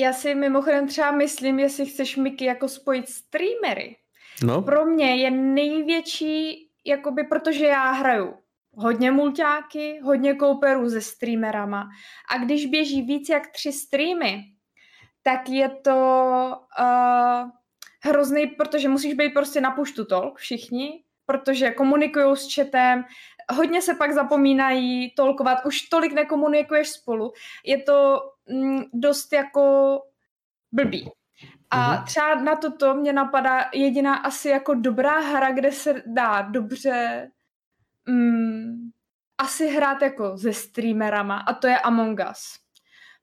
Já si mimochodem třeba myslím, jestli chceš Miky jako spojit streamery. No. Pro mě je největší, jakoby, protože já hraju hodně mulťáky, hodně kouperů se streamerama a když běží víc jak tři streamy, tak je to uh, hrozný, protože musíš být prostě na puštu tolk všichni, protože komunikují s chatem, hodně se pak zapomínají tolkovat, už tolik nekomunikuješ spolu. Je to mm, dost jako blbý. A mm-hmm. třeba na toto mě napadá jediná asi jako dobrá hra, kde se dá dobře mm, asi hrát jako se streamerama a to je Among Us.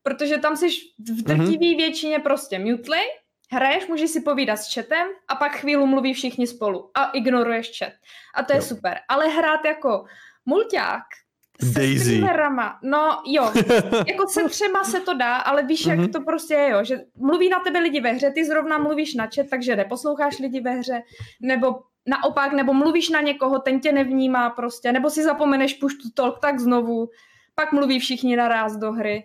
Protože tam jsi v drtivý mm-hmm. většině prostě mutlej, hraješ, můžeš si povídat s chatem a pak chvíli mluví všichni spolu a ignoruješ chat. A to je jo. super. Ale hrát jako mulťák s Daisy. streamerama, no jo, jako se třema se to dá, ale víš, jak Mhm. to prostě je, jo, že mluví na tebe lidi ve hře, ty zrovna mluvíš na chat, takže neposloucháš lidi ve hře, nebo naopak, nebo mluvíš na někoho, ten tě nevnímá prostě, nebo si zapomeneš puštu tolk, tak znovu, pak mluví všichni naraz do hry,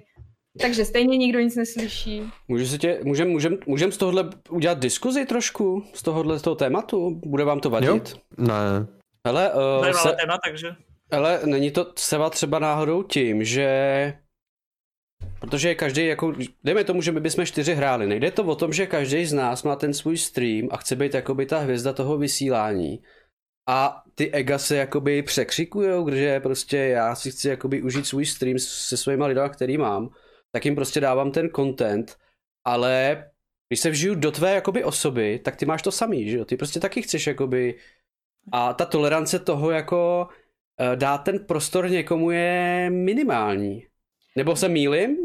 takže stejně nikdo nic neslyší. Můžu se tě, můžem, můžem, můžem z tohohle udělat diskuzi trošku? Z tohohle z toho tématu? Bude vám to Jo? vadit? Ne. Hele, uh, Zajímavé se, téma, takže... ale není to seva třeba náhodou tím, že Protože každý, jako, dejme tomu, že my bychom čtyři hráli. Nejde to o tom, že každý z nás má ten svůj stream a chce být jakoby ta hvězda toho vysílání. A ty ega se jakoby překřikujou, že prostě já si chci jakoby užít svůj stream se svýma lidma, který mám, tak jim prostě dávám ten content, ale když se vžiju do tvé jakoby osoby, tak ty máš to samý, že jo? Ty prostě taky chceš jakoby a ta tolerance toho jako eh, dát ten prostor někomu je minimální. Nebo se mýlim?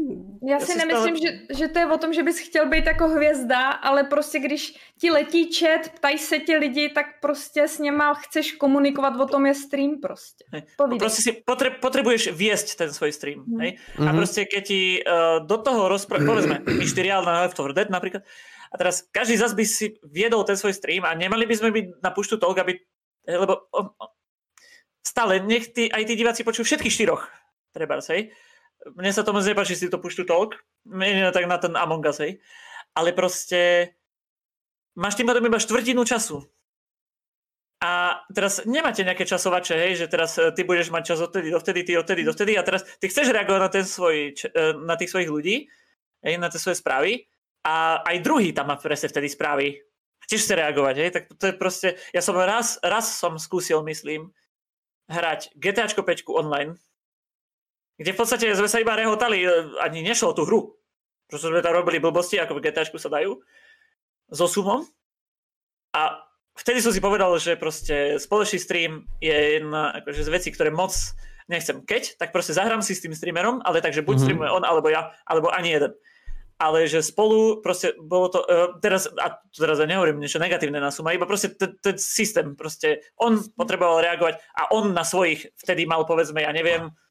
Já Já si nemyslím, stále- že, že to je o tom, že bys chtěl být jako hvězda, ale prostě když ti letí chat, ptají se ti lidi, tak prostě s něma chceš komunikovat, o tom je stream prostě. Povídej. Proste si potre, potrebuješ viesť ten svoj stream. Mhm. Hej? A Mhm. proste keď ti uh, do toho rozpráva, povedzme, my štyria na Left 4 Dead napríklad, a teraz každý zas by si viedol ten svoj stream a nemali by sme byť na puštu toľk, aby, lebo o, stále nech tí, aj tí diváci počujú všetkých štyroch, treba hej. Mne sa to moc nepáči si to puštu mne tak na ten Among Us, hej. Ale proste máš tým pádom iba štvrtinu času. A teraz nemáte nejaké časovače, hej, že teraz e, ty budeš mať čas odtedy, dovtedy, ty odtedy, dovtedy a teraz ty chceš reagovať na, ten svoj, č- e, na tých svojich ľudí, hej, na tie svoje správy a aj druhý tam má presne vtedy správy. A tiež chce reagovať, hej, tak to je proste, ja som raz, raz som skúsil, myslím, hrať GTAčko 5 online, kde v podstate sme sa iba rehotali, e, ani nešlo o tú hru. Proste sme tam robili blbosti, ako v GTAčku sa dajú, so sumom. A vtedy som si povedal, že proste spoločný stream je jedna akože z vecí, ktoré moc nechcem. Keď, tak proste zahrám si s tým streamerom, ale takže buď Mhm. mm-hmm. streamuje on, alebo ja, alebo ani jeden. Ale že spolu proste bolo to, uh, teraz, a teraz ja nehovorím niečo negatívne na suma, iba proste ten, ten systém, proste on potreboval reagovať a on na svojich, vtedy mal povedzme, ja neviem, š-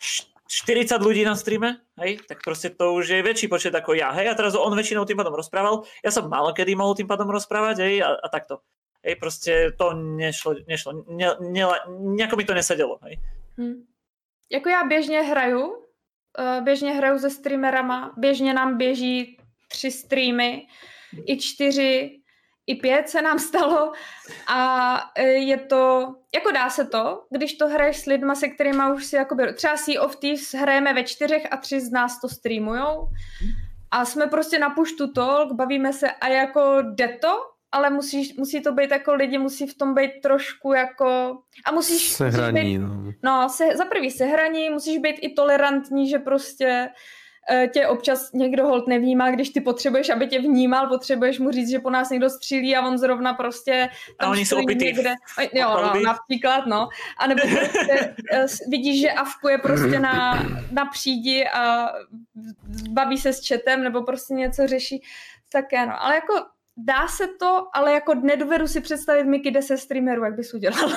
40 ľudí na streame, hej, tak proste to už je väčší počet ako ja, hej, a teraz on väčšinou tým pádom rozprával, ja som málo kedy mohol tým pádom rozprávať, hej, a, a takto. Hej, proste to nešlo, nešlo, ne, ne, nejako mi to nesedelo, hej. Hm. Jako já běžně hraju, eh, běžně hraju se streamerama, běžně nám běží tři streamy, i čtyři, i pět se nám stalo a eh, je to, jako dá se to, když to hraješ s lidma, se kterými už si jakoby, třeba Sea of Thieves hrajeme ve čtyřech a tři z nás to streamujou a jsme prostě na puštu talk, bavíme se a jako jde to, ale musíš, musí to být jako lidi, musí v tom být trošku jako a musíš, musíš být Sehraní, no. No, se, za prvý sehraní, musíš být i tolerantní, že prostě tě občas někdo hold nevnímá, když ty potřebuješ, aby tě vnímal, potřebuješ mu říct, že po nás někdo střílí a on zrovna prostě A oni jsou opitý. někde. Jo, no, například, no. A nebo prostě eh, vidíš, že Avku je prostě na, na přídi a baví se s četem, nebo prostě něco řeší, tak ano. Ale jako dá se to, ale jako nedovedu si představit Miky 10 streamerů, jak bys udělal.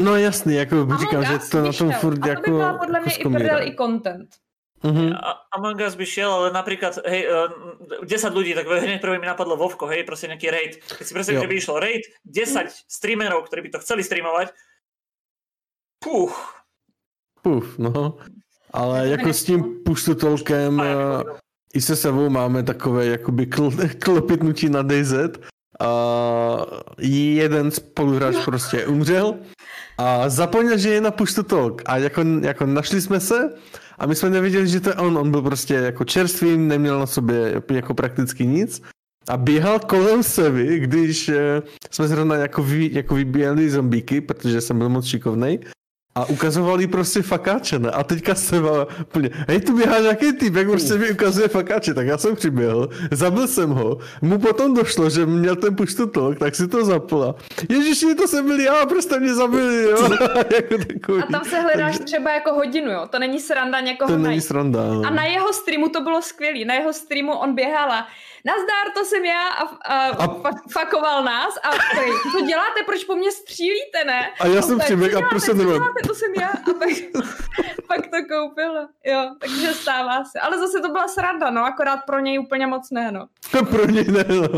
No jasný, jako říkám, že to na tom furt a to jako... by byla podle jako mě i skomíra. prdel i content. Mhm. A Among Us by šiel, ale napríklad, hej, eh, 10 ľudí, tak hneď prvé mi napadlo Vovko, hej, proste nejaký raid. Keď si Jo. že by išlo raid, 10 streamerov, ktorí by to chceli streamovať, puch, Puf, no. Ale jako s tím push to tolkem, A eh, jako- i se sebou máme takové jakoby kl- klopitnutí na DayZ a jeden spoluhráč prostě umřel a zapomněl, že je na push to talk a jako, jako našli jsme se a my jsme nevěděli, že to je on, on byl prostě jako čerstvý, neměl na sobě jako prakticky nic. A běhal kolem sebe, když eh, jsme zrovna jako, vy, jako vybíjeli zombíky, protože jsem byl moc šikovnej a ukazovali prostě fakáče, ne? A teďka se úplně, hej, tu běhá nějaký typ, jak prostě mi ukazuje fakáče, tak já jsem přiběhl, zabil jsem ho, mu potom došlo, že měl ten push to talk, tak si to zapla. Ježiši, to jsem byl já, prostě mě zabili, jo. jako takový. A tam se hledáš třeba jako hodinu, jo, to není sranda někoho To není najít. sranda, no. A na jeho streamu to bylo skvělý, na jeho streamu on běhala nazdár, to jsem já a, a, a... fakoval nás a tady, co děláte, proč po mně střílíte, ne? A já jsem přiběh a prostě nevím. to jsem já a pak, pak to koupil, jo, takže stává se. Ale zase to byla sranda, no, akorát pro něj úplně moc ne, no. pro něj ne, no.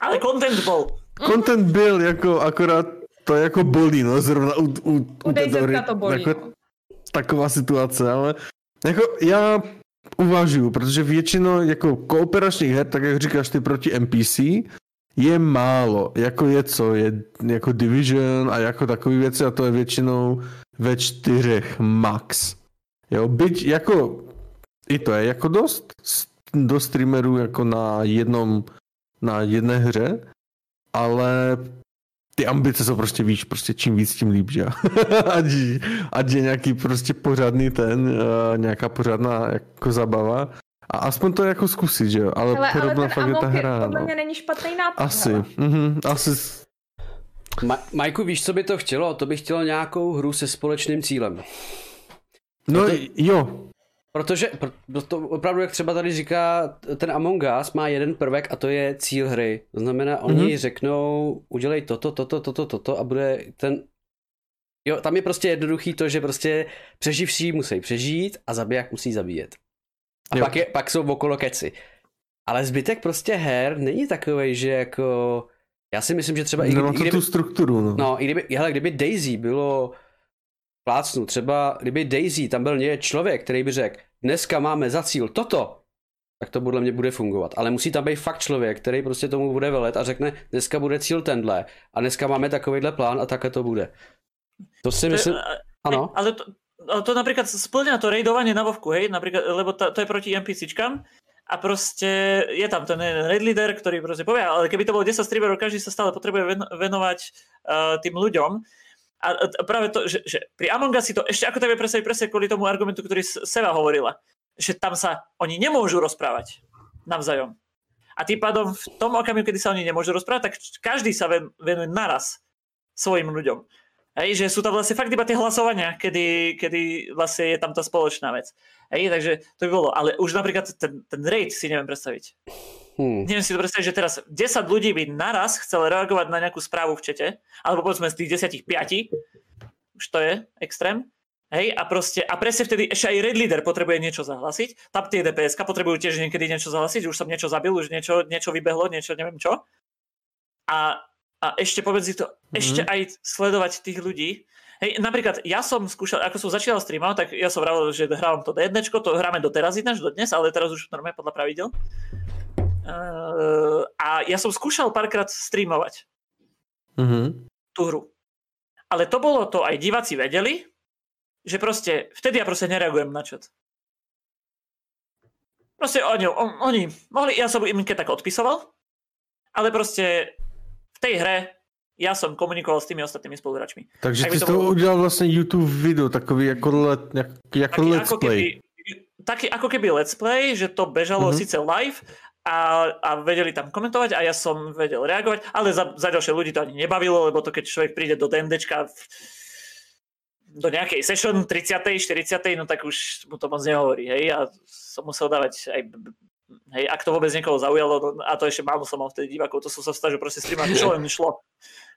Ale content byl. Content byl, jako akorát to jako bolí, no, zrovna u, u, u, u to bolí, jako, no. Taková situace, ale jako já uvažuju, protože většinou jako kooperačních her, tak jak říkáš ty proti NPC, je málo, jako je co, je jako Division a jako takový věci a to je většinou ve čtyřech max. Jo, byť jako, i to je jako dost, do streamerů jako na jednom, na jedné hře, ale ty ambice jsou prostě víš, prostě čím víc, tím líp, že ať, ať je nějaký prostě pořádný ten, uh, nějaká pořádná jako zabava. A aspoň to jako zkusit, že jo, ale, ale podobná fakt je ta hra. Podle no. mě není špatný nápad. Asi, mm-hmm, asi. Ma- Majku, víš, co by to chtělo? To by chtělo nějakou hru se společným cílem. No to... jo, Protože to opravdu, jak třeba tady říká, ten Among Us má jeden prvek a to je cíl hry. To znamená, oni mm-hmm. řeknou, udělej toto, toto, toto, toto a bude ten... Jo, tam je prostě jednoduchý to, že prostě přeživší musí přežít a zabiják musí zabíjet. A pak, je, pak jsou okolo keci. Ale zbytek prostě her není takový, že jako... Já si myslím, že třeba... Nemá i, kdyby, tu strukturu, no. No, i kdyby, hele, kdyby Daisy bylo plácnu, třeba kdyby Daisy tam byl nějaký člověk, který by řekl, dneska máme za cíl toto, tak to podle mě bude fungovat. Ale musí tam být fakt člověk, který prostě tomu bude velet a řekne, dneska bude cíl tenhle a dneska máme takovýhle plán a takhle to bude. To si myslím, ano. Ale to, to napríklad splňa to raidovanie na Vovku, hej, napríklad, lebo to, to je proti NPCčkám a proste je tam ten raid leader, ktorý proste povie, ale keby to bolo 10 streamerov, každý sa stále potrebuje venovať uh, tým ľuďom, a, a práve to, že, že pri Among Us si to ešte ako vie predstaviť presne kvôli tomu argumentu, ktorý Seva hovorila, že tam sa oni nemôžu rozprávať navzájom. A tým pádom v tom okamihu, kedy sa oni nemôžu rozprávať, tak každý sa venuje naraz svojim ľuďom. Hej, že sú tam vlastne fakt iba tie hlasovania, kedy, kedy vlastne je tam tá spoločná vec. Hej, takže to by bolo. Ale už napríklad ten, ten raid si neviem predstaviť. Hmm. Neviem si to predstaviť, že teraz 10 ľudí by naraz chcel reagovať na nejakú správu v čete, alebo povedzme z tých 10 5, už to je extrém, hej, a proste, a presne vtedy ešte aj Red Leader potrebuje niečo zahlasiť, tam tie DPS potrebujú tiež niekedy niečo zahlasiť, už som niečo zabil, už niečo, niečo vybehlo, niečo neviem čo. A, a ešte povedz si to, hmm ešte aj sledovať tých ľudí, Hej, napríklad ja som skúšal, ako som začínal streamovať, tak ja som vravil, že hrávam to D1, to hráme doteraz ináč, do dnes, ale teraz už normálne podľa pravidel. Uh, a ja som skúšal párkrát streamovať uh-huh. tú hru. Ale to bolo to, aj diváci vedeli, že proste, vtedy ja proste nereagujem na chat. Proste oni, on, oni mohli, ja som im keď tak odpisoval, ale proste v tej hre ja som komunikoval s tými ostatnými spoluhráčmi. Takže ty to udělal vlastně YouTube video, takový jako, let, jako taký let's ako play. Keby, taký ako keby let's play, že to bežalo uh-huh. síce live, a, a vedeli tam komentovať a ja som vedel reagovať, ale za, za ďalšie ľudí to ani nebavilo, lebo to keď človek príde do DNDčka do nejakej session 30. 40. no tak už mu to moc nehovorí, hej, a som musel dávať aj hej, ak to vôbec niekoho zaujalo, no, a to ešte málo som mal vtedy divákov, to som sa snažil proste streamovať, čo len šlo,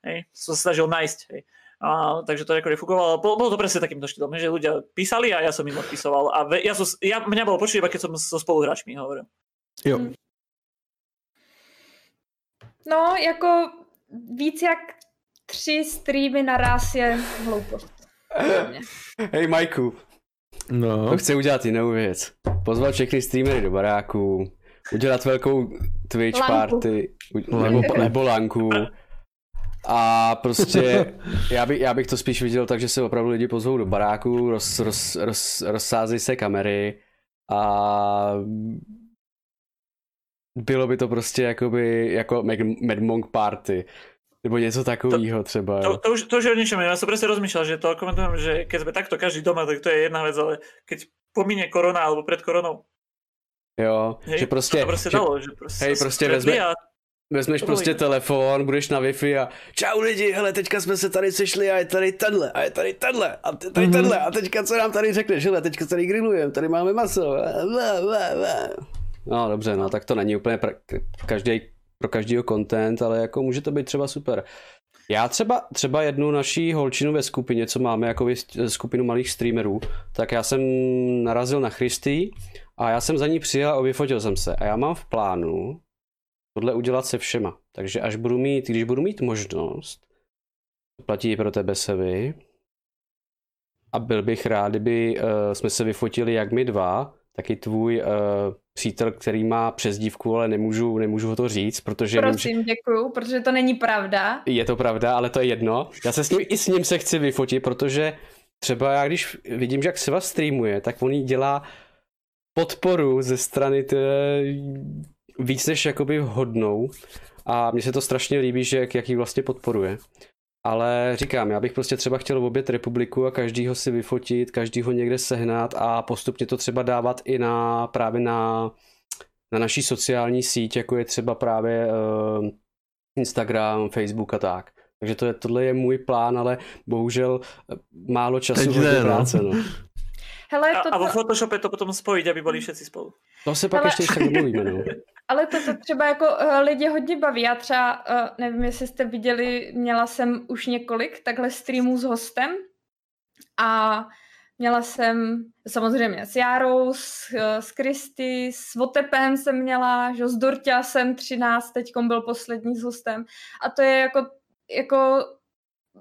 hej, som sa snažil nájsť, hej. A, takže to ako nefungovalo. Bolo, bolo to presne takýmto štýlom, že ľudia písali a ja som im odpisoval. A ve, ja, som, ja, mňa bolo počuť iba keď som so spoluhráčmi hovoril. Jo. No, jako víc jak tři streamy naraz je hloupost. Hej, Majku. No. To chce udělat jinou věc. Pozvat všechny streamery do baráku, udělat velkou Twitch Lanku. party, u- nebo, nebo lanku. A prostě já, by, já bych to spíš viděl tak, že se opravdu lidi pozvou do baráku, roz, roz, roz, rozsázejí se kamery a bylo by to prostě jakoby jako Mad, Monk Party. Nebo něco takového třeba. To, jo. to, už, to už je o ničom. Ja som presne rozmýšľal, že to komentujem, že keď sme takto každý doma, tak to je jedna vec, ale keď pominie korona alebo pred koronou, Jo, hej, že prostě, to prostě že dalo, že prostě hej, prostě vezme- a vezmeš to prostě telefon, budeš na Wi-Fi a čau lidi, hele, teďka jsme se tady sešli a je tady tenhle, a je tady tenhle, a je tady Mhm. tenhle, a teďka co nám tady řekneš, hele, teďka tady grillujeme, tady máme maso, a bla, bla, bla. No dobře, no tak to není úplně pra, každý, pro každýho content, ale jako může to být třeba super. Já třeba, třeba jednu naší holčinu ve skupině, co máme jako vy- skupinu malých streamerů, tak já jsem narazil na Christy a já jsem za ní přijel a vyfotil jsem se. A já mám v plánu tohle udělat se všema. Takže až budu mít, když budu mít možnost, platí i pro tebe Sevy, a byl bych rád, kdyby uh, jsme se vyfotili jak my dva, taky tvůj uh, přítel, který má přezdívku, ale nemůžu, nemůžu ho to říct, protože vím, že Prosím, děkuju, protože to není pravda. je to pravda, ale to je jedno. Já se s ním i s ním se chci vyfotit, protože třeba já když vidím, že jak Seva streamuje, tak on jí dělá podporu ze strany té víc než jakoby hodnou a mně se to strašně líbí, že jak, jak ji vlastně podporuje. Ale říkám, já bych prostě třeba chtěl obět republiku a každýho si vyfotit, každýho někde sehnat a postupně to třeba dávat i na právě na, na naší sociální síť, jako je třeba právě uh, Instagram, Facebook a tak. Takže to je, tohle je můj plán, ale bohužel eh, málo času, Teď hodně ne, no. práce. No. Hele, a, to, a vo to, Photoshope to potom spojiť, aby boli všetci spolu. To se pak Ale- ještě ještě tak domluvíme. No. ale to, to třeba jako uh, lidi hodně baví. Já třeba, uh, nevím, jestli jste viděli, měla jsem už několik takhle streamů s hostem a měla jsem samozřejmě s Járou, s, eh, s Kristy, s Votepem jsem měla, že s Dorťa jsem 13, teďkom byl poslední s hostem a to je jako, jako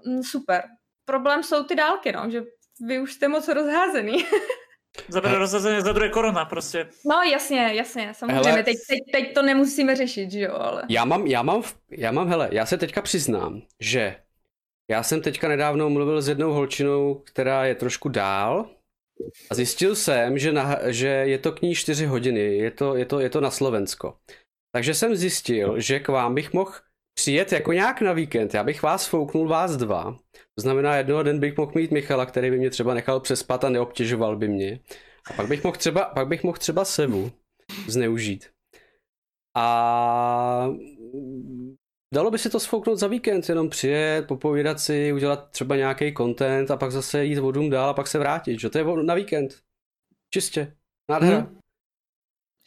mm, super. Problém jsou ty dálky, no, že vy už jste moc rozházený. Za prvé rozhazenie, za druhé korona prostě. No jasně, jasně, samozřejmě, Hele. teď, teď, teď to nemusíme řešit, že jo, ale... Já mám, já mám, já mám, hele, já se teďka přiznám, že já jsem teďka nedávno mluvil s jednou holčinou, která je trošku dál a zjistil jsem, že, na, že je to k ní 4 hodiny, je to, je, to, je to na Slovensko. Takže jsem zjistil, že k vám bych mohl přijet jako nějak na víkend. Já bych vás fouknul vás dva. To znamená, jednoho den bych mohl mít Michala, který by mě třeba nechal přespat a neobtěžoval by mě. A pak bych mohl třeba, pak bych mohl třeba Sevu zneužít. A dalo by se to sfouknout za víkend, jenom přijet, popovídat si, udělat třeba nějaký content a pak zase jít vodům dál a pak se vrátit, že to je na víkend. Čistě. Nádhera. Hmm.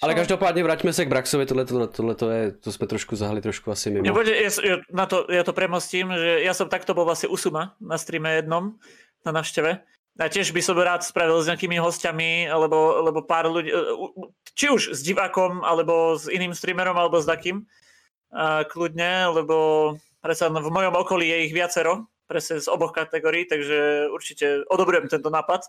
Ale každopádně vraťme se k Braxovi, tohle, tohle, tohle to, je, to jsme trošku zahli trošku asi mimo. Nebude, ja, ja, na to, ja to premostím, že ja som takto bol vlastne u Suma na streame jednom, na navšteve. A tiež by som rád spravil s nejakými hostiami, alebo, alebo pár ľudí, či už s divákom, alebo s iným streamerom, alebo s takým. A kľudne, lebo predsa v mojom okolí je ich viacero, presne z oboch kategórií, takže určite odobrujem tento nápad.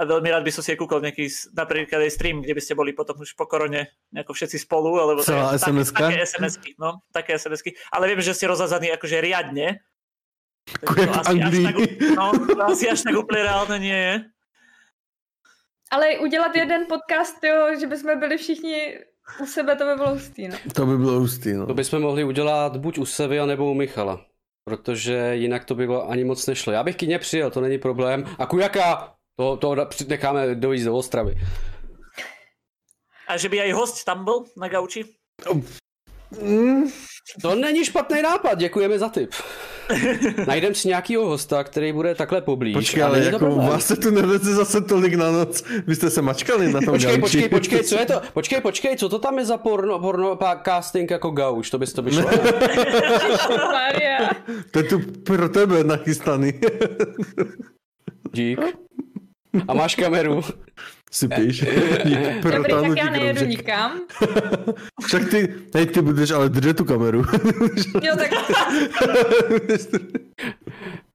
A veľmi rád by som si aj kúkol nejaký napríklad aj stream, kde by ste boli potom už po korone nejako všetci spolu, alebo Celá také- SMS-ka? také SMS-ky, no, také SMS-ky. Ale viem, že ste rozházaní akože riadne. Ako Takže jak to asi až tak, no, to asi až tak úplne reálne nie je. Ale udělat jeden podcast, jo, že bychom byli všichni u sebe, to by bylo hustý, no. To by bylo hustý, no. To bychom mohli udělat buď u Sevy, nebo u Michala. Protože jinak to by bylo ani moc nešlo. Já bych kyně přijel, to není problém. A Kujaka, to, to necháme dojít do Ostravy. A že by aj host tam bol na gauči? Mm, To není špatný nápad, děkujeme za tip. Najdem si nějakýho hosta, který bude takhle poblíž. Počkej, ale jako problém. vás se tu neveze zase tolik na noc. Vy jste se mačkali na tom Počkej, gauči. počkej, počkej, co je to? Počkej, počkej, co to tam je za porno, porno casting jako gauč? To bys to vyšlo. To je tu pro tebe nachystaný. Dík. A máš kameru. Sypíš. Dík, Dobrý, tak já nejedu nikam. Však ty, hej, ty budeš ale držet tu kameru. Jo, tak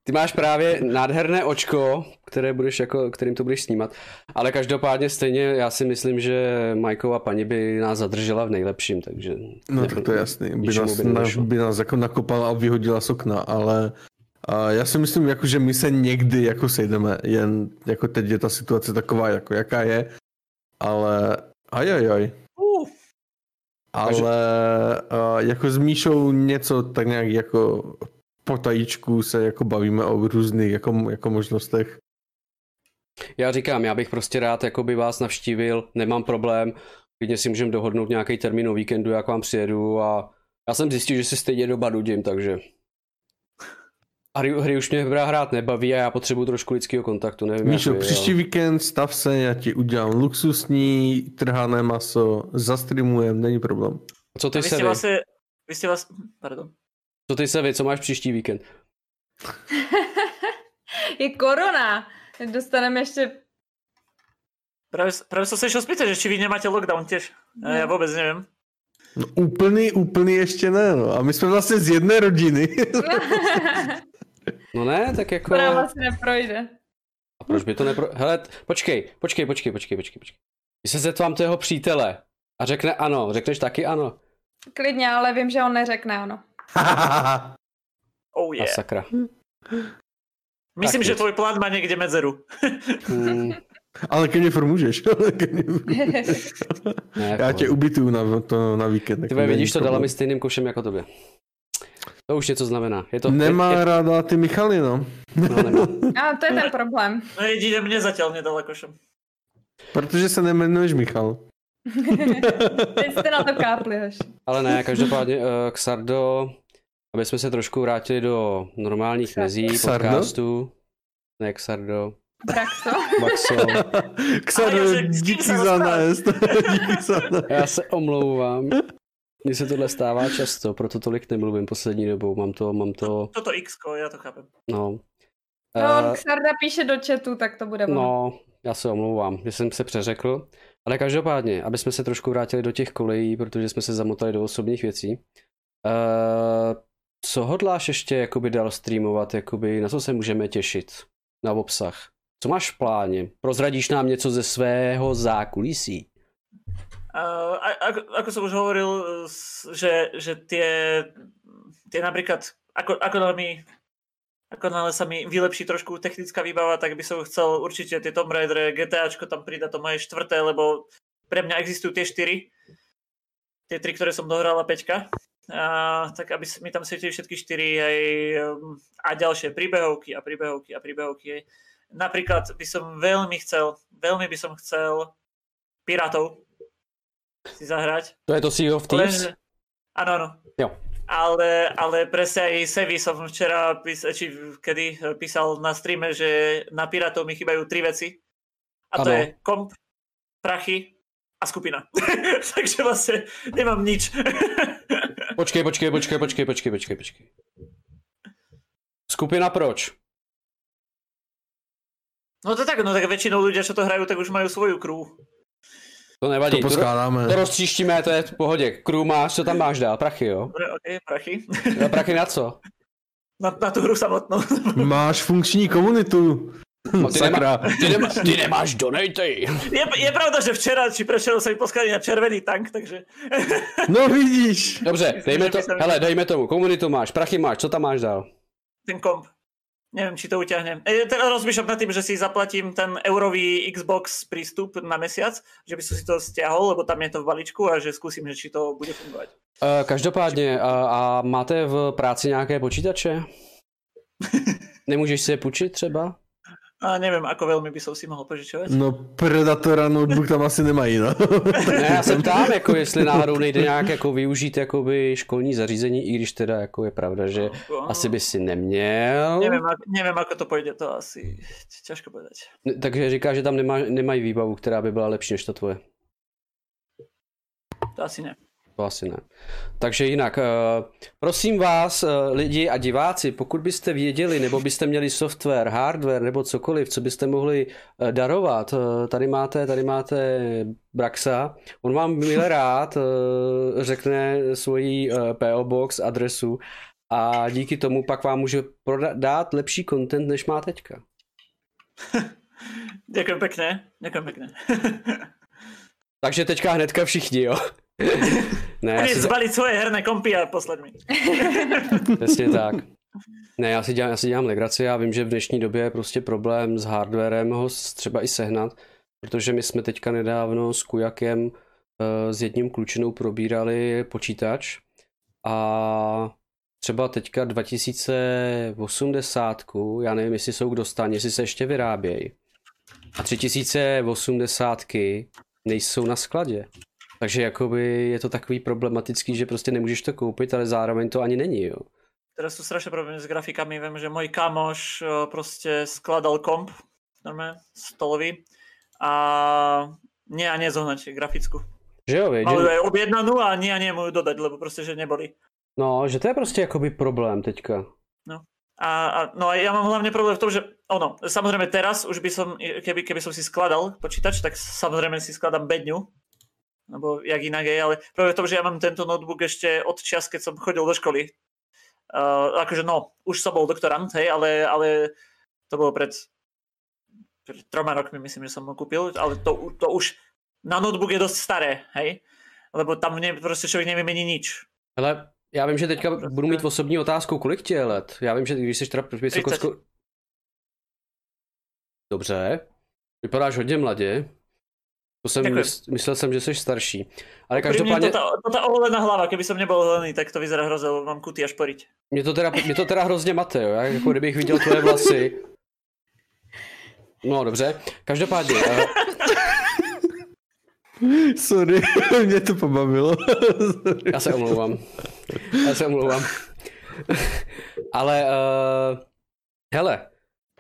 Ty máš právě nádherné očko, které budeš jako, kterým to budeš snímat. Ale každopádně stejně já si myslím, že Majkova paní by nás zadržela v nejlepším, takže... No tak to je jasný. By nás, by, by nás jako nakopala a vyhodila z okna, ale a já si myslím, jako, že my se někdy jako sejdeme, jen jako teď je ta situace taková, jako jaká je, ale ajajaj. Uh. Ale a, jako s Míšou něco tak nějak jako potajíčku se jako bavíme o různých jako, jako možnostech. Já říkám, já bych prostě rád jako by vás navštívil, nemám problém, klidně si můžeme dohodnout nějaký termín o víkendu, jak vám přijedu a já jsem zjistil, že si stejně doba nudím, takže hry, hry už mě hrát nebaví a já potřebuji trošku lidského kontaktu. Nevím, Míšo, jak příští jo. víkend stav se, já ti udělám luxusní trhané maso, zastreamujem, není problém. Co ty se vlastně, vy jste vás, pardon. Co ty se vy, co máš příští víkend? je korona. Dostaneme ještě Práve, práve som sa išiel spýtať, že či vy nemáte lockdown tiež. No. Ja vôbec neviem. No, úplný, úplný ještě ne, no. A my jsme vlastně z jedné rodiny. no ne, tak jako... To vlastně neprojde. A proč by to nepro... Hele, počkej, počkej, počkej, počkej, počkej, počkej. Když se zeptám toho přítele a řekne ano, řekneš taky ano? Klidně, ale vím, že on neřekne ano. oh yeah. A sakra. Myslím, tak že tvoj plán má někde medzeru. hmm. Ale ke mně furt můžeš. ne, Já tě ubytuju na, to, na víkend. Ty vidíš, to dala mi stejným košem jako tobě. To už něco znamená. Je to, Nemá je, je... ráda ty Michaly, no. no nemá. A to je ten problém. No jedině mě zatím nedala košem. Protože se nemenuješ Michal. Teď jste na to kápli, hoši. Ale ne, každopádně uh, Xardo, aby jsme se trošku vrátili do normálních mezí podcastu. Ne, Xardo. Braxo. Baxo. Xardo, díky za nájezd. díky za nájezd. Já se omlouvám. Mně se tohle stává často, proto tolik nemluvím poslední dobou. Mám to, mám to... Toto X, já to chápem. No. No, uh, Xarda píše do chatu, tak to bude No, já se omlouvám, že jsem se přeřekl. Ale každopádně, aby jsme se trošku vrátili do těch kolejí, protože jsme se zamotali do osobních věcí. Uh, co hodláš ještě jakoby dál streamovat, jakoby, na co se můžeme těšit? Na obsah. Co máš v pláně? Prozradíš nám něco ze svého zákulisí? Ako, ako som už hovoril, že, že tie, tie napríklad, ako, ako mi ako nále sa mi vylepší trošku technická výbava, tak by som chcel určite tie Tomb Raider, GTAčko tam pridať to moje štvrté, lebo pre mňa existujú tie štyri. Tie tri, ktoré som dohral a peťka. A, tak aby mi tam svietili všetky štyri aj, um, a ďalšie príbehovky a príbehovky a príbehovky. Napríklad by som veľmi chcel, veľmi by som chcel Pirátov si zahrať. To je to Sea of Thieves? áno, áno. Jo. Ale, ale presne aj Sevi som včera, pís, či kedy písal na streame, že na Pirátov mi chýbajú tri veci. A to ano. je komp, prachy a skupina. Takže vlastne nemám nič. počkej, počkej, počkej, počkej, počkej, počkej, počkej. Skupina proč? No to tak, no tak väčšinou ľudia, čo to hrajú, tak už majú svoju crew. To nevadí, to, poskládáme. to, to roztříštíme, to je v pohodě. Crew máš, co tam máš dál? Prachy, jo? Dobre, ok, prachy. No, prachy na co? Na, na tu hru samotnou. Máš funkční komunitu. No, ty, nemá, ty, nemá, ty nemáš donatej. Je, je pravda, že včera či sa mi poskali na červený tank, takže... No vidíš. Dobře, dejme to, hele, dejme tomu, komunitu máš, prachy máš, co tam máš dál? Ten komp. Neviem, či to uťahnem. E, teda rozmýšľam nad tým, že si zaplatím ten eurový Xbox prístup na mesiac, že by som si to stiahol, lebo tam je to v balíčku a že skúsim, že či to bude fungovať. Uh, každopádně, a, a máte v práci nějaké počítače? Nemůžeš si je půjčit třeba? A nevím, ako veľmi by som si mohl požičovat. No Predatora notebook tam asi nemají, no. ne, já se ptám, jako jestli náhodou nejde nějak jako využít jakoby školní zařízení, i když teda jako je pravda, že no, asi by si neměl. Nevím, nevím, ako to půjde, to asi těžko povedať. Takže říká, že tam nemá, nemají výbavu, která by byla lepší než ta tvoje. To asi ne. To asi ne. Takže jinak, eh, prosím vás, eh, lidi a diváci, pokud byste věděli, nebo byste měli software, hardware nebo cokoliv, co byste mohli eh, darovat, tady máte, tady máte Braxa, on vám milé rád řekne svoji PO Box adresu a díky tomu pak vám může dát lepší content, než má teďka. Ďakujem pekne, ďakujem pekne. Takže teďka hnedka všichni, jo. Ne, si... zbalit svoje herné kompy a poslat mi. Přesně tak. Ne, já si, dělám, já si dělám legraci, já vím, že v dnešní době je prostě problém s hardwarem ho třeba i sehnat, protože my jsme teďka nedávno s Kujakem uh, s jedním klučinou probírali počítač a třeba teďka 2080, já nevím, jestli jsou k dostání, jestli se ještě vyrábějí. A 3080 nejsou na skladě. Takže jakoby je to takový problematický, že prostě nemůžeš to koupit, ale zároveň to ani není, jo. Teraz sú strašné problémy s grafikami. Viem, že môj kamoš proste skladal komp, normálne, stolový a nie a nie zohnať grafickou. Že jo, ju aj objednanú a nie a ju dodať, lebo proste, že neboli. No, že to je prostě jakoby problém teďka. No. A, a, no a ja mám hlavne problém v tom, že ono, samozrejme teraz už by som, keby, keby som si skladal počítač, tak samozrejme si skladám bedňu, nebo jak inak je, ale práve v tom, že ja mám tento notebook ešte od čas, keď som chodil do školy, Uh, akože no, už som bol doktorant, hej, ale, ale to bolo pred, pred troma rokmi, myslím, že som ho kúpil, ale to, to už na notebook je dosť staré, hej, lebo tam ne, prostě člověk nevymení nič. Ale já vím, že teďka prostě... budu mít osobní otázku, kolik ti je let? Já vím, že když jsi teda vysoko... Dobře, vypadáš hodně mladě. To jsem mys- myslel jsem, že jsi starší. Ale každopádně... To ta, to ta oholená hlava, keby jsem nebyl oholený, tak to vyzerá hrozně, mám kuty až poriť. Mě to teda, mě to teda hrozně mate, jo, jako kdybych viděl tvoje vlasy. No dobře, každopádně. Uh... Sorry, mě to pobavilo. Sorry. Já se omlouvám. Já se omlouvám. ale, uh... hele,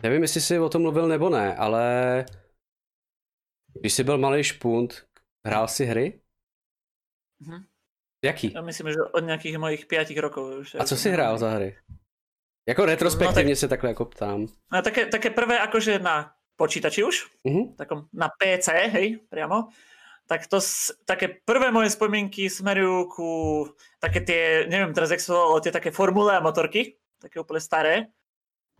nevím, jestli jsi o tom mluvil nebo ne, ale když jsi byl malý špunt, hrál si hry? Mhm. Jaký? Já myslím, že od nějakých mojich pěti rokov. Už A co jsi hrál za hry? Jako retrospektivně no, tak, se takhle jako ptám. No, také, také prvé akože na počítači už, uh-huh. takom na PC, hej, priamo, tak to, také prvé moje spomienky smerujú ku také tie, neviem teraz, jak sa to tie také formule a motorky, také úplne staré.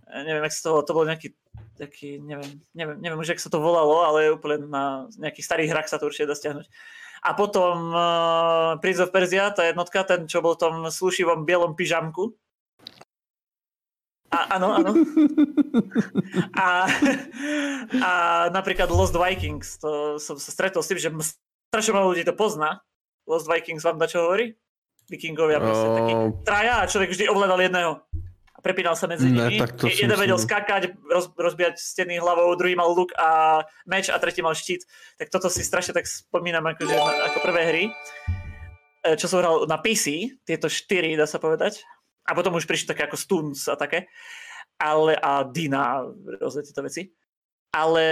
Neviem, jak sa to, to bol nejaký taký, neviem, neviem, neviem už, jak sa to volalo, ale úplne na nejakých starých hrách sa to určite dá stiahnuť. A potom uh, Prince of Persia, tá jednotka, ten, čo bol v tom slušivom bielom pyžamku. A, áno, áno. A, a napríklad Lost Vikings, to som sa stretol s tým, že strašne malo ľudí to pozná. Lost Vikings vám da čo hovorí? Vikingovia proste taký traja a človek vždy ovládal jedného prepínal sa medzi nimi. Ne, to Jeden vedel skákať, roz, rozbíjať steny hlavou, druhý mal luk a meč a tretí mal štít. Tak toto si strašne tak spomínam akože ako prvé hry, e, čo som hral na PC, tieto štyri, dá sa povedať. A potom už prišli také ako Stuns a také. Ale, a Dina, rôzne tieto veci. Ale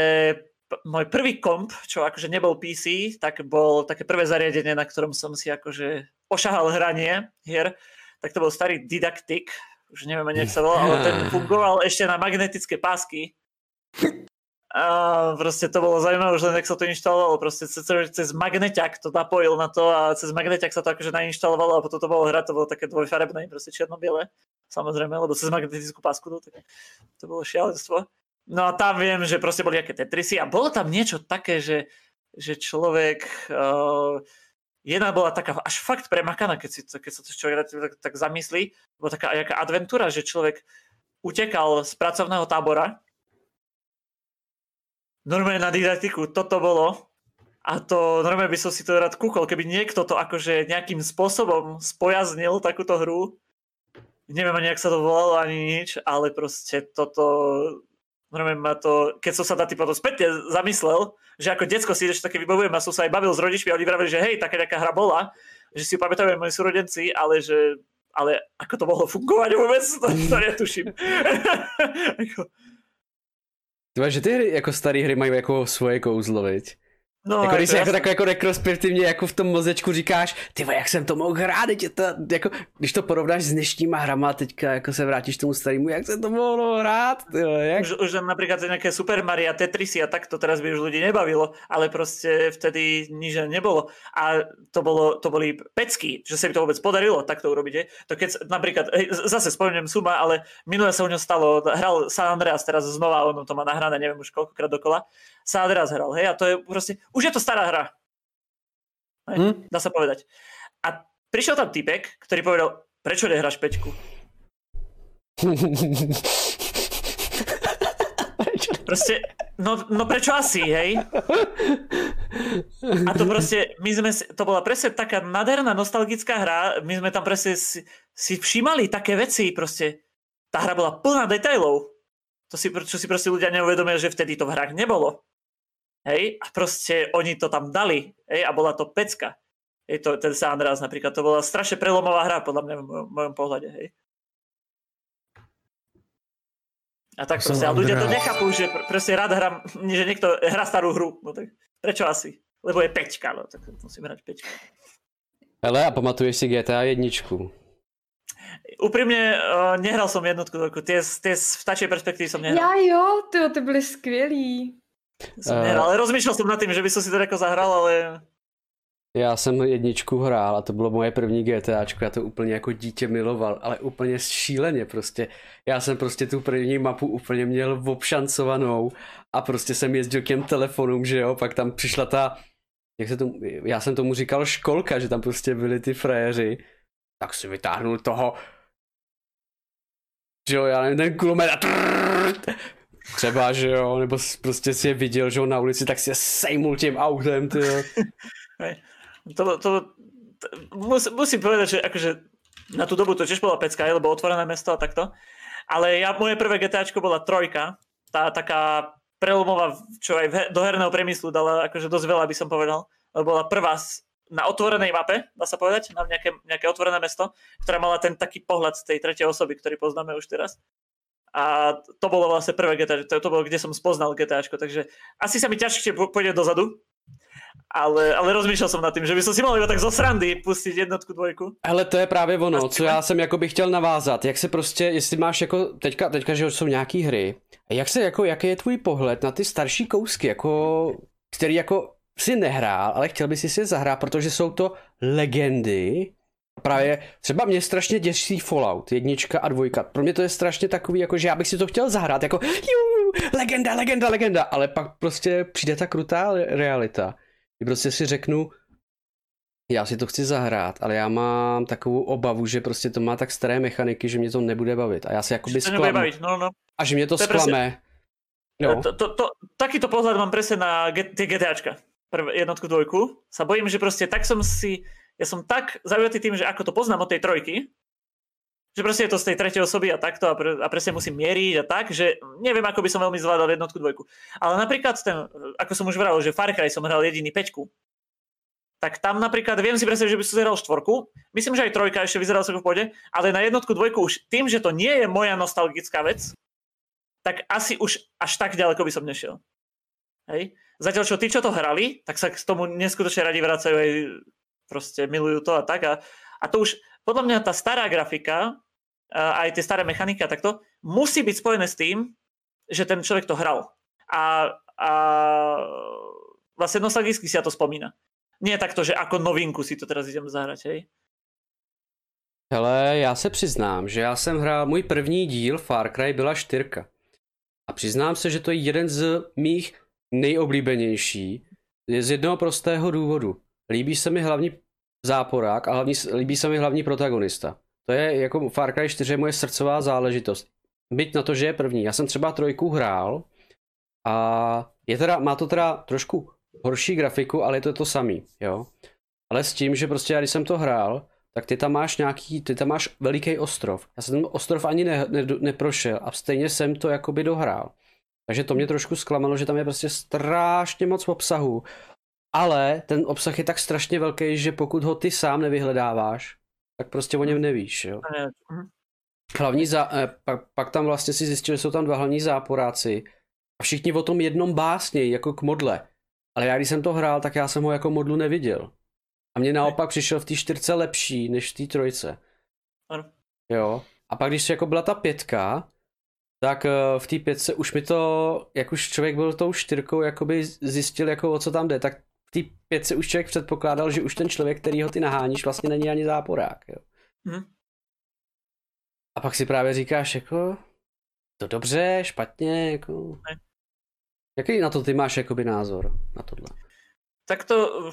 môj prvý komp, čo akože nebol PC, tak bol také prvé zariadenie, na ktorom som si akože ošahal hranie hier, tak to bol starý Didactic, už neviem ani, sa volal, ale ten fungoval ešte na magnetické pásky. A proste to bolo zaujímavé, už len jak sa to inštalovalo, proste cez, cez magneťak to napojil na to a cez magneťak sa to akože nainštalovalo a potom to bolo hrať, to bolo také dvojfarebné, proste čierno-biele, samozrejme, lebo cez magnetickú pásku to, tak, to bolo šialenstvo. No a tam viem, že proste boli aké Tetrisy a bolo tam niečo také, že, že človek uh, jedna bola taká až fakt premakaná, keď, si, keď sa to človek tak, tak zamyslí, bola taká jaká adventúra, že človek utekal z pracovného tábora, normálne na didaktiku, toto bolo, a to normálne by som si to rád kúkol, keby niekto to akože nejakým spôsobom spojaznil takúto hru, neviem ani, jak sa to volalo, ani nič, ale proste toto normálne ma to, keď som sa na tým potom späť zamyslel, že ako decko si ešte také vybavujem a som sa aj bavil s rodičmi a oni vravili, že hej, taká nejaká hra bola, že si ju pamätajú moji súrodenci, ale že ale ako to mohlo fungovať vôbec, to, to netuším. Tyba, že ty hry, jako staré hry mají jako svoje kouzlo, veď? No, jako když se jako, tak jako retrospektivně jako v tom mozečku říkáš, ty jak jsem to mohl hrát, je to, jako, když to porovnáš s dnešníma hrama teďka, jako se vrátíš tomu starému, jak se to mohlo hrát, tyjo, jak? Už, už například nějaké Super Mario, Tetrisy a tak to teraz by už lidi nebavilo, ale prostě vtedy nič nebolo. A to, bolo, to boli pecky, že se mi to vůbec podarilo tak to urobiť. To keď napríklad, zase spomínam Suma, ale minule sa u ňom stalo, hral San Andreas teraz znova, ono to má nahrané, neviem už koľkokrát dokola, San Andreas hral, hej, a to je prostě, už je to stará hra. Hej, hmm. Dá sa povedať. A prišiel tam typek, ktorý povedal, prečo nehráš peťku? Proste, no, no prečo asi, hej? A to proste, my sme, to bola presne taká nádherná nostalgická hra, my sme tam presne si, si všímali také veci, proste, tá hra bola plná detailov. To si, čo si proste ľudia neuvedomia, že vtedy to v hrách nebolo. Hej, a proste oni to tam dali, hej, a bola to pecka. Hej, to, ten San Andreas napríklad, to bola strašne prelomová hra, podľa mňa v mojom, v mojom pohľade, hej. A tak proste, a ľudia to nechápu, že pr- proste rád hrám, že niekto hrá starú hru, no tak prečo asi? Lebo je peťka, no tak musím hrať peťka. Ale a pamatuješ si GTA jedničku? Upřímně uh, nehral som jednotku, tie, tie z vtačej perspektívy som nehral. Já jo, ty, ty byly skvělý. Uh, ale rozmýšlel jsem nad tím, že by som si to jako zahral, ale... Já jsem jedničku hrál a to bylo moje první GTAčko, já to úplně jako dítě miloval, ale úplně šíleně prostě. Já jsem prostě tu první mapu úplně měl obšancovanou a prostě jsem jezdil k těm telefonům, že jo, pak tam přišla ta, jak se tomu, já jsem tomu říkal školka, že tam prostě byli ty frajeři, tak si vytáhnul toho, že jo, já nevím, ten kulomet a trrrt, Třeba, že jo, nebo prostě si je viděl, že jo, na ulici, tak si je sejmul tím autem, ty jo. to, to, to mus, musím povedať, že akože na tú dobu to tiež bola pecka, lebo otvorené mesto a takto. Ale ja, moje prvé GTAčko bola trojka, tá taká prelomová, čo aj do herného priemyslu dala akože dosť veľa, by som povedal. Lebo bola prvá na otvorenej mape, dá sa povedať, na nejaké, nejaké otvorené mesto, ktorá mala ten taký pohľad z tej tretej osoby, ktorý poznáme už teraz. A to bolo vlastne prvé GTA, to, to bolo, kde som spoznal GTAčko, takže asi sa mi ťažšie pôjde dozadu, ale, ale rozmýšlel jsem nad tím, že by si mohl tak zo srandy pustit jednotku, dvojku. Ale to je právě ono, co já jsem jako bych chtěl navázat, jak se prostě, jestli máš jako, teďka, teďka že jsou nějaký hry, jak se jako, jaký je tvůj pohled na ty starší kousky, jako, který jako si nehrál, ale chtěl by si si zahrát, protože jsou to legendy, Právě třeba mě strašně děsí Fallout, jednička a dvojka. Pro mě to je strašně takový, jako že já bych si to chtěl zahrát, jako jú, legenda, legenda, legenda, ale pak prostě přijde ta krutá realita. Kdy prostě si řeknu, já si to chci zahrát, ale já mám takovou obavu, že prostě to má tak staré mechaniky, že mě to nebude bavit. A já si jakoby zklamu. No, no. A že mě to, to sklame. No. To, to, to, takýto pohľad mám presne na tie GTAčka. Prvé, jednotku, dvojku. Sa bojím, že proste tak som si ja som tak zaujatý tým, že ako to poznám od tej trojky, že proste je to z tej tretej osoby a takto a, pre, a presne musím mieriť a tak, že neviem, ako by som veľmi zvládal jednotku, dvojku. Ale napríklad ten, ako som už vral, že Far Cry som hral jediný peťku, tak tam napríklad viem si predstaviť, že by som zahral štvorku. Myslím, že aj trojka ešte vyzeral som v pôde, ale na jednotku, dvojku už tým, že to nie je moja nostalgická vec, tak asi už až tak ďaleko by som nešiel. Hej? Zatiaľ, čo tí, čo to hrali, tak sa k tomu neskutočne radi vracajú aj proste milujú to a tak. A, a to už, podľa mňa tá stará grafika, a aj tie staré mechaniky a takto, musí byť spojené s tým, že ten človek to hral. A, a vlastne nostalgicky si ja to spomína. Nie takto, že ako novinku si to teraz idem zahrať, hej? Hele, já se přiznám, že já jsem hrál, můj první díl Far Cry byla štyrka. A přiznám se, že to je jeden z mých nejoblíbenější. Je z jednoho prostého důvodu. Líbí se mi hlavní záporák a hlavní, líbí se mi hlavní protagonista. To je jako Far Cry 4 moje srdcová záležitost. Byť na to, že je první. Já jsem třeba trojku hrál a je teda, má to teda trošku horší grafiku, ale je to to samý, jo. Ale s tím, že prostě já když jsem to hrál, tak ty tam máš nějaký, ty tam máš veliký ostrov. Já jsem ten ostrov ani ne, ne, neprošel a stejně jsem to jakoby dohrál. Takže to mě trošku zklamalo, že tam je prostě strašně moc obsahu ale ten obsah je tak strašně velký, že pokud ho ty sám nevyhledáváš, tak prostě o něm nevíš. Jo? Mhm. Hlavní za, eh, pak, pak tam vlastně si zjistil, že jsou tam dva hlavní záporáci a všichni o tom jednom básnějí, jako k modle. ale já když jsem to hrál, tak já jsem ho jako modlu neviděl. A mě naopak přišel v té čtyřce lepší, než v té trojce. Ano. Jo. A pak když jako byla ta pětka, tak eh, v té pětce už mi to, jak už člověk byl tou čtyřkou, jakoby zjistil, jako o co tam jde, tak té pětce už člověk předpokládal, že už ten člověk, který ho ty naháníš, vlastně není ani záporák. Jo. Hm. A pak si právě říkáš, jako, to dobře, špatně, jako... Ne. Jaký na to ty máš jakoby názor na tohle? Tak to,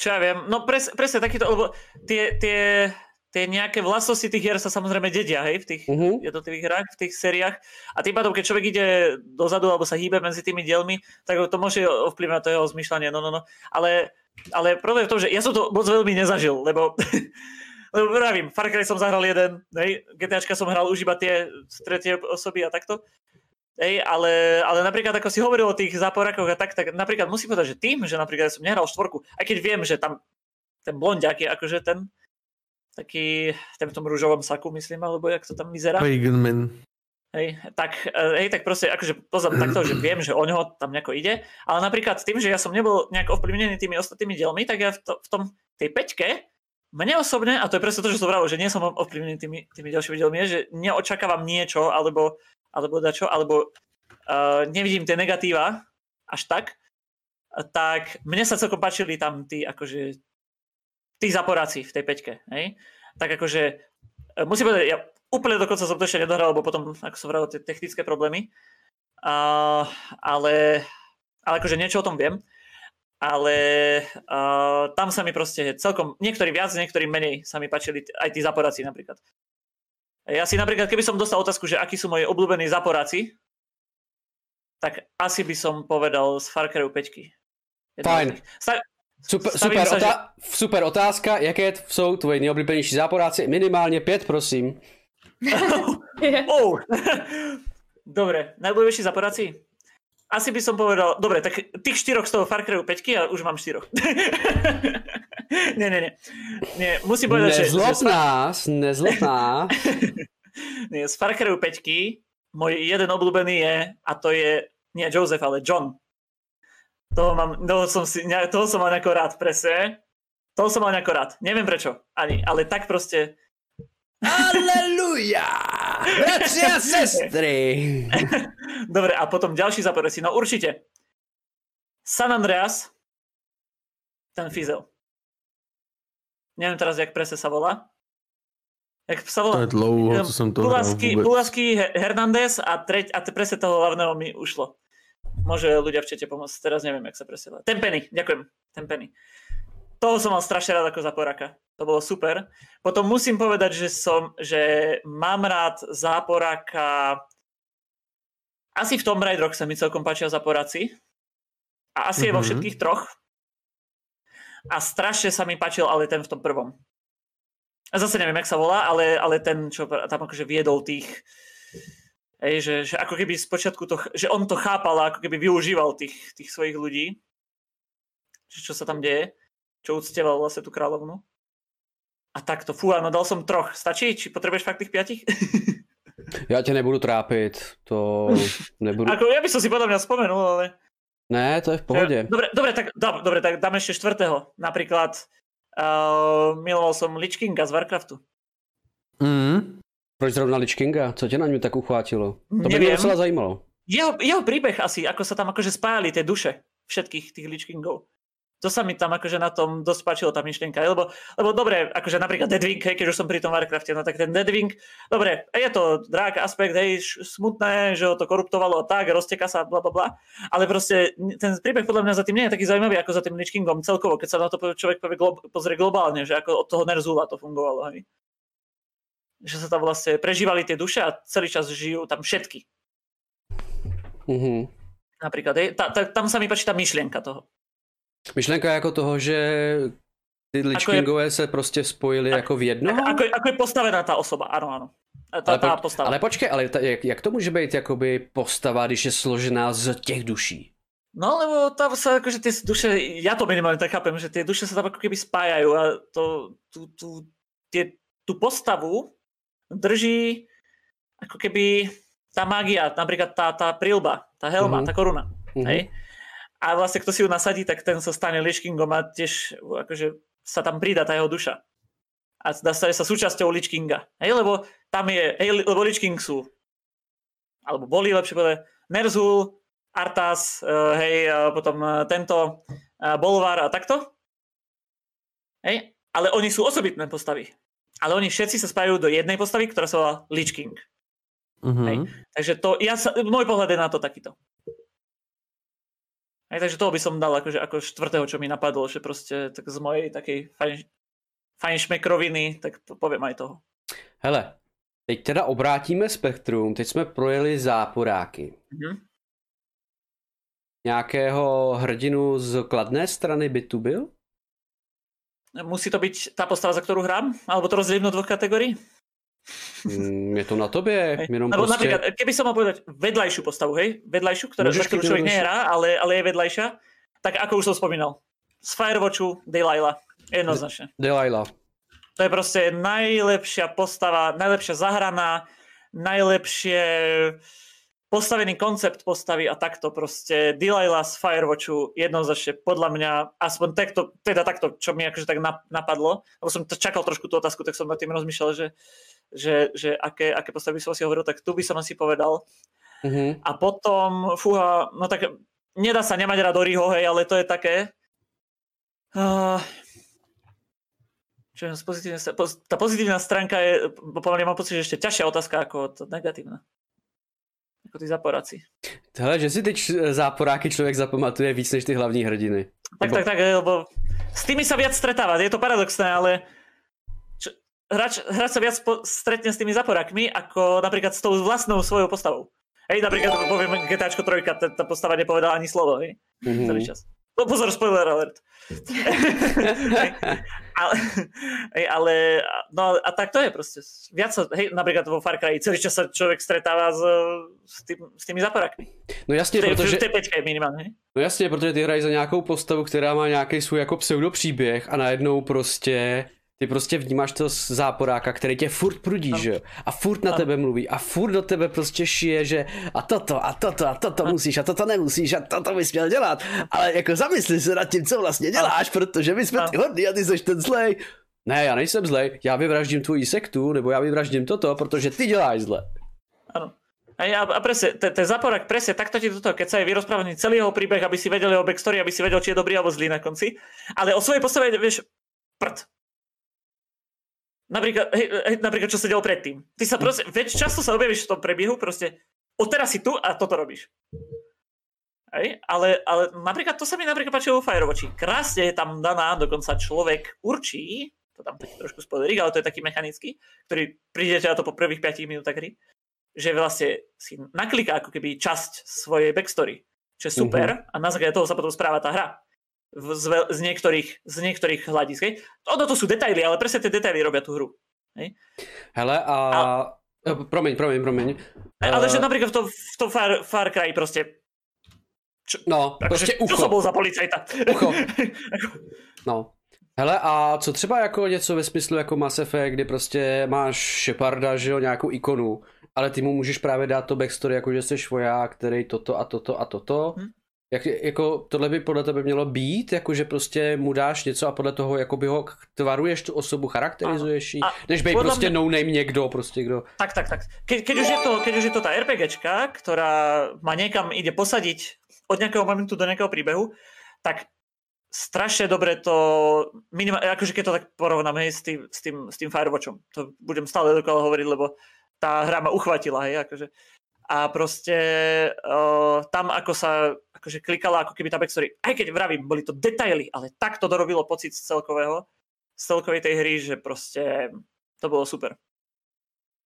čo ja viem, no pres, presne takýto, lebo tie, tie, tie nejaké vlastnosti tých hier sa samozrejme dedia, hej, v tých Mhm. jednotlivých hrách, v tých sériách. A tým pádom, keď človek ide dozadu alebo sa hýbe medzi tými dielmi, tak to môže ovplyvňovať to jeho zmýšľanie, no, no, no. Ale, ale problém je v tom, že ja som to moc veľmi nezažil, lebo, lebo vravím, Far Cry som zahral jeden, hej, GTAčka som hral už iba tie tretie osoby a takto. Hej, ale, ale napríklad ako si hovoril o tých záporákoch a tak, tak napríklad musím povedať, že tým, že napríklad som nehral štvorku, aj keď viem, že tam ten blondiak je akože ten taký, ten v tom rúžovom saku, myslím, alebo jak to tam vyzerá. Paganman. Hej, tak, eh, hej, tak proste akože pozor takto, že viem, že o ňoho tam nejako ide, ale napríklad tým, že ja som nebol nejak ovplyvnený tými ostatnými dielmi, tak ja v, to, v tom, tej peťke, mne osobne, a to je presne to, že som vravil, že nie som ovplyvnený tými, tými ďalšími dielmi, že neočakávam niečo, alebo, alebo dačo, alebo uh, nevidím tie negatíva až tak, tak mne sa celkom páčili tam tí, akože, tí zaporáci v tej peťke, hej? Tak akože, eh, musím povedať, ja úplne dokonca som to ešte nedohral, lebo potom, ako som vravil, tie technické problémy, uh, ale, ale akože niečo o tom viem, ale uh, tam sa mi proste celkom, niektorí viac, niektorí menej sa mi páčili aj tí zaporáci napríklad. Ja si napríklad, keby som dostal otázku, že akí sú moji obľúbení zaporáci, tak asi by som povedal z Far Cry 5. Fajn. Sta- Super, stavím super, sa, že- otá- super otázka, jaké jsou tvoji nejoblíbenější záporáci? Minimálně pět, prosím. Oh. Dobre, najobľúbenejší zaporáci? Asi by som povedal, dobre, tak tých štyroch z toho Far Cry 5 a už mám štyroch. nie, nie, nie. nie musím povedať, že, že Nezlob z, Far- nás, nezlob nás. nie, z Far Cry 5 môj jeden obľúbený je, a to je nie Joseph, ale John. Toho, mám, toho, som si, ne- toho som mal nejako rád, presne. Toho som mal nejako rád. Neviem prečo, ani, ale tak proste Aleluja! Bratři a sestry! Dobre, a potom ďalší zaporáci. No určite. San Andreas, ten Fizel. Neviem teraz, jak presne sa volá. Jak sa To volá? je dlouho, co jsem to Bulasky. Bulasky He- Hernandez a, treť, a presne toho hlavného mi ušlo. Môže ľudia v čete pomôcť, teraz neviem, jak sa presne volá. Tempeny, ďakujem. Tempeny. Toho som mal strašne rád ako zaporaka. To bolo super. Potom musím povedať, že som, že mám rád záporaka asi v Tomb Raideroch sa mi celkom páčia zaporáci. A asi je vo Mhm. všetkých troch. A strašne sa mi páčil ale ten v tom prvom. A zase neviem, jak sa volá, ale, ale ten, čo tam akože viedol tých, hej, že, že ako keby spočiatku to, že on to chápal a ako keby využíval tých, tých svojich ľudí, že čo sa tam deje, čo uctieval vlastne tú kráľovnu. A takto, fú, áno, dal som troch. Stačí? Či potrebuješ fakt tých piatich? Já tě nebudu trápit, to nebudu... ako, ja by som si podľa mňa spomenul, ale... Ne, to je v pohodě. Dobre, dobre, tak, dá, dobre, tak dáme ešte štvrtého. Napríklad uh, miloval som Lich Kinga z Warcraftu. Mm. Proč zrovna Lich Kinga? Co tě na něm tak uchvátilo? To by mě docela zajímalo. Jeho, jeho príbeh asi, ako sa tam akože spájali tie duše všetkých tých Lich Kingov. To sa mi tam akože na tom dosť páčilo, tá myšlienka. Lebo, lebo dobre, akože napríklad Deadwing, hej, keď už som pri tom Warcrafte, no tak ten Deadwing, dobre, je to drák aspekt, hej, smutné, že ho to koruptovalo a tak, rozteka sa, bla, bla, bla. Ale proste ten príbeh podľa mňa za tým nie je taký zaujímavý, ako za tým Lich Kingom celkovo, keď sa na to človek povie, pozrie globálne, že ako od toho Nerzula to fungovalo, hej. Že sa tam vlastne prežívali tie duše a celý čas žijú tam všetky. Mhm. Napríklad, hej, ta, ta, tam sa mi páči tá myšlienka toho. Myšlenka jako toho, že ty Lich Ako je- Kingové se prostě spojili jako v jednoho? Ako, ako je postavená tá osoba, áno, áno. Tá, ale, poč- postava. ale počkej, ale ta, jak, jak to může být jakoby postava, když je složená z těch duší? No lebo tam sa akože tie duše, ja to minimálne tak chápem, že tie duše sa tam ako keby spájajú a to, tú, tú, tie, tú postavu drží ako keby tá magia, napríklad tá, tá prilba, tá helma, Mhm. tá koruna. Mhm. Hej? a vlastne kto si ju nasadí, tak ten sa stane Lich Kingom a tiež akože sa tam pridá tá jeho duša. A dá sa súčasťou Lich Kinga. Hej, lebo tam je, hej, lebo Lich King sú, alebo boli lepšie povedať, Nerzul, Artas, uh, hej, uh, potom uh, tento uh, Bolvar a takto. Hej, ale oni sú osobitné postavy. Ale oni všetci sa spájajú do jednej postavy, ktorá sa volá Lich King. Mhm. Hej. Takže to, ja sa, môj pohľad je na to takýto. Aj, takže toho by som dal akože, ako štvrtého, čo mi napadlo, že proste tak z mojej takej fajn, fajn šmekroviny, tak to poviem aj toho. Hele, teď teda obrátíme spektrum, teď jsme projeli záporáky. Mhm. Nějakého hrdinu z kladné strany by tu byl? Musí to byť tá postava, za ktorú hrám? Alebo to rozdelím do dvoch kategórií? Mm, je to na tobě, jenom Lebo prostě... napríklad, keby som mal povedať vedľajšiu postavu, hej? Vedľajšiu, ktorá, Môžeš za ktorú človek nevíš. nehrá, ale, ale je vedľajšia, tak ako už som spomínal, z Firewatchu Delilah. Jednoznačne. Delilah. To je proste najlepšia postava, najlepšia zahraná, najlepšie postavený koncept postavy a takto proste Delilah z Firewatchu jednoznačne podľa mňa, aspoň takto, teda takto, čo mi akože tak nap- napadlo, lebo som čakal trošku tú otázku, tak som nad tým rozmýšľal, že, že, že aké, aké postavy som si hovoril, tak tu by som asi povedal. Mhm. A potom, fúha, no tak nedá sa nemať rád Oriho, hej, ale to je také. Uh, čo je z pozitívne, poz- tá pozitívna stránka je, pomaly mám pocit, že ešte ťažšia otázka ako to negatívna. Ako tí zaporáci. Hele, že si teď č- záporáky člověk zapamatuje víc než ty hlavní hrdiny. Tak, Lebo- tak, tak, lebo s tými sa viac stretáva. Je to paradoxné, ale čo, hráč, hráč sa viac po, stretne s tými zaporákmi, ako napríklad s tou vlastnou svojou postavou. Hej, napríklad poviem GTAčko 3, tá, tá postava nepovedala ani slovo, hej, Mhm. celý čas. No pozor, spoiler alert. ale, hej, ale, no a tak to je proste. Viac sa, hej, napríklad vo Far Cry celý čas sa človek stretáva s, s, tým, s tými zaporákmi. No jasně, V tej, protože... v tej pečke minimálne, hej. No jasně, protože ty hrají za nějakou postavu, která má nějaký svůj jako pseudopříběh a najednou prostě ty prostě vnímáš toho záporáka, který tě furt prudí, Ano. že jo? A furt na Ano. tebe mluví a furt do tebe prostě šije, že a toto a toto a toto musíš a toto nemusíš a toto bys měl dělat. Ale jako zamysli se nad tím, co vlastně děláš, protože my jsme ty hodný a ty jsi ten zlej. Ne, já nejsem zlej, já vyvraždím tvoji sektu, nebo já vyvraždím toto, protože ty děláš zle. Áno. A, ja, a presne, ten, ten zaporak presne takto ti keď sa je vyrozprávaný celý jeho príbeh, aby si vedel jeho backstory, aby si vedel, či je dobrý alebo zlý na konci. Ale o svojej postave vieš prd. Napríklad, hej, hej, napríklad, čo sa dialo predtým. Ty sa proste, veď často sa objavíš v tom prebiehu, proste odteraz si tu a toto robíš. Hej, ale, ale napríklad to sa mi napríklad páčilo vo Firewatchi. Krásne je tam daná, dokonca človek určí, to tam taký trošku spoilerík, ale to je taký mechanický, ktorý prídete na to po prvých 5 minútach hry, že vlastne si nakliká ako keby časť svojej backstory, čo je super a na základe toho sa potom správa tá hra. Z, z, niektorých, z niektorých hľadisk. Hej. Ono to sú detaily, ale presne tie detaily robia tú hru. Hele a... a... Promiň, promiň, promiň. Ale Eh, že napríklad v tom, v tom Far, Far Cry proste No, prostě akože, čo som ucho. bol za policajta? Ucho. No. Hele, a co třeba jako něco ve smyslu jako Mass Effect, kdy prostě máš Sheparda, že jo, nějakou ikonu, ale ty mu můžeš právě dát to backstory, jako že jsi voják, který toto a toto a toto. Hm. Jak, jako tohle by podle tebe mělo být, jako že prostě mu dáš něco a podle toho jako by ho tvaruješ tu osobu, charakterizuješ ji, než podle prostě mě- no name někdo, prostě kdo. Tak, tak, tak. Ke, keď, už je to, keď už je to tá RPGčka, ktorá ma niekam ide posadiť od nejakého momentu do nejakého príbehu, tak strašne dobre to, minima, akože keď to tak porovnám hej, s, tým, s, tým, s tým Firewatchom, to budem stále dokola hovoriť, lebo tá hra ma uchvatila, hej, akože. A proste uh, tam, ako sa akože klikala, ako keby tá backstory, aj keď vravím, boli to detaily, ale tak to dorobilo pocit z celkového, z celkovej tej hry, že proste to bolo super.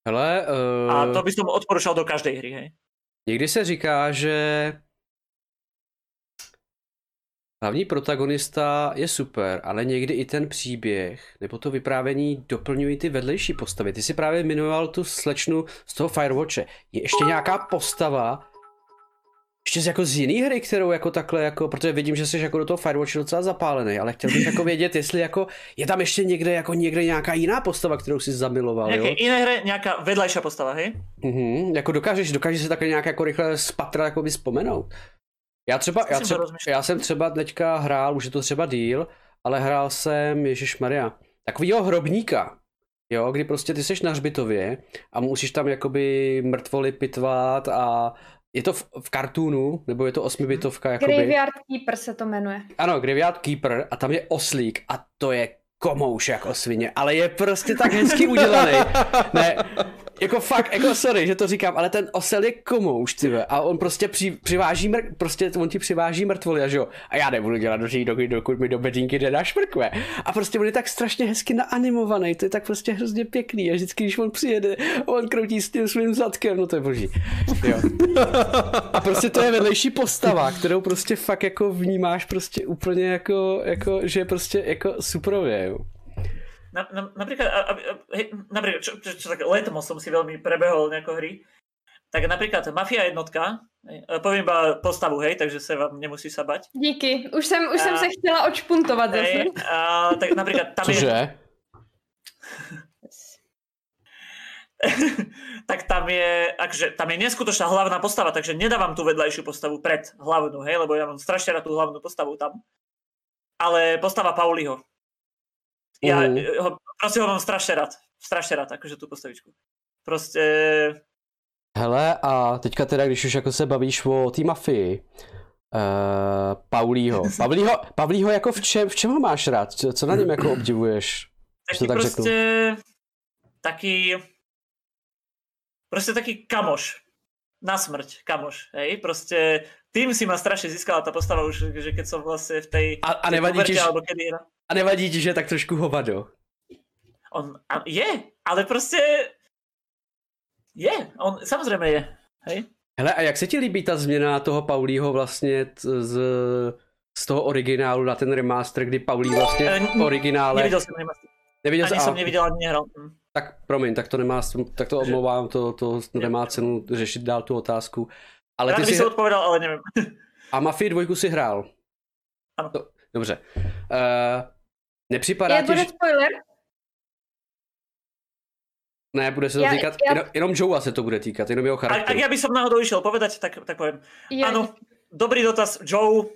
Hele, uh, A to by som odporúčal do každej hry, hej. Někdy se říká, že hlavní protagonista je super, ale někdy i ten příběh nebo to vyprávění doplňují ty vedlejší postavy. Ty si právě jmenoval tu slečnu z toho Firewatche. Je ještě nějaká postava, ještě z, jako z jiný hry, kterou jako takhle, jako, protože vidím, že jsi jako do toho Firewatche docela zapálený, ale chtěl bych jako vědět, jestli jako je tam ještě někde, jako někde nějaká jiná postava, kterou jsi zamiloval, Nejaké jo? iné hre, nejaká vedľajšia postava, hej? Mhm, jako dokážeš, dokážeš se takhle nějak jako rychle z patra jako by vzpomenout. Já třeba, já, třeba, já jsem třeba teďka hrál, už je to třeba díl, ale hrál jsem, Ježíš Maria, takovýho hrobníka. Jo, kdy prostě ty seš na hřbitově a musíš tam jakoby mrtvoly pitvat a je to v, v kartunu, nebo je to osmibitovka, jakoby. Graveyard Keeper se to jmenuje. Ano, Graveyard Keeper a tam je oslík a to je komouš jako svině, ale je prostě tak hezky udělaný. Ne, jako fakt, jako sorry, že to říkám, ale ten osel je komouš, ty a on prostě při, přiváží, mr, prostě on ti přiváží mrtvoly, a že jo, a já nebudu dělat do dokud, dokud mi do bedínky na šmrkve. A prostě on je tak strašně hezky naanimovaný, to je tak prostě hrozně pěkný a vždycky, když on přijede, on kroutí s tím svým zadkem, no to je boží. Jo. A prostě to je vedlejší postava, kterou prostě fakt jako vnímáš prostě úplně jako, jako že je prostě jako jo. Na, na, napríklad, a, a, hej, napríklad čo, čo, čo tak letmo som si veľmi prebehol nejako hry, tak napríklad Mafia jednotka, hej, poviem iba postavu, hej, takže sa vám nemusí sa bať. Díky, už jsem, už jsem A- se chtěla očpuntovat zase. Hej, a, tak napríklad tam je, Cože? tak tam je, akože, tam je neskutočná hlavná postava, takže nedávam tú vedľajšiu postavu pred hlavnú, hej, lebo ja mám strašne rád tú hlavnú postavu tam. Ale postava Pauliho. Ja Mhm. ho, proste ho mám strašne rád. Strašne rád, akože tú postavičku. Proste, Hele, a teďka teda, když už jako se bavíš o té mafii, uh, Paulího. Pavlího, Pavlího jako v čem, v čem ho máš rád? Co, na něm jako obdivuješ? Když to tak proste, řeknu. taký, proste taký kamoš. Na smrť, kamoš, hej, proste tým si ma strašne získala tá postava už, že keď som vlastne v tej, A, a nevadí ti, alebo kedy. A nevadí ti, že je tak trošku hovado? On a je, ale proste je, on samozrejme je, hej. Hele, a jak se ti líbí ta změna toho Paulího vlastně t- z, z toho originálu na ten remaster, kdy Paulí vlastně Eh, v originále... Nevidel som remaster. neviděl Ani a- nevidel, ani nehral. Hm. Tak promiň, tak to nemá, tak to omlouvám, to, to nemá cenu řešit dál tu otázku. Ale Rád ty by si, som odpovedal, ale neviem. a Mafii dvojku si hrál. Ano. To, dobře. Uh, nepřipadá Je, ti, bude že... spoiler? Ne, bude se to Já- týkat, já- jenom, jenom Joea se to bude týkat, jenom jeho Ak, ak charakteru. ja by som náhodou išiel povedať, tak, tak poviem. Je, Áno, dobrý dotaz, Joe.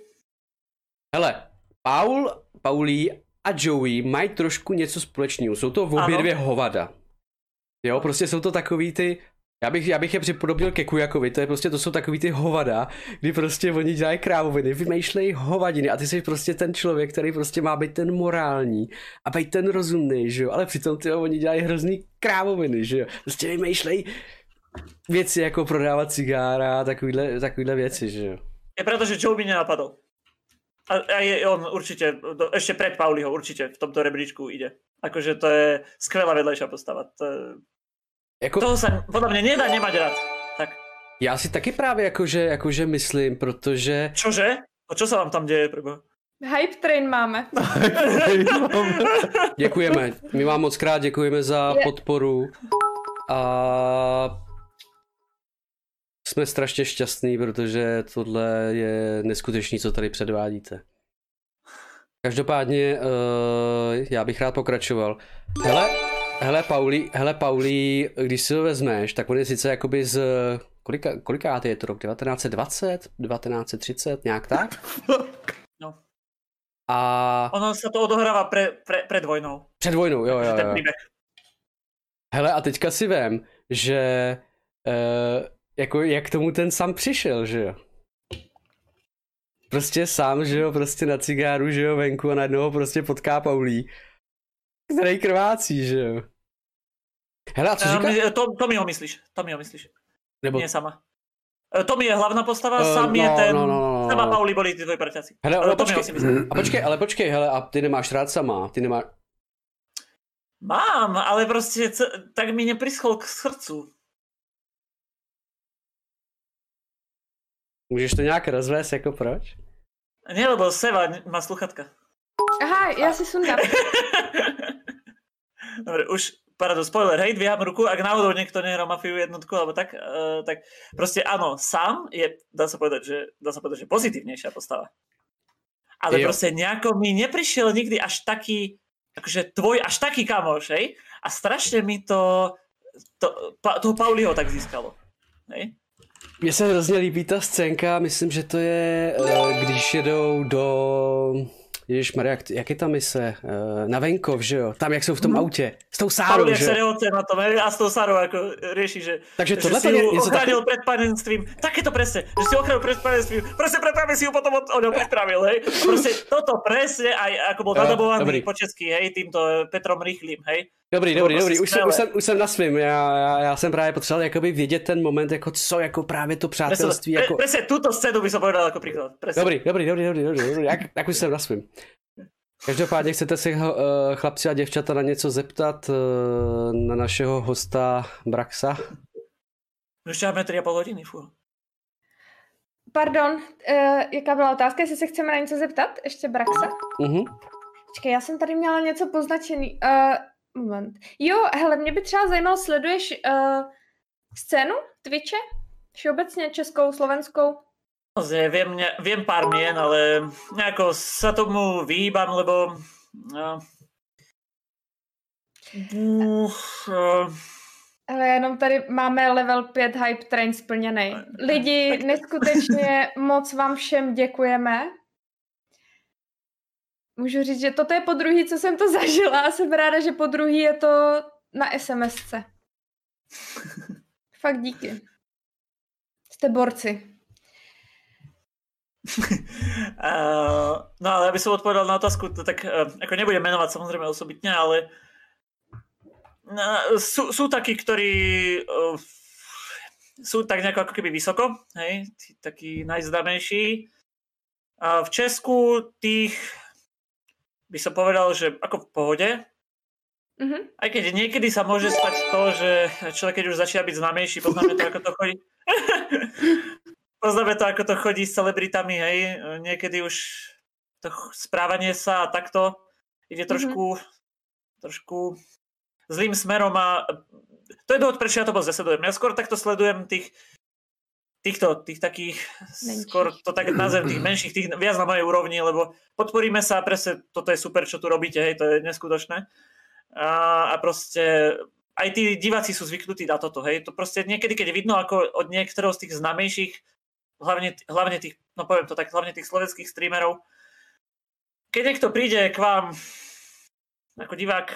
Hele, Paul, Paulí a Joey mají trošku něco společného. Jsou to obě Ano. dvě hovada. Jo, prostě jsou to takový ty, já bych, já bych je připodobnil ke Kujakovi, to je prostě, to jsou takový ty hovada, kdy prostě oni dělají krávoviny, vymýšlejí hovadiny a ty jsi prostě ten člověk, který prostě má být ten morální a být ten rozumný, že jo, ale přitom ty oni dělají hrozný krávoviny, že jo, prostě vymýšlejí věci jako prodávat cigára a takovýhle, takovýhle věci, že jo. Je pravda, že Joe by nenapadol. A, a je on určite, do, ešte pred Pauliho určite v tomto rebríčku ide. Akože to je skvelá vedlejšia postava. To, je, Jako... toho sa podľa mňa nedá nemať rád. Tak, Já si taky právě jakože, jakože myslím, protože čože? A čo sa vám tam deje, preboha? Hype train máme. děkujeme. My vám moc krát děkujeme za Je- podporu a jsme strašně šťastní, protože tohle je neskutečný, co tady předvádíte. Každopádně uh, já bych rád pokračoval. Hele, hele Pauli, hele Pauli, když si ho vezmeš, tak on je sice jakoby z kolika, kolikátý je to rok? 1920? 1930? Nějak tak? No. A Ono sa to odohráva pre, pre, pred vojnou. před vojnou, jo, jo, jo. Hele, a teďka si vem, že uh, jako jak k tomu ten sám přišel, že jo? Prostě sám, že jo, prostě na cigáru, že jo, venku a najednou ho prostě potká Paulí, který krvácí, že jo? Hele, a co říká? Um, to, to mi ho myslíš. To mi ho myslíš. Nebo, Nie sama. E, To mi je hlavná postava, Eh, sám je no, ten... no, no, no, no. Sama Pauli boli tí tvoji parťáci. hele, Ale ale to počkej, a počkej, ale počkej, hele, a ty nemáš rád sama, ty nemáš, Mám, ale proste c- tak mi neprischol k srdcu. můžeš to nějak rozvést, jako proč? Nie, lebo Seva má sluchatka. Aha, já si sundám. Dobre, už pardon, spoiler, hej, dvíham ruku, ak náhodou niekto nehral Mafiu jednotku, alebo tak, uh, tak proste áno, sám je, dá sa povedať, že, dá sa povedať, že pozitívnejšia postava. Ale Jo. proste nejako mi neprišiel nikdy až taký, akože tvoj až taký kamoš, hej, a strašne mi to, to pa, toho Pauliho tak získalo, hej. Mně se hrozně líbí ta scénka, myslím, že to je, eh, když jedou do Ježíš Maria, jak, jak je ta mise? Uh, na venkov, že jo? Tam, jak jsou v tom mm. autě. S tou Sárou, že jo? se na tom a s tou Sárou jako rieši, že, Takže že tohle si je ochránil pred panenstvím. Tak je to presne, že si ochránil pred panenstvím. Proste preto, aby si ju potom od, ňou pripravil, hej? Proste toto presne, aj ako bol nadobovaný po česky, hej, týmto Petrom Rychlým, hej? Dobrý, dobrý, dobrý, už jsem, už, jsem, už jsem na svým, já, já, já jsem právě potřeboval jakoby vědět ten moment, jako co, jako právě to přátelství. Presne, jako... presne túto scénu by som povedal jako. Presne. Dobrý, dobrý, dobrý, dobrý, dobrý, dobrý, jak, jak už jsem na svým. Každopádně chcete se uh, chlapci a děvčata na něco zeptat uh, na našeho hosta Braxa? Ještě máme 3,5 hodiny, fú. Pardon, uh, jaká byla otázka, jestli se chceme na něco zeptat? Ještě Braxa? Uh-huh. Počkej, já jsem tady měla něco poznačený. Uh, moment. Jo, hele, mě by třeba zajímalo, sleduješ uh, scénu Twitche? Všeobecně českou, slovenskou? Naozaj, viem, ne, viem pár mien, ale nejako sa tomu vyhýbam, lebo no, uh, uh, Ale jenom tady máme level 5 hype train splněný. Lidi, neskutečně moc vám všem děkujeme. Můžu říct, že toto je po druhý, co jsem to zažila a jsem ráda, že po druhý je to na SMSce. Fakt díky. Jste borci. uh, no ale aby som odpovedal na otázku, tak uh, ako nebudem menovať samozrejme osobitne, ale uh, sú, sú takí, ktorí uh, sú tak nejako ako keby vysoko, hej, tí, takí najzdanejší. A v Česku tých by som povedal, že ako v pohode, Mhm. aj keď niekedy sa môže stať to, že človek, keď už začína byť známejší, poznáme to, ako to chodí. poznáme to, ako to chodí s celebritami, hej. Niekedy už to správanie sa a takto ide trošku, mm-hmm. trošku zlým smerom a to je dôvod, prečo ja to moc nesledujem. Ja skôr takto sledujem tých týchto, tých takých, menších. skôr to tak nazvem, tých menších, tých viac na mojej úrovni, lebo podporíme sa a presne toto je super, čo tu robíte, hej, to je neskutočné. A, a proste aj tí diváci sú zvyknutí na toto, hej, to proste niekedy, keď vidno, ako od niektorého z tých znamejších hlavne, hlavne tých, no poviem to tak, hlavne tých slovenských streamerov. Keď niekto príde k vám ako divák,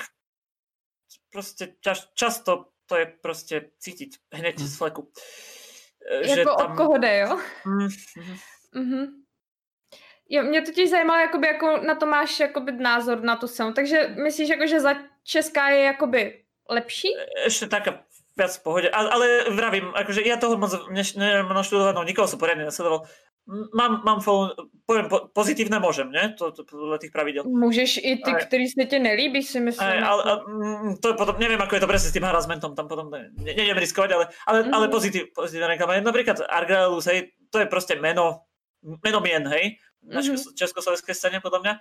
proste čas, často to je proste cítiť hneď z fleku. Že jako tam... od koho jde, jo? Mm, mm. Mm-hmm. Jo, mě totiž zajímalo, jakoby, jako na to máš jakoby, názor na tu scénu. Takže myslíš, jako, že za Česká je jakoby lepší? Ešte taká viac v pohode. Ale, ale vravím, akože ja toho moc no nikoho som poriadne nesledoval. Mám, mám follow, poviem, po, pozitívne môžem, ne? To, to podľa tých pravidel. Můžeš i ty, aj, který se ti nelíbí, si myslím. Aj, ale, ale, mm, to potom, neviem, ako je to presne s tým harassmentom, tam potom ne, neviem riskovať, ale, ale, mm-hmm. ale pozitív, pozitívna reklama. Napríklad Argalus, hej, to je proste meno, meno mien, hej, na mm-hmm. československej scéne, podľa mňa.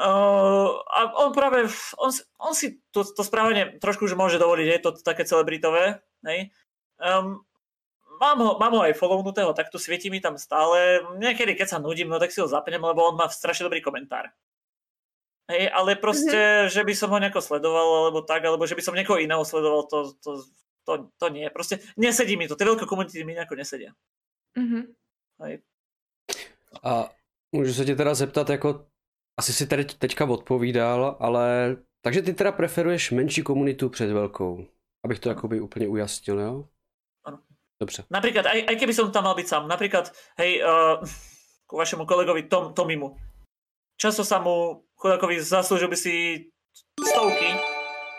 Uh, a on práve, on, on si to, to správanie trošku už môže dovoliť, je to také celebritové, hej. Um, mám, ho, mám ho aj follownutého, tak tu svieti mi tam stále. Niekedy, keď sa nudím, no tak si ho zapnem, lebo on má strašne dobrý komentár. Hej, ale proste, mm-hmm. že by som ho nejako sledoval, alebo tak, alebo že by som niekoho iného sledoval, to, to, to, to nie. Proste nesedí mi to. Tie veľké komunity mi nejako nesedia. Mm-hmm. Hej. A můžu se tě teda zeptat, jako asi si teď, teďka odpovídal, ale takže ty teda preferuješ menší komunitu před velkou, abych to jakoby úplně ujasnil, jo? Dobře. Napríklad, aj, aj keby som tam mal byť sám, napríklad, hej, uh, ku vašemu kolegovi Tom, Tomimu. Často sa mu chudakovi zaslúžil by si stovky,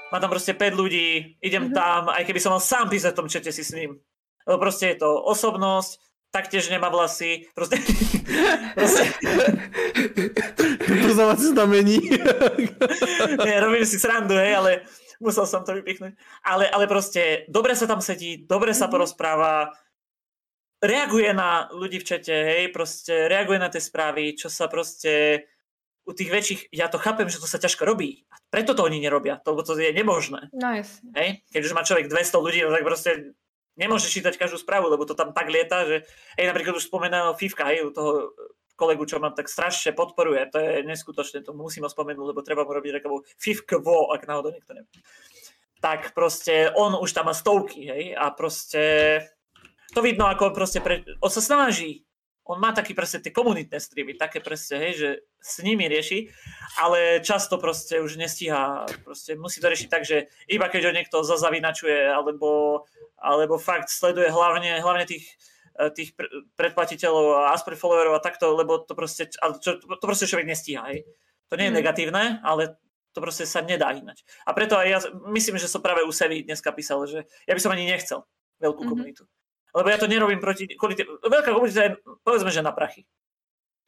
má tam proste 5 ľudí, idem mm-hmm. tam, aj keby som mal sám písať v tom čete si s ním. Lebo proste je to osobnosť, taktiež nemá vlasy, proste... proste... Poznávací znamení. Nie, robím si srandu, hej, ale musel som to vypichnúť. Ale, ale proste dobre sa tam sedí, dobre sa mm-hmm. porozpráva, reaguje na ľudí v čete, hej, proste reaguje na tie správy, čo sa proste u tých väčších, ja to chápem, že to sa ťažko robí. A preto to oni nerobia, lebo to je nemožné. No jasne. Hej? Keď už má človek 200 ľudí, no tak proste nemôže čítať každú správu, lebo to tam tak lieta, že aj napríklad už spomenaného Fivka, hej, toho kolegu, čo ma tak strašne podporuje, to je neskutočné, to musím spomenúť, lebo treba mu robiť takovou Fivkvo, ak náhodou niekto nevie. Tak proste on už tam má stovky, hej, a proste to vidno, ako on proste, pre, on sa snaží, on má taký presne tie komunitné streamy, také presne, hej, že s nimi rieši, ale často proste už nestíha, proste musí to riešiť tak, že iba keď ho niekto zazavinačuje, alebo, alebo fakt sleduje hlavne, hlavne tých, tých predplatiteľov a aspoň followerov a takto, lebo to proste, ale čo, to proste človek nestíha, hej. To nie je mm. negatívne, ale to proste sa nedá inať. A preto aj ja myslím, že som práve u Sevy dneska písal, že ja by som ani nechcel veľkú mm-hmm. komunitu. Lebo ja to nerobím proti... Kvôli tým, veľká komunita je, povedzme, že na prachy.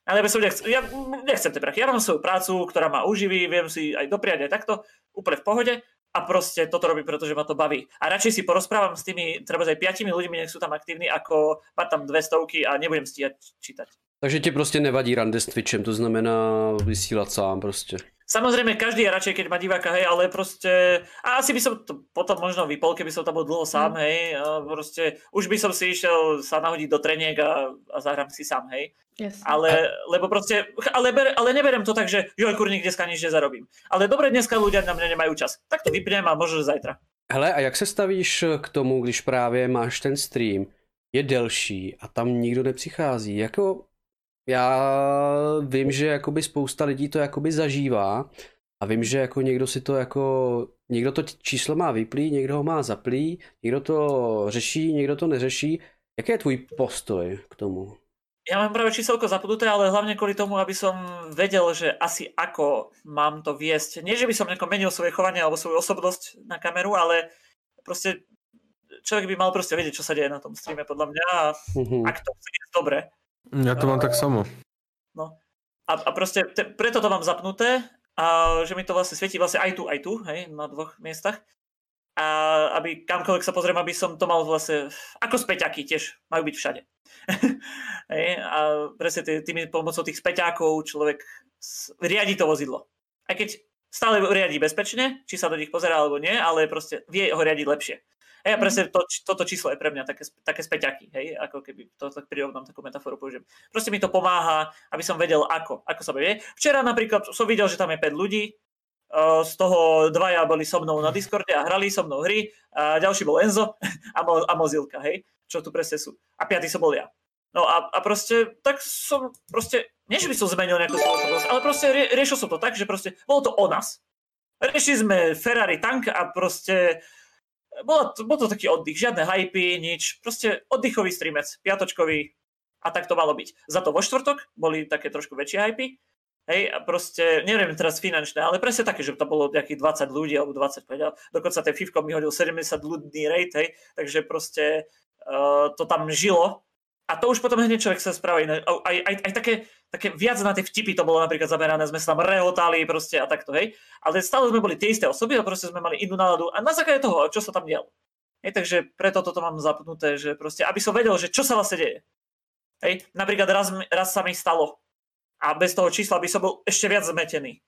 Ale ja, by som nechcel, ja nechcem tie prachy. Ja mám svoju prácu, ktorá ma uživí, viem si aj dopriať aj takto, úplne v pohode a proste toto robím, pretože ma to baví. A radšej si porozprávam s tými, treba aj piatimi ľuďmi, nech sú tam aktívni, ako mať tam dve stovky a nebudem stíhať čítať. Takže ti prostě nevadí rande s Twitchem, to znamená vysílat sám prostě. Samozrejme, každý je radšej, keď má diváka, hej, ale proste, a asi by som to potom možno vypol, keby som tam bol dlho sám, mm. hej, a proste, už by som si išiel sa nahodiť do treniek a, a zahrám si sám, hej. Yes. Ale, lebo proste, ale, ber, ale neberem to tak, že joj, kurník, dneska nič nezarobím. Ale dobre, dneska ľudia na mňa nemajú čas. Tak to vypnem a možno zajtra. Hele, a jak se stavíš k tomu, když právě máš ten stream, je delší a tam nikdo nepřichází? Jako já vím, že jakoby spousta lidí to jakoby zažívá a vím, že jako někdo si to jako, někdo to číslo má vyplý, někdo ho má zaplý, někdo to řeší, někdo to neřeší. Jaký je tvůj postoj k tomu? Ja mám práve číselko zapnuté, ale hlavne kvôli tomu, aby som vedel, že asi ako mám to viesť. Nie, že by som nejako menil svoje chovanie alebo svoju osobnosť na kameru, ale proste človek by mal proste vedieť, čo sa deje na tom streame podľa mňa a mm-hmm. ak to chce dobre, Ja to mám tak samo. No. A, a proste te, preto to mám zapnuté, a že mi to vlastne svietí vlastne aj tu, aj tu, hej, na dvoch miestach. A aby kamkoľvek sa pozriem, aby som to mal vlastne, ako späťaky tiež majú byť všade. hej, a presne tý, tými pomocou tých späťákov človek riadi to vozidlo. Aj keď stále riadi bezpečne, či sa do nich pozerá alebo nie, ale proste vie ho riadiť lepšie. Hej, a presne to, toto číslo je pre mňa také, také späťaky, hej, ako keby to tak prirovnám takú metaforu použijem. Proste mi to pomáha, aby som vedel ako, ako sa bude. Včera napríklad som videl, že tam je 5 ľudí, z toho dvaja boli so mnou na Discorde a hrali so mnou hry, a ďalší bol Enzo a, Mo, a Mozilka, hej, čo tu presne sú. A piatý som bol ja. No a, a proste, tak som proste, nie že by som zmenil nejakú spôsobnosť, ale proste rie, riešil som to tak, že proste bolo to o nás. Riešili sme Ferrari tank a proste bolo to, bol to taký oddych, žiadne hypy, nič. Proste oddychový streamec, piatočkový a tak to malo byť. Za to vo štvrtok boli také trošku väčšie hypy. Hej, a proste, neviem teraz finančné, ale presne také, že to bolo nejakých 20 ľudí alebo 25. Dokonca ten Fivko mi hodil 70 ľudný rate, hej, takže proste uh, to tam žilo a to už potom hneď človek sa správa iné. Aj, aj, aj také, také viac na tie vtipy to bolo napríklad zamerané, sme sa tam rehotali proste a takto, hej. Ale stále sme boli tie isté osoby a proste sme mali inú náladu a na základe toho, čo sa tam dialo. Hej, takže preto toto mám zapnuté, že proste, aby som vedel, že čo sa vlastne deje. Hej, napríklad raz, raz sa mi stalo a bez toho čísla by som bol ešte viac zmetený.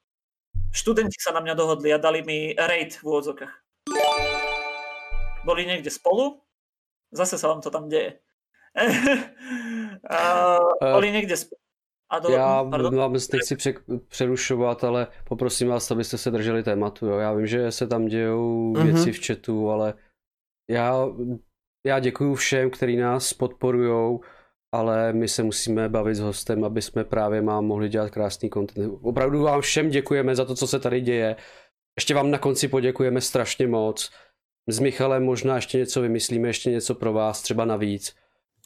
Študenti sa na mňa dohodli a dali mi raid v úvodzokách. Boli niekde spolu, zase sa vám to tam deje uh, boli někde sp- a do... Já vám nechci pře- přerušovat, ale poprosím vás, abyste se drželi tématu. Jo. Já vím, že se tam dějou mm-hmm. věci v chatu, ale já, já děkuji všem, kteří nás podporují, ale my se musíme bavit s hostem, aby jsme právě mám mohli dělat krásný content. Opravdu vám všem děkujeme za to, co se tady děje. Ještě vám na konci poděkujeme strašně moc. S Michalem možná ještě něco vymyslíme, ještě něco pro vás, třeba navíc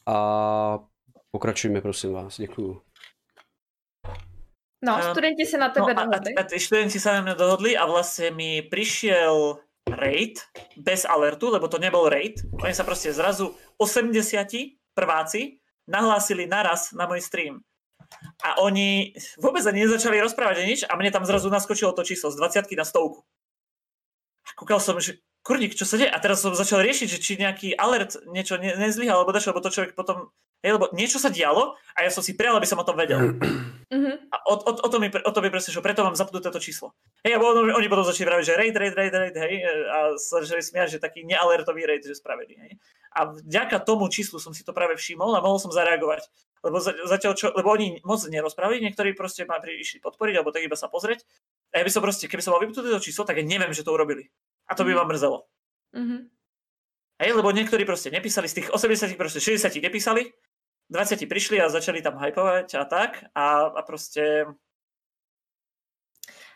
a pokračujme, prosím vás. Děkuju. No, studenti se na tebe no, dohodli. A, a, studenti sa na mňa dohodli a vlastne mi prišiel raid bez alertu, lebo to nebol raid. Oni sa proste zrazu 80 prváci nahlásili naraz na môj stream. A oni vôbec ani nezačali rozprávať nič a mne tam zrazu naskočilo to číslo z 20 na stovku. A kúkal som, že kurník, čo sa deje? A teraz som začal riešiť, že či nejaký alert niečo ne, nezlyhal, alebo dačo, lebo to človek potom... Hej, lebo niečo sa dialo a ja som si prijal, aby som o tom vedel. Mm-hmm. A o, o, o, to mi, o to mi presne, že preto mám zapnuté to číslo. Hej, a oni, oni potom začali vraviť, že raid, raid, raid, raid, hej, a sa začali smiať, že taký nealertový raid, že spravili, hej. A vďaka tomu číslu som si to práve všimol a mohol som zareagovať. Lebo zatiaľ čo, lebo oni moc nerozprávali, niektorí proste ma prišli podporiť, alebo tak iba sa pozrieť. A ja by som proste, keby som mal vypnuté to číslo, tak ja neviem, že to urobili. A to by ma mrzelo. Mm-hmm. Hej, lebo niektorí proste nepísali, z tých 80 proste 60 nepísali, 20 prišli a začali tam hypovať a tak a, a proste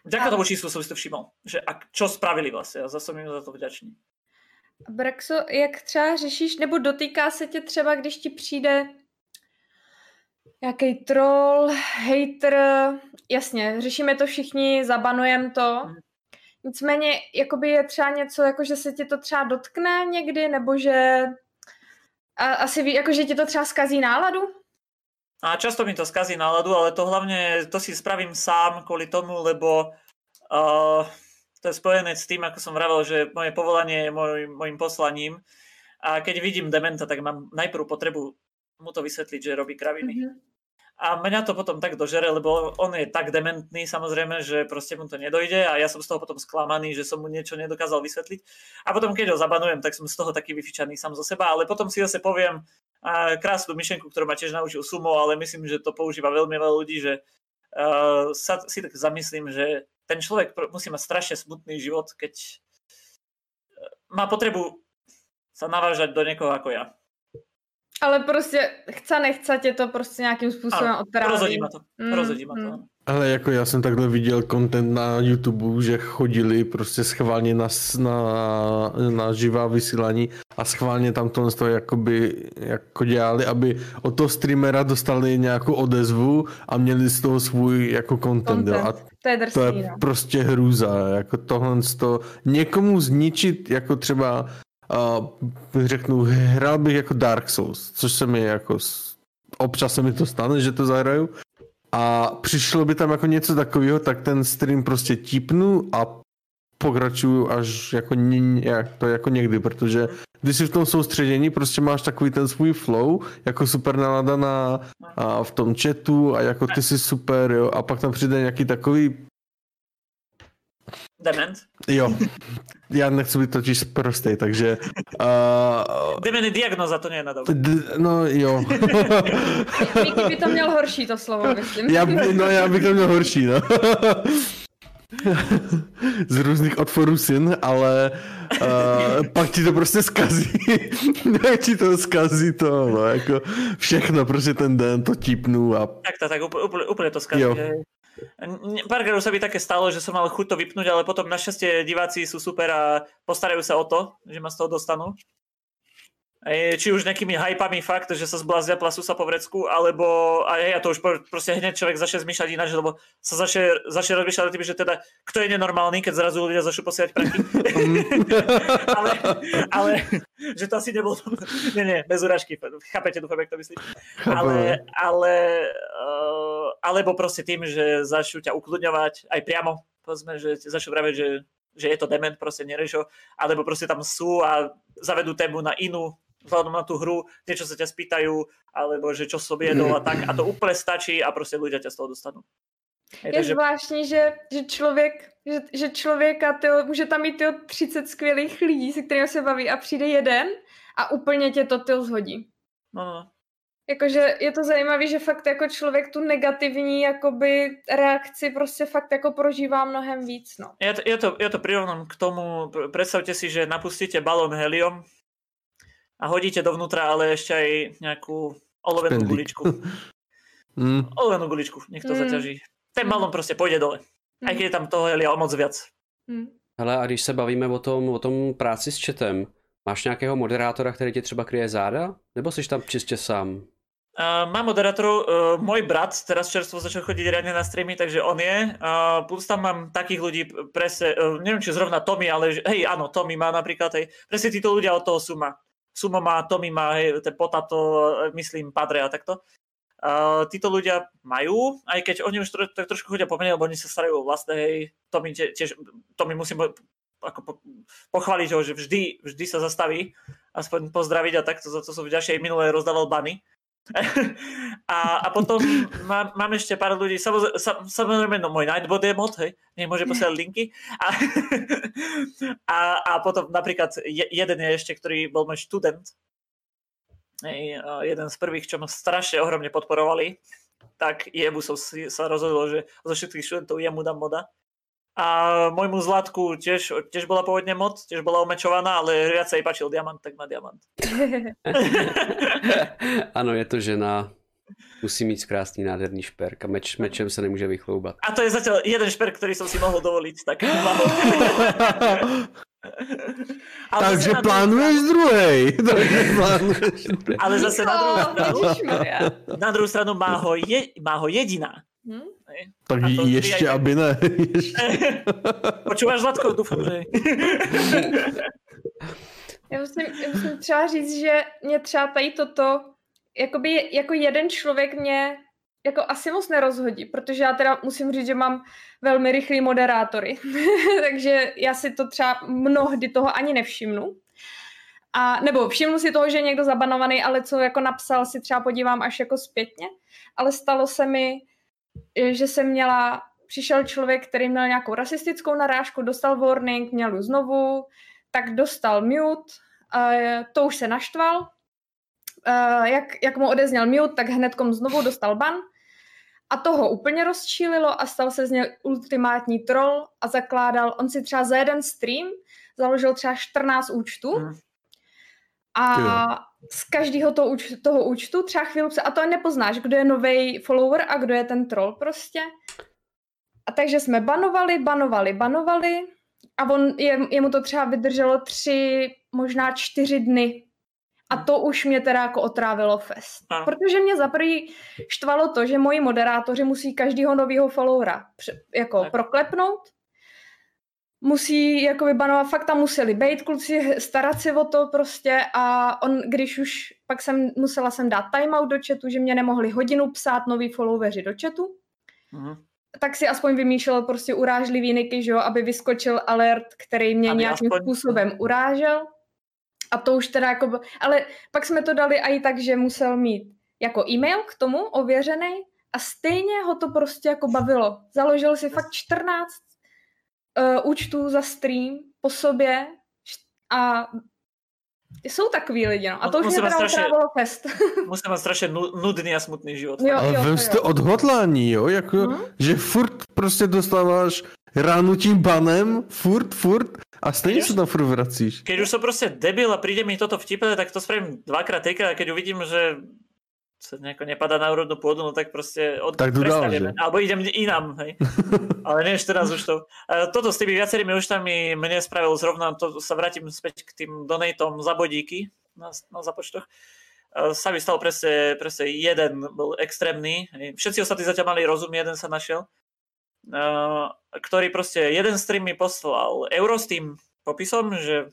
Vďaka tomu číslu som si to všiml, že a čo spravili vlastně a zase jsem za to vďačný. Brexo, jak třeba řešíš, nebo dotýká se tě třeba, když ti přijde nějaký troll, hater, jasně, řešíme to všichni, zabanujeme to. Hmm. Nicméně, jakoby je třeba něco, jako že se ti to třeba dotkne někdy, nebo že a, asi ví, jako že ti to třeba skazí náladu? A často mi to skazí náladu, ale to hlavne, to si spravím sám kvôli tomu, lebo uh, to je spojené s tým, ako som vravel, že moje povolanie je môj, môjim poslaním a keď vidím dementa, tak mám najprv potrebu mu to vysvetliť, že robí kraviny. Mm-hmm. A mňa to potom tak dožere, lebo on je tak dementný samozrejme, že proste mu to nedojde a ja som z toho potom sklamaný, že som mu niečo nedokázal vysvetliť. A potom keď ho zabanujem, tak som z toho taký vyfičaný sám zo seba, ale potom si zase poviem, krásnu myšlenku, ktorú ma tiež naučil Sumo, ale myslím, že to používa veľmi veľa ľudí, že uh, sa, si tak zamyslím, že ten človek musí mať strašne smutný život, keď eh, má potrebu sa navážať do někoho ako ja. Ale prostě chce, nechce tě to prostě nějakým způsobem odtráví. Rozhodí ma to. Mm, rozhodí ma to. Mm. Ale jako já jsem takhle viděl content na YouTube, že chodili prostě schválně na, na, na živá vysílání a schválně tam to z toho jakoby, jako dělali, aby od toho streamera dostali nějakou odezvu a měli z toho svůj jako content. content. Jo. A to je, drsný, to je no. prostě hrůza. Jako tohle z toho, někomu zničit jako třeba uh, řeknu, hrál bych jako Dark Souls, což se mi jako občas se mi to stane, že to zahraju. A přišlo by tam jako něco takového, tak ten stream prostě típnu a pokračuju až jako, jak to jako někdy, protože když jsi v tom soustředění, prostě máš takový ten svůj flow, jako super nálada na, a v tom chatu a jako ty jsi super, jo, a pak tam přijde nějaký takový Dement? Jo. Já nechci být totiž prostý, takže... Uh, Dement je diagnoza, to nie je nadal. No jo. Miky by to měl horší, to slovo, myslím. Já, no já bych to měl horší, no. Z různých otvorů syn, ale uh, pak ti to prostě skazí. pak ti to skazí to, no, jako všechno, prostě ten den to tipnu a... Tak to, tak úplně, úplně to skazí. Jo. Párkrát sa by také stalo, že som mal chuť to vypnúť, ale potom našťastie diváci sú super a postarajú sa o to, že ma z toho dostanú či už nejakými hypami fakt, že sa zblázia plasu sa po vrecku, alebo a ja to už proste hneď človek začne zmýšľať ináč, lebo sa začne, začne rozmýšľať tým, že teda kto je nenormálny, keď zrazu ľudia začnú posielať pranky. ale, ale, že to asi nebolo, nie, nie, bez urážky, chápete, dúfam, jak to myslím. Ale, ale, uh, alebo proste tým, že začnú ťa ukludňovať aj priamo, povedzme, že začnú praviť, že že je to dement, proste nerešo, alebo proste tam sú a zavedú tému na inú vzhľadom na tú hru, niečo sa ťa spýtajú, alebo že čo som jedol a tak. A to úplne stačí a prostě ľudia ťa z toho dostanú. Je, je takže... zvláštní, že, že člověk, že, že člověka, tyjo, může tam mít tyjo, 30 skvělých lidí, se kterými se baví a přijde jeden a úplně tě to tyjo, zhodí. No, no. Jakože je to zajímavé, že fakt jako člověk tu negativní jakoby reakci prostě fakt jako prožívá mnohem víc, no. Ja to, ja to, ja to prirovnám k tomu, predstavte si, že napustíte balón helium a hodíte dovnútra ale ešte aj nejakú olovenú Spendlík. guličku. mm. Olovenú guličku, nech to mm. zaťaží. Ten balón prostě pôjde dole. Mm. Aj keď je tam toho helia o moc viac. Mm. Hele, a když se bavíme o tom, o tom práci s chatem, máš nějakého moderátora, který ti třeba kryje záda? Nebo jsi tam čistě sám? Uh, mám moderátorov, uh, môj brat teraz čerstvo začal chodiť riadne na streamy, takže on je. Uh, plus tam mám takých ľudí, presne, uh, neviem či zrovna Tommy, ale hej, áno, Tommy má napríklad, hej, presne títo ľudia od toho Suma. Sumo má, Tommy má, hej, Potato, myslím, Padre a takto. Uh, títo ľudia majú, aj keď oni už tro, tak trošku chodia pomenej, lebo oni sa starajú o vlastné, hej, Tommy tiež, Tommy musím ako po, pochváliť ho, že vždy, vždy sa zastaví, aspoň pozdraviť a takto, za to som vďačný, minulé rozdával bany a, a potom mám, mám ešte pár ľudí, samozrejme, no môj Nightbot je mod, hej, nemôže posielať linky. A, a, a potom napríklad jeden je ešte, ktorý bol môj študent, hej, jeden z prvých, čo ma strašne ohromne podporovali, tak jemu som si, sa rozhodol, že zo všetkých študentov jemu dám moda. A môjmu Zlatku tiež, tiež bola pôvodne moc, tiež bola omečovaná, ale viac sa jej páčil diamant, tak má diamant. ano, je to žena. Musí mít krásný nádherný šperk a meč, mečem se nemůže vychloubat. A to je zatiaľ jeden šperk, ktorý som si mohol dovoliť, tak. Ale Takže plánuješ druhej. Takže plánuješ druhej. Ale zase na druhou stranu, na druhou stranu má ho, je, má ho jediná. Hmm? Tak ještě, aj... aby ne. Počúvaš, Zlatko? Doufám, že... já, musím, já musím třeba říct, že mě třeba tady toto, jakoby jako jeden člověk mě jako asi moc nerozhodí, protože já teda musím říct, že mám velmi rychlý moderátory, takže já si to třeba mnohdy toho ani nevšimnu. A, nebo všimnu si toho, že je někdo zabanovaný, ale co jako napsal, si třeba podívám až jako zpětně. Ale stalo se mi, že jsem měla, přišel člověk, který měl nějakou rasistickou narážku, dostal warning, měl ju znovu, tak dostal mute, to už se naštval, jak, jak mu odezněl mute, tak hnedkom znovu dostal ban. A toho úplně rozčílilo a stal se z něj ultimátní troll a zakládal, on si třeba za jeden stream založil třeba 14 účtů. Hmm. a z každého toho, úč, toho účtu třeba chvíli a to nepoznáš, kdo je nový follower a kdo je ten troll prostě. A takže jsme banovali, banovali, banovali a on, je, jemu to třeba vydrželo tři, možná čtyři dny, a to už mě teda jako otrávilo fest. A. Protože mě za prvý štvalo to, že moji moderátoři musí každýho nového followera jako tak. proklepnout, musí jako vybanovat, fakt tam museli být kluci, starat se o to prostě a on, když už, pak jsem, musela jsem dát timeout do chatu, že mě nemohli hodinu psát noví followeri do chatu, uh-huh. tak si aspoň vymýšlel prostě urážlivý niky, že jo, aby vyskočil alert, který mě aby nějakým aspoň... způsobem urážel. A to už teda jako, ale pak jsme to dali i tak, že musel mít jako e-mail k tomu ověřený a stejně ho to prostě jako bavilo. Založil si fakt 14 uh, účtů za stream po sobě a jsou takový lidi, no. A to už mě teda strašně, fest. Musím mít strašně nudný a smutný život. Jo, Ale vem jste odhodlání, jo? Jako, hmm? že furt prostě dostáváš ránu tím banem, furt, furt a stejně sa tam furt vracíš. Keď už som proste debil a príde mi toto vtipné, tak to spravím dvakrát, trikrát a keď uvidím, že sa nejako nepadá na úrodnú pôdu, no tak proste od... tak že? Alebo idem inám, hej. Ale nie teraz už to. Toto s tými viacerými účtami mne spravil zrovna, to sa vrátim späť k tým donatom za bodíky na, na započtoch. Sa mi stal presne, presne jeden bol extrémny. Hej. Všetci ostatní zatiaľ mali rozum, jeden sa našiel ktorý proste jeden stream mi poslal euro s tým popisom, že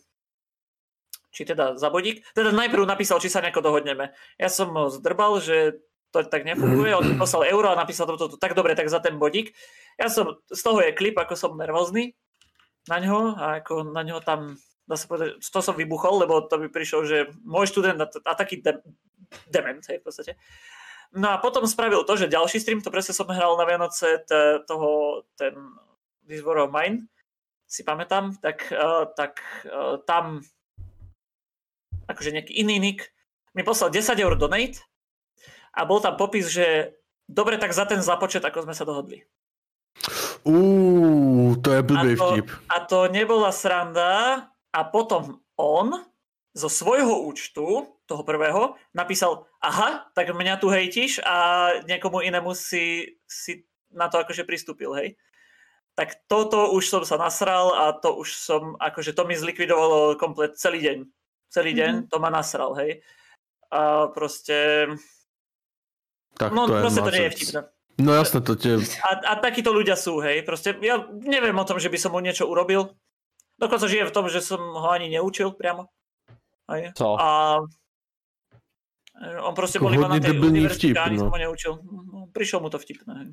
či teda za bodík. Teda najprv napísal, či sa nejako dohodneme. Ja som ho zdrbal, že to tak nefunguje, on poslal euro a napísal toto, to, tak dobre, tak za ten bodík. Ja som, z toho je klip, ako som nervózny na ňo a ako na ňo tam, dá sa povedať, to som vybuchol, lebo to by prišiel, že môj študent a, a taký de, dement, hej, v podstate. No a potom spravil to, že ďalší stream, to presne som hral na Vianoce, t- toho, ten This War of Mine, si pamätám, tak, uh, tak uh, tam akože nejaký iný nick mi poslal 10 eur donate a bol tam popis, že dobre, tak za ten započet, ako sme sa dohodli. Uuu, to je blbý vtip. A to nebola sranda a potom on zo svojho účtu, toho prvého, napísal, aha, tak mňa tu hejtíš a niekomu inému si, si na to akože pristúpil, hej. Tak toto už som sa nasral a to už som, akože to mi zlikvidovalo komplet celý deň. Celý deň mm-hmm. to ma nasral, hej. A proste... Tak no, to je proste to nie je vtipné. No jasne, to tie... A, a takíto ľudia sú, hej. Proste ja neviem o tom, že by som mu niečo urobil. Dokonca žijem v tom, že som ho ani neučil priamo. Aj. Co? A on proste bol iba na tej univerzite a ani no. som ho neučil. No, prišlo mu to vtipné. Hej.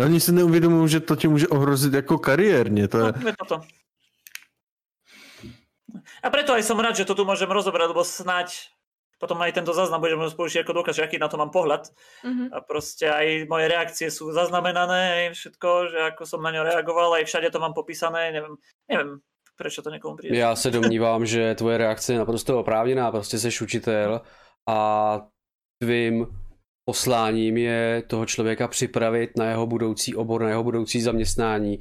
Ani si neuvědomují, že to tě může ohrozit jako kariérně. To je... No, je toto. A preto aj som rád, že to tu môžem rozobrať, lebo snáď potom aj tento záznam budeme spolužiť ako dôkaz, že aký na to mám pohľad. Mm-hmm. A proste aj moje reakcie sú zaznamenané, aj všetko, že ako som na ňo reagoval, aj všade to mám popísané, neviem, neviem proč to někomu přijde. Já se domnívám, že tvoje reakce je naprosto oprávněná, prostě jsi učitel a tvým posláním je toho člověka připravit na jeho budoucí obor, na jeho budoucí zaměstnání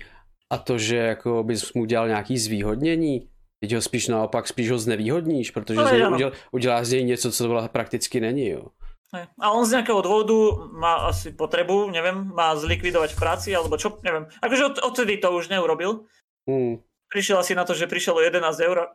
a to, že jako bys mu dělal nějaký zvýhodnění, teď ho spíš naopak, spíš ho znevýhodníš, protože Ale z něj uděl, uděláš z něj něco, co tohle prakticky není, jo. A on z nejakého dôvodu má asi potrebu, neviem, má zlikvidovať v práci, alebo čo, neviem. Akože od, odtedy to už neurobil. Hmm. Prišiel asi na to, že prišlo o 11 eur.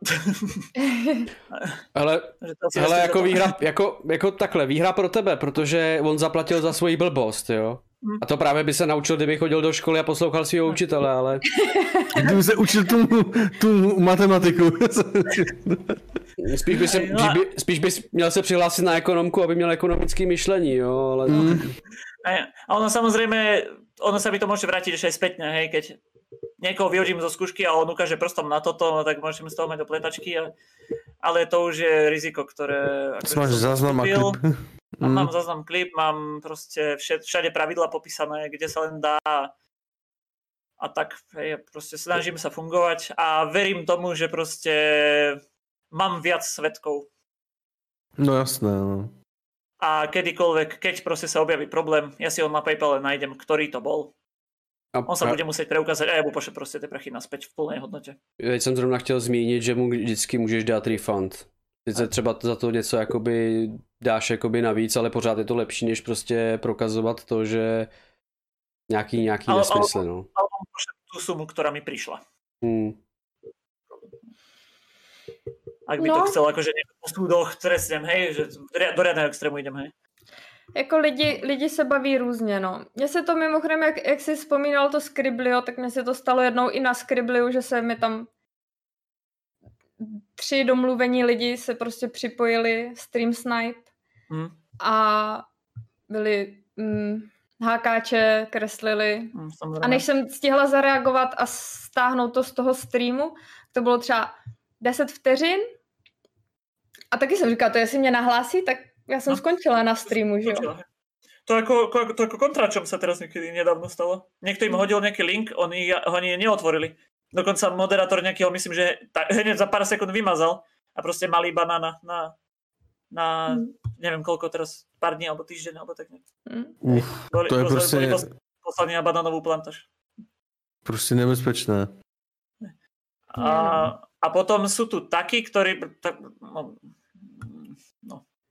Ale, to hele, jako to- výhra, jako, jako takhle, výhra pro tebe, protože on zaplatil za svoji blbost, jo. Hmm. A to právě by se naučil, kdyby chodil do školy a poslouchal svého učitele, ale Kdyby se učil tu, tu matematiku. spíš by, se, No spíš, by, spíš by měl se přihlásit na ekonomku, aby měl ekonomické myšlení, jo, ale... Mm. A ono samozrejme, ono sa mi to môže vrátiť ešte aj spätne, hej, keď niekoho vyhodím zo skúšky a on ukáže prstom na toto, no tak môžem z toho mať opletačky, a, ale to už je riziko, ktoré... Máš záznam a klip. Mm. mám záznam klip, mám proste všade pravidla popísané, kde sa len dá a tak hej, proste snažím sa fungovať a verím tomu, že proste mám viac svetkov No jasné, no. a kedykoľvek, keď proste sa objaví problém, ja si ho na Paypale nájdem, ktorý to bol. A On pra- bude musieť preukázať a ja mu pošle proste tie prachy naspäť v plnej hodnote. Teď jsem zrovna chtěl zmínit, že mu vždycky můžeš dát refund. Sice třeba za to něco jakoby dáš jakoby navíc, ale pořád je to lepší, než prostě prokazovat to, že nějaký, nějaký Ale- nesmysl, no. Ale on pošle tú sumu, ktorá mi prišla. Hmm. Ak by No. to chcel, akože niekto po súdoch trestnem, hej, že do riadného extrému idem, hej. Jako lidi, lidi se baví různě, no. Mně se to mimochodem, jak, jak jsi vzpomínal to Scriblio, tak mně se to stalo jednou i na Scribliu, že se mi tam tři domluvení lidi se prostě připojili, Stream Snipe Hm, a byli mm, hákáče, kreslili. hm, A než jsem stihla zareagovat a stáhnout to z toho streamu, to bylo třeba 10 vteřin. A taky jsem říkala, to jestli mě nahlásí, tak já jsem No. skončila na streamu, že jo. To ako, ako, to ako kontračom sa teraz niekedy nedávno stalo. Niekto im hodil nejaký link, oni ho ani neotvorili. Dokonca moderátor nejakého, myslím, že ta, hneď za pár sekúnd vymazal a proste mali iba na, na, na, na Mm. neviem koľko teraz, pár dní alebo týždeň, alebo tak nejak. Mm. Uf, Boli, to je prostě, boli na banánovú plantáž. prostě nebezpečné. A, a potom sú tu takí, ktorí... Tak, no,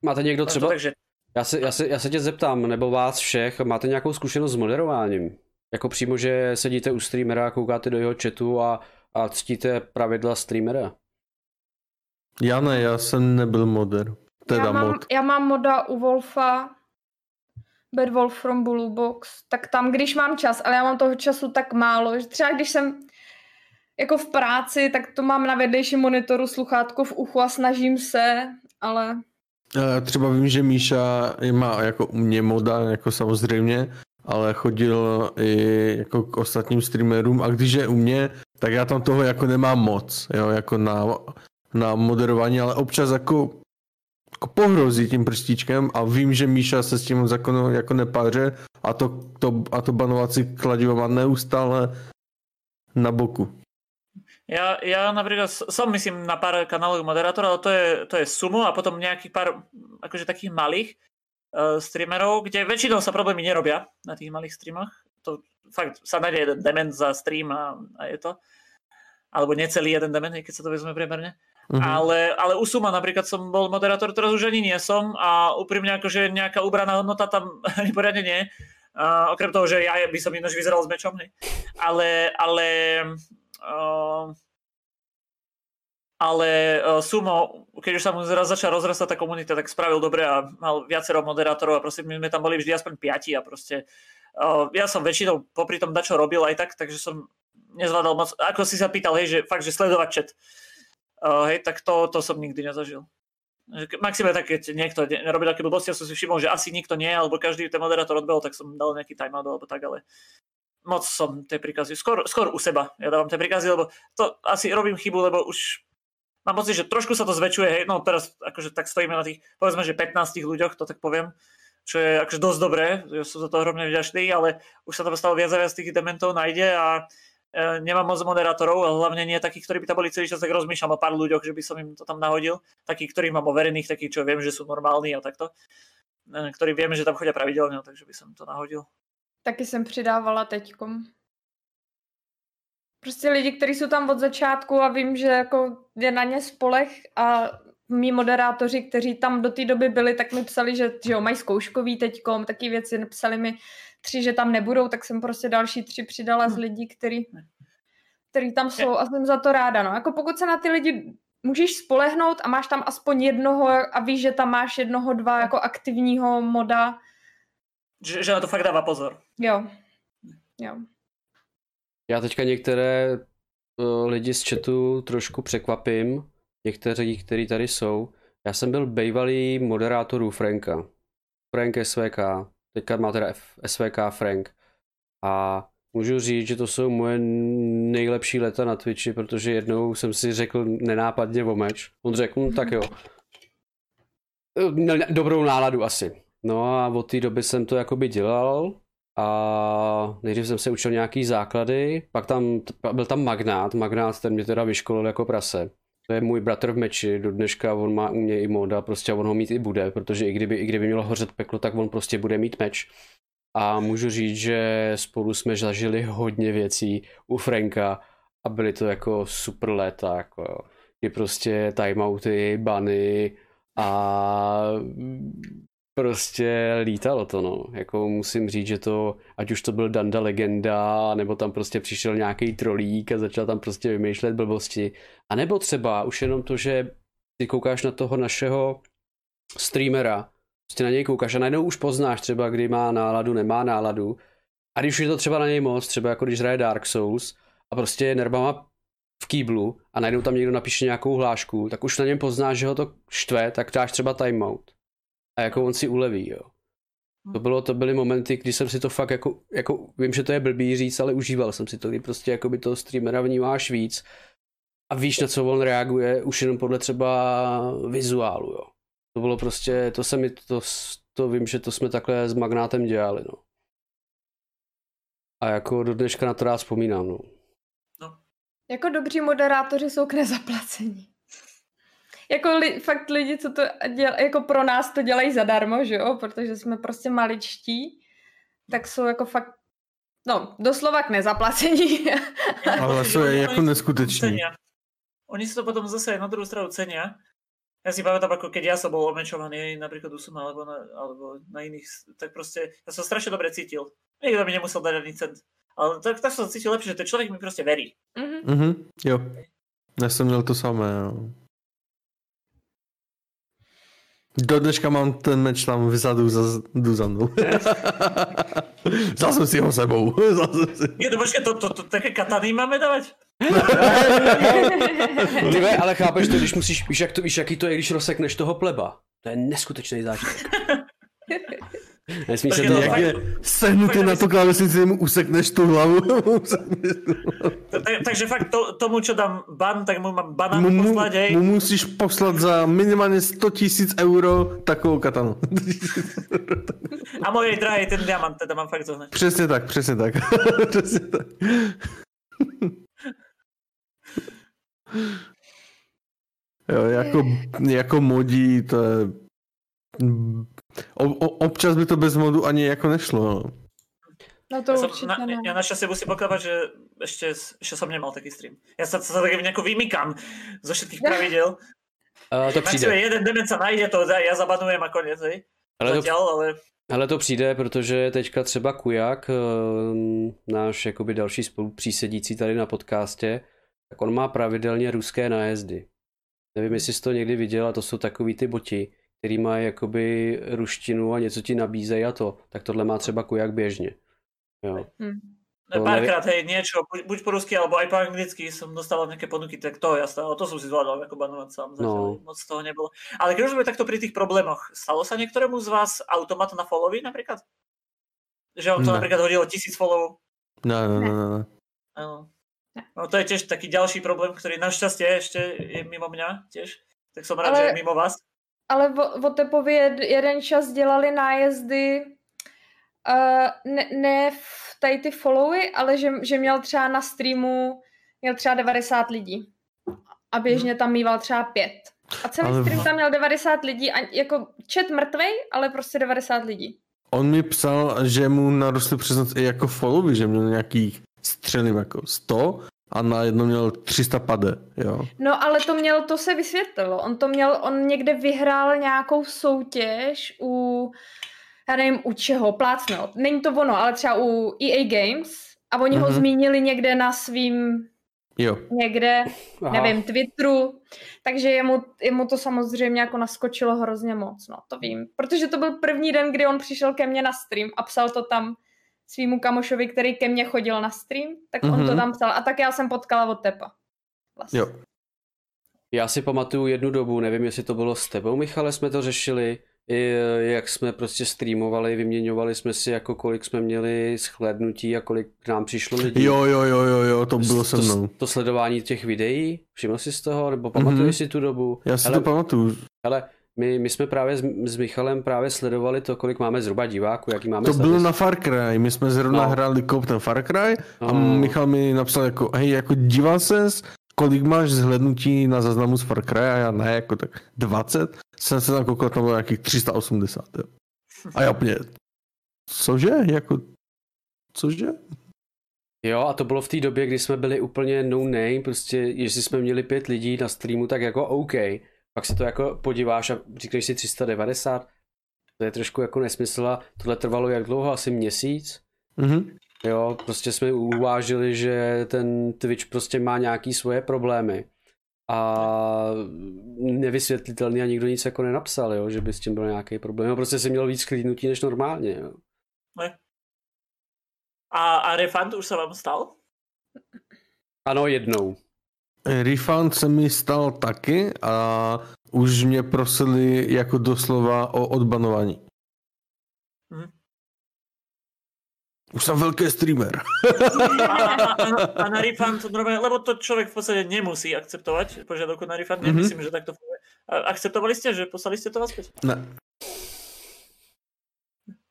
Máte někdo třeba... třeba, takže já se, já, se, já se tě zeptám, nebo vás všech, máte nějakou zkušenost s moderováním? Jako přímo, že sedíte u streamera, koukáte do jeho chatu a, a ctíte pravidla streamera? Já ne, já jsem nebyl moder. Teda já, mám, mod. já mám moda u Wolfa, Bad Wolf from Blue Box, tak tam, když mám čas, ale já mám toho času tak málo, že třeba když jsem jako v práci, tak to mám na vedlejším monitoru sluchátko v uchu a snažím se, ale Třeba vím, že Míša má jako u mě moda, jako samozřejmě, ale chodil i jako k ostatním streamerům a když je u mě, tak já tam toho jako nemám moc, jo, jako na, na moderování, ale občas jako, jako pohrozí tím prstíčkem a vím, že Míša se s tím zákonu jako nepáře a to, to, a to banovací kladivo má neustále na boku. Ja, ja napríklad som myslím na pár kanálových moderátorov, ale to je, to je sumo a potom nejakých pár akože takých malých uh, streamerov, kde väčšinou sa problémy nerobia na tých malých streamoch. To fakt sa nájde jeden dement za stream a, a je to. Alebo necelý jeden dement, keď sa to vezme priemerne. Mhm. Ale, ale u Suma napríklad som bol moderátor, teraz už ani nie som a úprimne akože nejaká ubraná hodnota tam ani poriadne nie. Uh, okrem toho, že ja by som ináč vyzeral s mečom, hej. Ale, ale ale uh, Sumo, keď už sa mu raz začala rozrastať tá komunita, tak spravil dobre a mal viacero moderátorov a proste my sme tam boli vždy aspoň piati a proste uh, ja som väčšinou popri tom dačo robil aj tak, takže som nezvládal moc, ako si sa pýtal, hej, že fakt, že sledovať chat. Uh, hej, tak to, to som nikdy nezažil. Maxime tak, keď niekto robil také blbosti, ja som si všimol, že asi nikto nie, alebo každý ten moderátor odbehol, tak som dal nejaký timeout alebo tak, ale moc som tie príkazy, skôr, skôr u seba ja dávam tie príkazy, lebo to asi robím chybu, lebo už mám pocit, že trošku sa to zväčšuje, hej, no teraz akože tak stojíme na tých, povedzme, že 15 ľuďoch, to tak poviem, čo je akože dosť dobré, ja som za to hromne vďačný, ale už sa tam stále viac a viac tých dementov nájde a e, nemám moc moderátorov, a hlavne nie takých, ktorí by tam boli celý čas, tak rozmýšľam o pár ľuďoch, že by som im to tam nahodil, takých, ktorých mám overených, takých, čo viem, že sú normálni a takto. eh, ktorí vieme, že tam chodia pravidelne, takže by som to nahodil. Taky jsem přidávala teďkom. Prostě lidi, kteří jsou tam od začátku a vím, že jako je na ně spolech a mý moderátoři, kteří tam do té doby byli, tak mi psali, že, že jo, mají zkouškový teďkom, taky věci, psali mi tři, že tam nebudou, tak jsem prostě další tři přidala z Hm. lidí, který, který tam jsou a jsem za to ráda. No. Jako pokud se na ty lidi můžeš spolehnout a máš tam aspoň jednoho a víš, že tam máš jednoho, dva jako aktivního moda, Že, že na to fakt dáva pozor. jo. Jo. Já teďka některé uh, lidi z chatu trošku překvapím, někteří, kteří tady jsou. Já jsem byl bývalý moderátorů Franka. Frank SVK, teďka má teda F, SVK Frank. A můžu říct, že to jsou moje nejlepší leta na Twitchi, protože jednou jsem si řekl nenápadně o meč. On řekl, no, tak jo. Měl dobrou náladu asi. No a od té doby jsem to jakoby dělal a nejdřív jsem se učil nějaký základy, pak tam byl tam Magnát, Magnát ten mě teda vyškolil jako prase. To je můj bratr v meči, do dneška on má u mě i moda, prostě on ho mít i bude, protože i kdyby, i kdyby mělo hořet peklo, tak on prostě bude mít meč. A můžu říct, že spolu jsme zažili hodně věcí u Franka a byly to jako super léta, jako jo. Prostě timeouty, bany a prostě lítalo to, no. Jako musím říct, že to, ať už to byl Danda legenda, nebo tam prostě přišel nějaký trolík a začal tam prostě vymýšlet blbosti. A nebo třeba už jenom to, že ty koukáš na toho našeho streamera, prostě na něj koukáš a najednou už poznáš třeba, kdy má náladu, nemá náladu. A když už je to třeba na něj moc, třeba jako když hraje Dark Souls a prostě je nervama v kýblu a najednou tam někdo napíše nějakou hlášku, tak už na něm poznáš, že ho to štve, tak dáš třeba timeout. A jako on si uleví, jo. To, bylo, to byly momenty, kdy jsem si to fakt jako, jako, vím, že to je blbý říct, ale užíval jsem si to, kdy prostě jako by toho streamera vnímáš víc a víš, na co on reaguje, už jenom podle třeba vizuálu, jo. To bylo prostě, to se mi, to, to vím, že to jsme takhle s Magnátem dělali, no. A jako do dneška na to rád vzpomínám, no. Jako dobří moderátoři jsou k nezaplacení. Jako li, fakt lidi, co to děl, jako pro nás to dělají zadarmo, že jo, protože jsme prostě maličtí, tak jsou jako fakt, no, doslova k nezaplacení. Ale to je jako neskutečný. Cenia. Oni si to potom zase na druhú stranu cenia. Ja si pamätám, ako keď ja som bol omečovaný napríklad u Suma alebo na, alebo na iných, tak proste ja som strašne dobre cítil. Nikto mi nemusel dať ani cent. Ale tak, tak som cítil lepšie, že ten človek mi proste verí. Mhm. Mhm, jo. Já jsem měl to samé, jo. Do dneška mám ten meč tam vzadu za, jdu za mnou. Vzal jsem si ho sebou. Si. Je to počkej, to, to, to, také katany máme dávať? Ty ve, ale chápeš to, když musíš, víš, jak to, víš, jaký to je, když rozsekneš toho pleba. To je neskutečný zážitek. Nesmí se to... Jak je sehnutý na tu klávesnici, mu usekneš tu hlavu. Usekneš tu hlavu. Tak, takže fakt to, tomu, čo dám ban, tak mu mám banán mu, hej. mu musíš poslat za minimálně 100 tisíc euro takovou katanu. A mojej drahej ten diamant teda mám fakt zohnať. přesně tak, přesně tak. přesně tak. jo, jako, jako modí, to je... O, o, občas by to bez modu ani jako nešlo. No. No to som, určitě na, ne. ja našťastie musím pokladať, že ešte, ešte som nemal taký stream. Ja sa, sa tak nejako vymykam zo všetkých pravidel. Uh, to Maximum přijde. jeden dement sa nájde, to ja zabanujem a koniec, hej. Ale to, Zatiaľ, ale ale to přijde, protože teďka třeba Kujak, ehm, náš jakoby další spolupřísedící tady na podcastě, tak on má pravidelně ruské nájezdy. Nevím, jestli jsi to někdy viděl, a to jsou takový ty boti, který mají jakoby ruštinu a něco ti nabízejí a to. Tak tohle má třeba Kujak běžně. Jo. Hm. To párkrát, hej, niečo, buď, buď po rusky, alebo aj po anglicky som dostal nejaké ponuky, tak to jasné, ale to som si zvládol ako banovať sám, zatiaľ No. moc toho nebolo. Ale keď už sme takto pri tých problémoch, stalo sa niektorému z vás automat na followy napríklad? Že vám to Ne. napríklad hodilo tisíc followov? Ne, ne, ne. Áno. No to je tiež taký ďalší problém, ktorý našťastie ešte je mimo mňa tiež. Tak som rád, Ale- že je mimo vás. Ale Tepově jed, jeden čas dělali nájezdy uh, ne, ne v tady ty followy, ale že, že měl třeba na streamu měl třeba 90 lidí. A běžně tam mýval třeba pět. A celý Ale stream v- tam měl 90 lidí a jako chat mrtvej, ale prostě 90 lidí. On mi psal, že mu narostl přes noc i jako followy, že měl nějakých střelím jako 100 a najednou měl 300 pade, jo. No ale to měl, to se vysvětlilo. On to měl, on někde vyhrál nějakou soutěž u, já nevím u čeho, plácnout. Není to ono, ale třeba u EA Games a oni mm-hmm. ho Mhm. zmínili někde na svým, Jo. někde, Aha. nevím, Twitteru, takže jemu, jemu to samozřejmě jako naskočilo hrozně moc, no to vím. Protože to byl první den, kdy on přišel ke mně na stream a psal to tam svýmu kamošovi, který ke mně chodil na stream, tak on Mhm. to tam psal a tak já jsem potkala od Tepa. Vlastně. Jo. Já si pamatuju jednu dobu, nevím, jestli to bylo s tebou, Michale, jsme to řešili, i, jak jsme prostě streamovali, vyměňovali jsme si, jako kolik jsme měli shlédnutí a kolik k nám přišlo lidí. Jo, jo, jo, jo, jo, to bylo se mnou. To, to sledování těch videí, všiml jsi z toho, nebo pamatuješ Mhm. si tu dobu? Já si Hele, to pamatuju. Ale my, my jsme právě s, s Michalem právě sledovali to, kolik máme zhruba diváků, jaký máme To bylo statistiky. na Far Cry, my jsme zrovna No. hráli koup ten Far Cry a No. Michal mi napsal jako, hej, jako díval ses, kolik máš zhlednutí na záznamu z Far Cry a já ne, jako tak 20, jsem se tam koukal, tam bylo nějakých 380, jo. A já úplně, cože, jako, cože? Jo, a to bylo v té době, kdy jsme byli úplně no name, prostě jestli jsme měli pět lidí na streamu, tak jako OK. Pak se to jako podíváš a říkáš si 390, to je trošku jako nesmysl a tohle trvalo jak dlouho, asi měsíc. Mhm. Jo, prostě jsme uvážili, že ten Twitch prostě má nějaký svoje problémy. A nevysvětlitelný a nikdo nic jako nenapsal, jo, že by s tím byl nějaký problém. Jo, prostě si měl víc klidnutí než normálně. Jo. A, a refund už se vám stal? Ano, jednou. Refund se mi stal taky a už mě prosili jako doslova o odbanování. Mhm. Už jsem velký streamer. A, a, a, na refund lebo to človek v podstate nemusí akceptovať požiadavku na refund, Mhm. nemyslím, že takto funguje. A Akceptovali ste, že poslali ste to vás? Ne.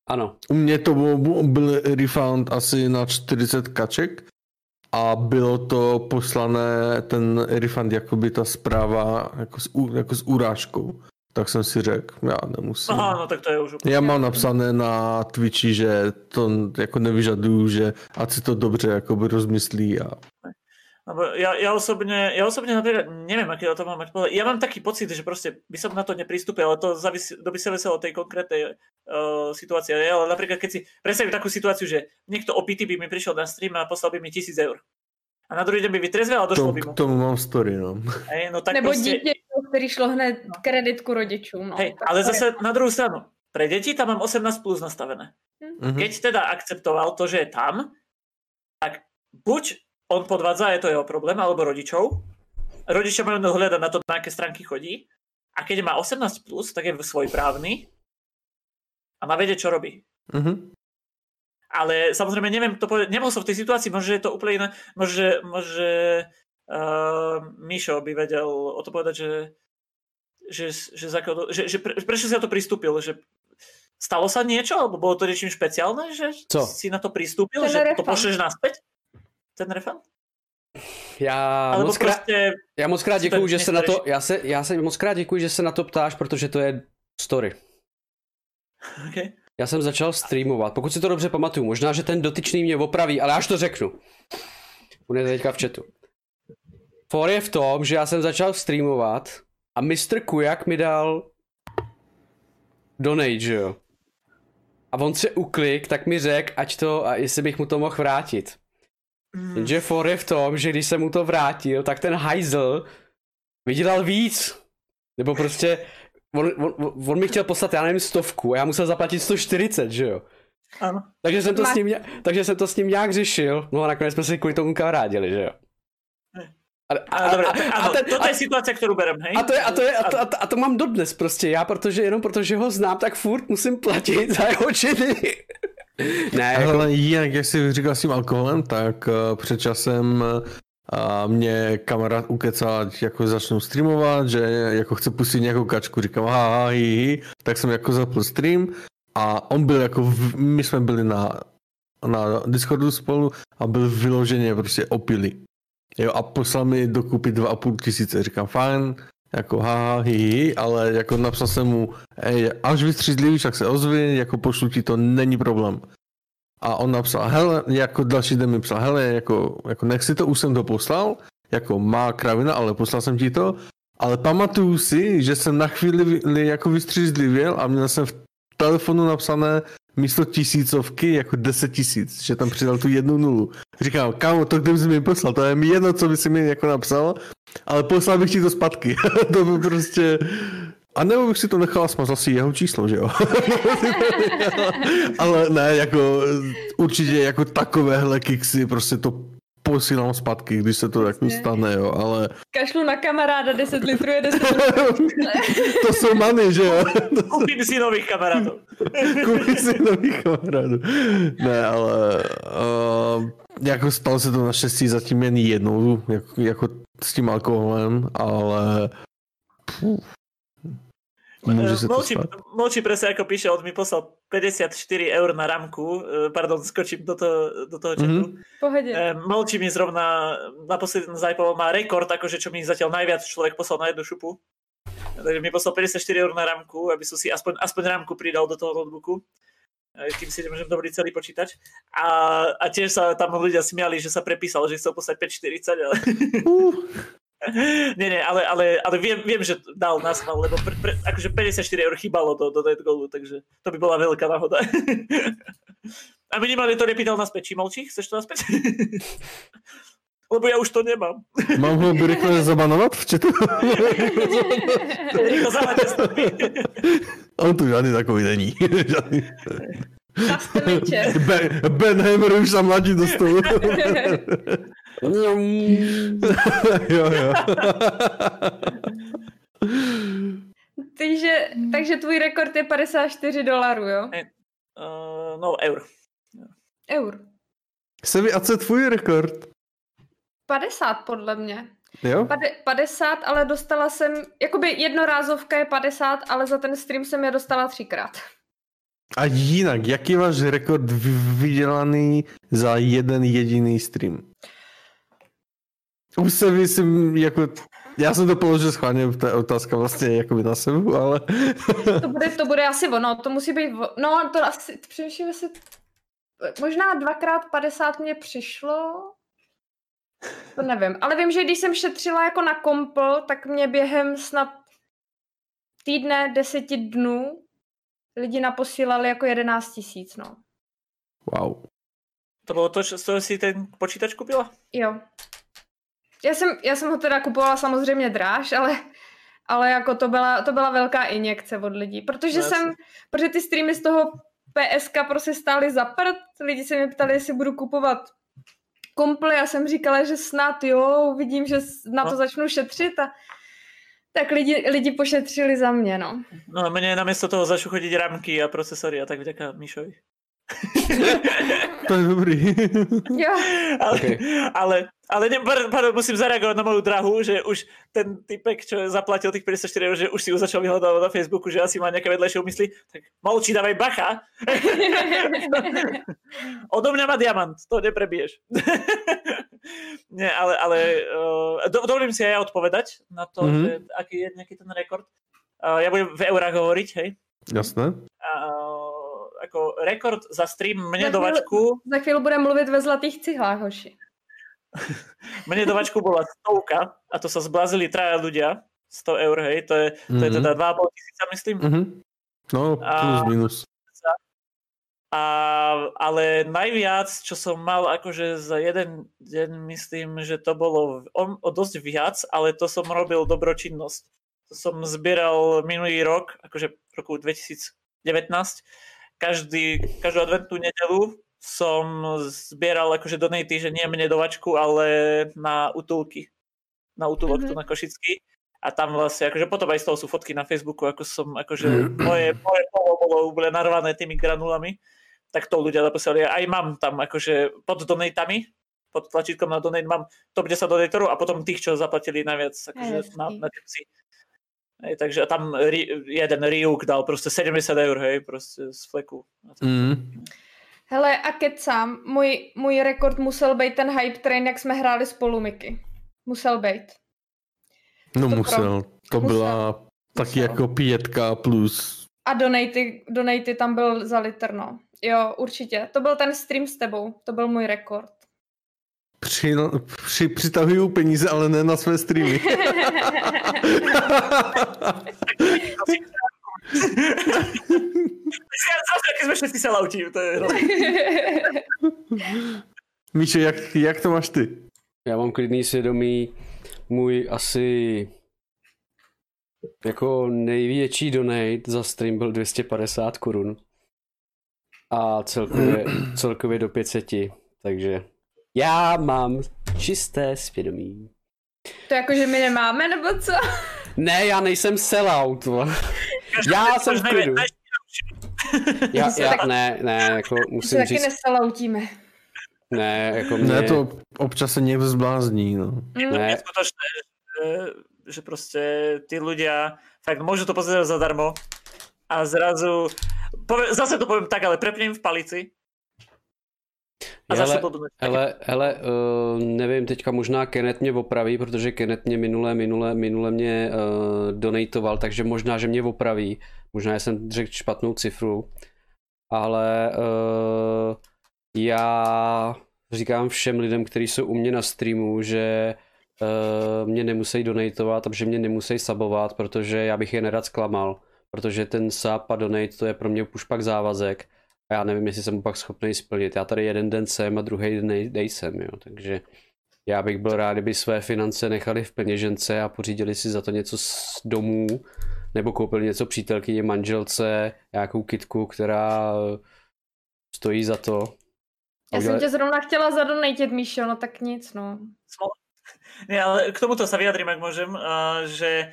Ano. U mě to byl, byl refund asi na 40 kaček a bylo to poslané, ten refund, jakoby ta zpráva jako s, jako s urážkou. Tak jsem si řekl, já nemusím. Aha, no tak to je už úplně. Já mám napsané na Twitchi, že to jako nevyžaduju, že ať si to dobře jakoby rozmyslí a Lebo ja, ja, osobne, ja osobne napríklad neviem, aký o tom mám mať pohľad. Ja mám taký pocit, že proste by som na to nepristúpil, ale to závisí, to by sa veselo od tej konkrétnej uh, situácie. Ale napríklad keď si predstavím takú situáciu, že niekto opity by mi prišiel na stream a poslal by mi tisíc eur. A na druhý deň by vytrezvel a došlo to, by k mu. tomu mám story, no. Hej, no tak Nebo proste, dítě, který šlo hned kreditku rodičům. No. hej, Tak ale zase na druhú stranu, pre deti tam mám 18 plus nastavené. Mhm. Keď teda akceptoval to, že je tam, tak buď on podvádza, je to jeho problém, alebo rodičov. Rodičia majú hľadať na to, na aké stránky chodí. A keď má 18+, plus, tak je svojprávny a má vedieť, čo robí. Mhm. Ale samozrejme, neviem to povedať, nebol som v tej situácii, možno je to úplne iné, možno, možno uh, Mišo by vedel o to povedať, že, že, že, z akého, že, že pre, prečo si na to pristúpil, že stalo sa niečo, alebo bolo to niečím špeciálne, že Co? si na to pristúpil, že to pošleš naspäť? Ten refund? Já Alebo moc, krát, prostě, já moc krát děkuju, že se na to, já se, já se moc krát děkuju, že se na to ptáš, protože to je story. okay. Já jsem začal streamovat, pokud si to dobře pamatuju, možná, že ten dotyčný mě opraví, ale až to řeknu. On je teďka v chatu. For je v tom, že já jsem začal streamovat a Mr. Kujak mi dal donate, že jo. A on se uklik, tak mi řekl, ať to, a jestli bych mu to mohl vrátit. Mm, Jenže for je v tom, že když jsem mu to vrátil, tak ten hajzl vydělal víc. Nebo prostě, on, on, on mi chtěl poslat, já nevím, stovku a já musel zaplatit 140, že jo. Áno. Takže jsem to, Má- s ním, takže jsem to s ním nějak řešil, no a nakonec jsme si kvůli tomu kamarádili, že jo. A, a, A, a, a, a, ten, a, je situácia, ktorú berem, hej? a to je, a to je, a to, a to, a to mám dodnes prostě, já protože, jenom protože ho znám, tak furt musím platit za jeho činy. Ne, jako, Ale jinak, jak jsi říkal s tím alkoholem, tak uh, před časem a mě kamarád ukecal, ať jako začnu streamovat, že jako chce pustit nějakou kačku, říkám ha, ha, hi, hi, tak jsem jako zapl stream a on byl jako, v, my jsme byli na, na Discordu spolu a byl vyloženě prostě opilý. Jo, a poslal mi dokupit dva a půl tisíce, říkám fajn, jako haha, hi, hi, ale jako napsal jsem mu, ej, až vystřízlivíš, tak se ozvi, jako pošlu ti to, není problém. A on napsal, hele, jako další den mi psal, hele, jako, jako nech si to, už jsem to poslal, jako má kravina, ale poslal jsem ti to, ale pamatuju si, že jsem na chvíli jako vystřízlivěl a měl jsem v telefonu napsané místo tisícovky jako 10 tisíc, že tam přidal tu jednu nulu. Říkám, kámo, to kdyby mi poslal, to je mi jedno, co by si mi jako napsal, ale poslal bych ti to zpátky. to by prostě... A nebo bych si to nechal a smazal si jeho číslo, že jo? ale ne, jako určitě jako takovéhle kiksy, prostě to posílám zpátky, když se to jako stane, jo, ale... Kašlu na kamaráda, 10 litrů je 10 litrů. to jsou many, že jo? Kúpim si nových kamarádů. Kúpim si nových kamarádů. Ne, ale uh, jako stalo se to naštěstí zatím jen jednou, jako, jako s tím alkoholem, ale pff, Môže sa Molči, Molči presne ako píše, on mi poslal 54 eur na ramku, e, pardon, skočím do toho, do toho četu. Mm-hmm. Pohode. E, Molči mi zrovna naposledy zajpoval má rekord, akože čo mi zatiaľ najviac človek poslal na jednu šupu. Takže mi poslal 54 eur na ramku, aby som si aspoň, aspoň ramku pridal do toho notebooku kým si nemôžem dobrý celý počítač. A, a tiež sa tam ľudia smiali, že sa prepísal, že chcel poslať 5,40, ale... Uh. nie, nie, ale, ale, ale viem, viem, že dal na schvál, lebo pre, pre, akože 54 eur chýbalo do, do dead goalu, takže to by bola veľká náhoda. A minimálne to nepýtal naspäť. Či molčí? Chceš to naspäť? Lebo ja už to nemám. Mám ho rýchle zabanovat v chatu? rýchlo On tu žádný takový není. žádný. Ben, ben Hammer už sa mladí do stolu. jo, jo. takže, takže tvůj rekord je 54 dolarů, jo? Uh, no, eur. Eur. Sevi, a co je tvůj rekord? 50 podle mě. Jo? 50, ale dostala jsem, jakoby jednorázovka je 50, ale za ten stream jsem je dostala třikrát. A jinak, jaký váš rekord vydělaný za jeden jediný stream? Už se myslím, jako, já jsem to položil schválně, ta otázka vlastně jako na sebe, ale... to, bude, to bude asi ono, to musí být, no to asi, přemýšlím, si, možná dvakrát 50 mě přišlo, to nevím, ale vím, že když jsem šetřila jako na kompl, tak mě během snad týdne, deseti dnů lidi naposílali jako 11 tisíc, no. Wow. To bylo to, co si ten počítač kupila? Jo. Já jsem, já jsem ho teda kupovala samozřejmě dráž, ale, ale jako to byla, to byla velká injekce od lidí, protože no, jsem, protože ty streamy z toho PSK prostě stály za prd, lidi se mě ptali, jestli budu kupovat komple, já jsem říkala, že snad jo, vidím, že na to no. začnu šetřit a tak lidi, lidi pošetřili za mě, no. No a mně namiesto toho začnu chodit rámky a procesory a tak vďaka Míšovi. To je dobrý. jo. Ale, okay. ale ale ne, pardon, musím zareagovať na moju drahu, že už ten typek, čo zaplatil tých 54 eur, že už si ju začal vyhľadávať na Facebooku, že asi má nejaké vedlejšie úmysly, tak molčí, dávaj bacha. Odo mňa má diamant, to neprebiješ. Nie, ale, ale uh, do, dovolím si aj ja odpovedať na to, mm-hmm. že aký je nejaký ten rekord. Uh, ja budem v eurách hovoriť, hej? Jasné. Uh, ako rekord za stream mne za do vačku... Za chvíľu budem mluvit ve zlatých cihlách, hoši. Mne do vačku bola stovka a to sa zblázili traja ľudia. 100 eur, hej, to je, to je teda 2,5 mhm. tisíca, myslím. Mm-hmm. No, plus a, minus. A, ale najviac, čo som mal akože za jeden deň, myslím, že to bolo o, o dosť viac, ale to som robil dobročinnosť. To som zbieral minulý rok, akože v roku 2019, každý, každú adventnú nedelu som zbieral akože donaty, že nie mne do vačku, ale na utulky. Na utulok mm-hmm. tu na Košický. A tam vlastne, akože potom aj z toho sú fotky na Facebooku, ako som, akože mm-hmm. moje, moje polo bolo úplne narvané tými granulami. Tak to ľudia naposielali. Aj mám tam akože pod donatami, pod tlačítkom na donate mám top 10 donatorov a potom tých, čo zaplatili najviac akože na, na tipsy. Hej, takže tam ri, jeden Ryuk dal proste 70 eur, hej, proste z fleku. Mm. Hele, a kecám, můj, můj rekord musel být ten hype train, jak jsme hráli spolu, Miky. Musel být. No To musel. To musel. byla taky Musel. jako pětka plus. A donaty, donaty tam byl za litr, no. Jo, určitě. To byl ten stream s tebou. To byl můj rekord. Při, při, přitahují peníze, ale ne na své streamy. Zase, keď sme všetci sa laučí, to je. Míšo, jak, jak to máš ty? Já mám klidný svědomí. Můj asi jako největší donate za stream byl 250 korun. A celkově, celkově do 500. Takže já mám čisté svědomí. to jako, že my nemáme, nebo co? Ne, já nejsem sellout. Já jsem v klidu. Já, já, ne, ne, jako My se musím taky říct, nesalautíme. ne, jako mě, Ne, to občas se někdo zblázní, no. Mm. ne, Je skutočné, že, že proste tí ľudia fakt môžu to pozerať zadarmo a zrazu, poviem, zase to poviem tak, ale prepnem v palici a Hele, zase budú Hele, hele uh, nevím, teďka možná Kenneth mě opraví, protože Kenneth mě minule, minule, minule mě uh, donatoval, takže možná, že mě opraví. Možná jsem řekl špatnou cifru, ale uh, já říkám všem lidem, kteří jsou u mě na streamu, že uh, mě nemusí donatovat a že mě nemusí sabovat, protože já bych je nerad zklamal, protože ten sub a donate to je pro mě už pak závazek a já nevím, jestli jsem ho pak schopný splnit. Já tady jeden den jsem a druhý den nej- nejsem, jo. takže já bych byl rád, kdyby své finance nechali v peněžence a pořídili si za to něco z domů, nebo koupili něco přítelkyně, manželce, nějakou kitku, která eh, stojí za to. Já jsem udělali- tě zrovna chtěla zadonatit, Míšo, no tak nic, no. Nie, ale k tomuto sa vyjadrím, ak môžem, a, že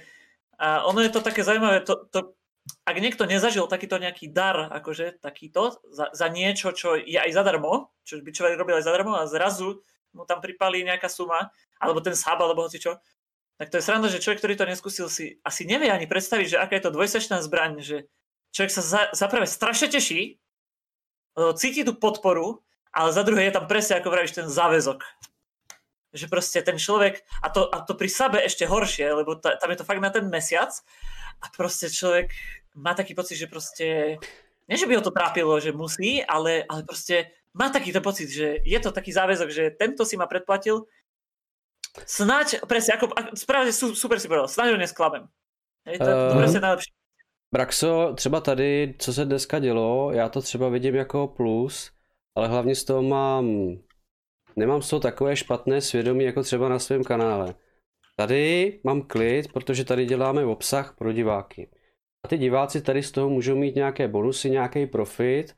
a ono je to také zaujímavé, to, to, ak niekto nezažil takýto nejaký dar, akože takýto, za, za niečo, čo je aj zadarmo, čo by človek robil aj zadarmo a zrazu mu tam pripalí nejaká suma, alebo ten sub, alebo hoci čo, tak to je sranda, že človek, ktorý to neskúsil, si asi nevie ani predstaviť, že aká je to dvojsečná zbraň, že človek sa za, za prvé strašne teší, lebo cíti tú podporu, ale za druhé je tam presne, ako vravíš, ten záväzok. Že proste ten človek, a to, a to pri Sabe ešte horšie, lebo ta, tam je to fakt na ten mesiac a proste človek má taký pocit, že proste, nie že by ho to trápilo, že musí, ale, ale proste má takýto pocit, že je to taký záväzok, že tento si ma predplatil, snáď, presne, ako, správne su, super si povedal, snáď ho nesklamem. Hej, to, to Eh, presne najlepšie. Braxo, třeba tady, co se dneska dělo, já to třeba vidím jako plus, ale hlavně z toho mám, nemám z toho takové špatné svědomí jako třeba na svém kanále. Tady mám klid, protože tady děláme obsah pro diváky. A ty diváci tady z toho můžou mít nějaké bonusy, nějaký profit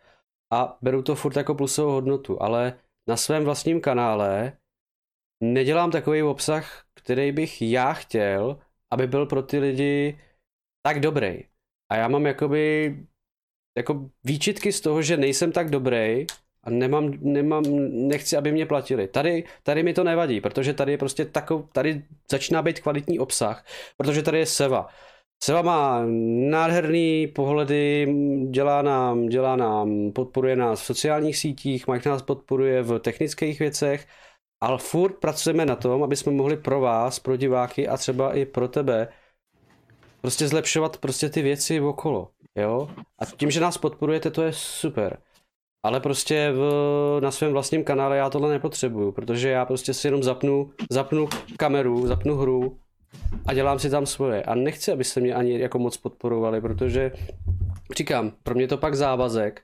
a beru to furt jako plusovou hodnotu, ale na svém vlastním kanále nedělám takový obsah, který bych já chtěl, aby byl pro ty lidi tak dobrý. A já mám jakoby jako výčitky z toho, že nejsem tak dobrý a nemám, nemám, nechci, aby mě platili. Tady, tady mi to nevadí, protože tady je prostě takov, tady začíná být kvalitní obsah, protože tady je Seva. Seva má nádherný pohledy, dělá nám, dělá nám, podporuje nás v sociálních sítích, Mike nás podporuje v technických věcech, ale furt pracujeme na tom, aby jsme mohli pro vás, pro diváky a třeba i pro tebe prostě zlepšovat prostě ty věci okolo, jo? A tím, že nás podporujete, to je super. Ale prostě v, na svém vlastním kanále já tohle nepotřebuju, protože já prostě si jenom zapnu, zapnu kameru, zapnu hru a dělám si tam svoje. A nechci, abyste mě ani jako moc podporovali, protože říkám, pro mě to pak závazek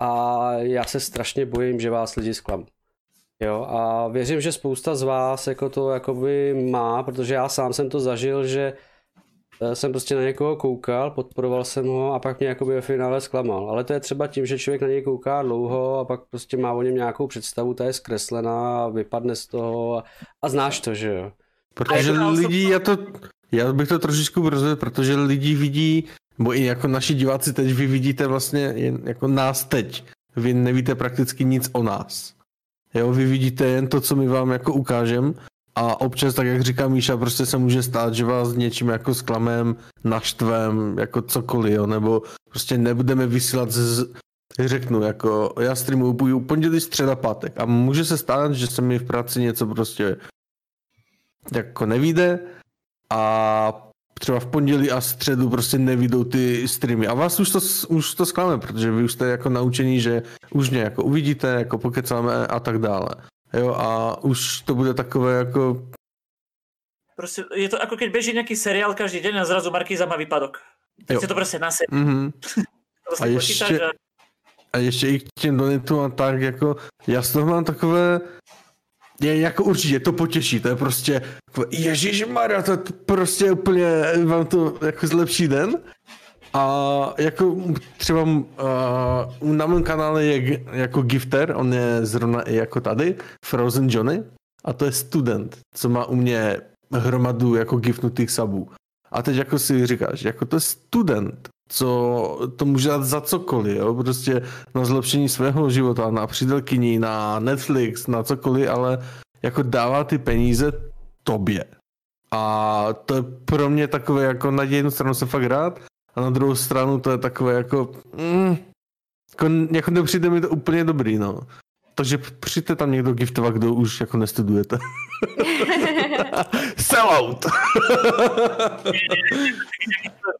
a já se strašně bojím, že vás lidi zklamu. Jo, a věřím, že spousta z vás jako to jakoby má, protože já sám jsem to zažil, že jsem prostě na někoho koukal, podporoval jsem ho a pak mě jakoby ve finále zklamal. Ale to je třeba tím, že člověk na něj kouká dlouho a pak prostě má o něm nějakou představu, ta je zkreslená, vypadne z toho a, a znáš to, že jo. Protože A je to lidi, já to, já bych to trošičku rozvedl, protože lidi vidí, nebo i jako naši diváci teď, vy vidíte vlastně jen jako nás teď. Vy nevíte prakticky nic o nás. Jo, vy vidíte jen to, co my vám jako ukážem a občas, tak jak říká Míša, prostě se může stát, že vás něčím jako sklamem, naštvem, jako cokoliv, jo, nebo prostě nebudeme vysílat z, řeknu, jako já streamuju pondělí, středa, pátek a může se stát, že se mi v práci něco prostě jako nevíde a třeba v pondělí a středu prostě nevidou ty streamy. A vás už to, už to zklame, protože vy už jste jako naučení, že už mě jako uvidíte, jako pokecáme a tak dále. Jo, a už to bude takové jako... Prostě je to jako keď beží nějaký seriál každý den a zrazu Markýza má výpadok. Tak to prostě na mm-hmm. a ještě, a... a ještě i k těm donetům a tak, jako já z toho mám takové je jako určitě to potěší, to je prostě Ježíš Maria, to je prostě úplně vám to jako zlepší den. A jako třeba uh, na mém kanále je jako gifter, on je zrovna i jako tady, Frozen Johnny, a to je student, co má u mě hromadu jako giftnutých sabů. A teď jako si říkáš, jako to je student, co to může dát za cokoliv, jo? prostě na zlepšení svého života, na přítelkyni, na Netflix, na cokoliv, ale jako dává ty peníze tobě. A to je pro mě takové jako na jednu stranu se fakt rád a na druhou stranu to je takové jako mm, jako, jako nepřijde mi to úplně dobrý, no. Takže přijďte tam někdo giftovat, kdo už jako nestudujete. Sellout!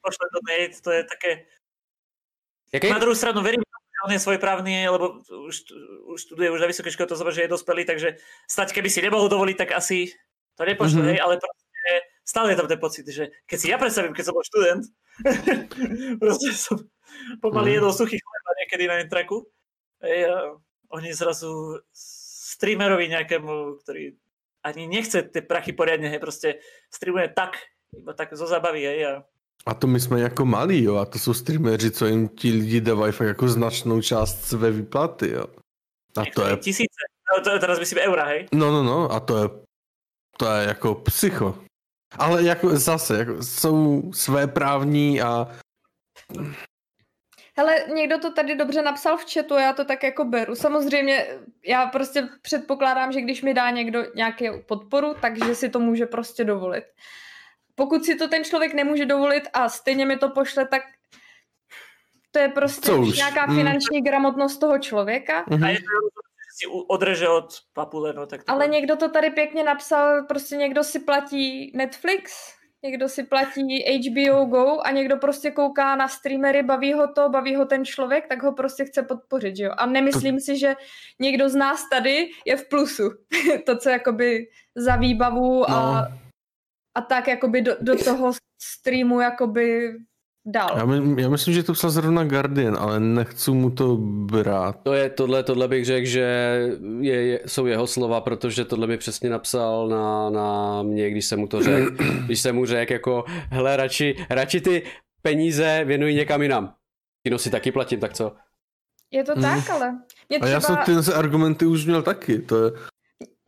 Pošle to je také... Jaký? Na druhou stranu verím, že on je svojprávny, lebo už, už studuje už na vysoké škole, to znamená, že je dospelý, takže stať, keby si nemohol dovoliť, tak asi to nepošle, mm-hmm. ale proste stále je tam ten pocit, že keď si ja predstavím, keď som bol študent, proste som pomaly mm. jedol suchý chleba niekedy na intraku, a oni zrazu streamerovi nejakému, ktorý ani nechce ty prachy poriadne, hej, proste streamuje tak, iba tak zo zábavy, hej, a a to my jsme jako malí, jo, a to jsou streameři, co jim ti lidi dávají fakt jako značnou část své výplaty, jo. A to je... Tisíce, no, to je teraz myslím eura, hej? No, no, no, a to je, to je jako psycho. Ale jako zase, jako jsou své právní a... Hele, někdo to tady dobře napsal v chatu a já to tak jako beru. Samozřejmě já prostě předpokládám, že když mi dá někdo nějakou podporu, takže si to může prostě dovolit. Pokud si to ten člověk nemůže dovolit a stejně mi to pošle, tak to je prostě už nějaká mm. finanční gramotnost toho člověka. Mm-hmm. A je to si odreže od papule, no tak to Ale někdo to tady pěkně napsal, prostě někdo si platí Netflix, někdo si platí HBO Go a někdo prostě kouká na streamery, baví ho to, baví ho ten člověk, tak ho prostě chce podpořit, že jo. A nemyslím to... si, že někdo z nás tady je v plusu. to, co jakoby za výbavu a, no. a tak jakoby do, do toho streamu jakoby dal. Já, my, já myslím, že to psal zrovna Guardian, ale nechci mu to brát. To je tohle, tohle bych řekl, že je, je, jsou jeho slova, protože tohle mi přesně napsal na, na mě, když jsem mu to řekl. když jsem mu řekl jako, hele, radši, radši ty peníze věnují někam jinam. Kino si taky platím, tak co? Je to tak, hmm. ale... Mě třeba... A já jsem ty argumenty už měl taky, to je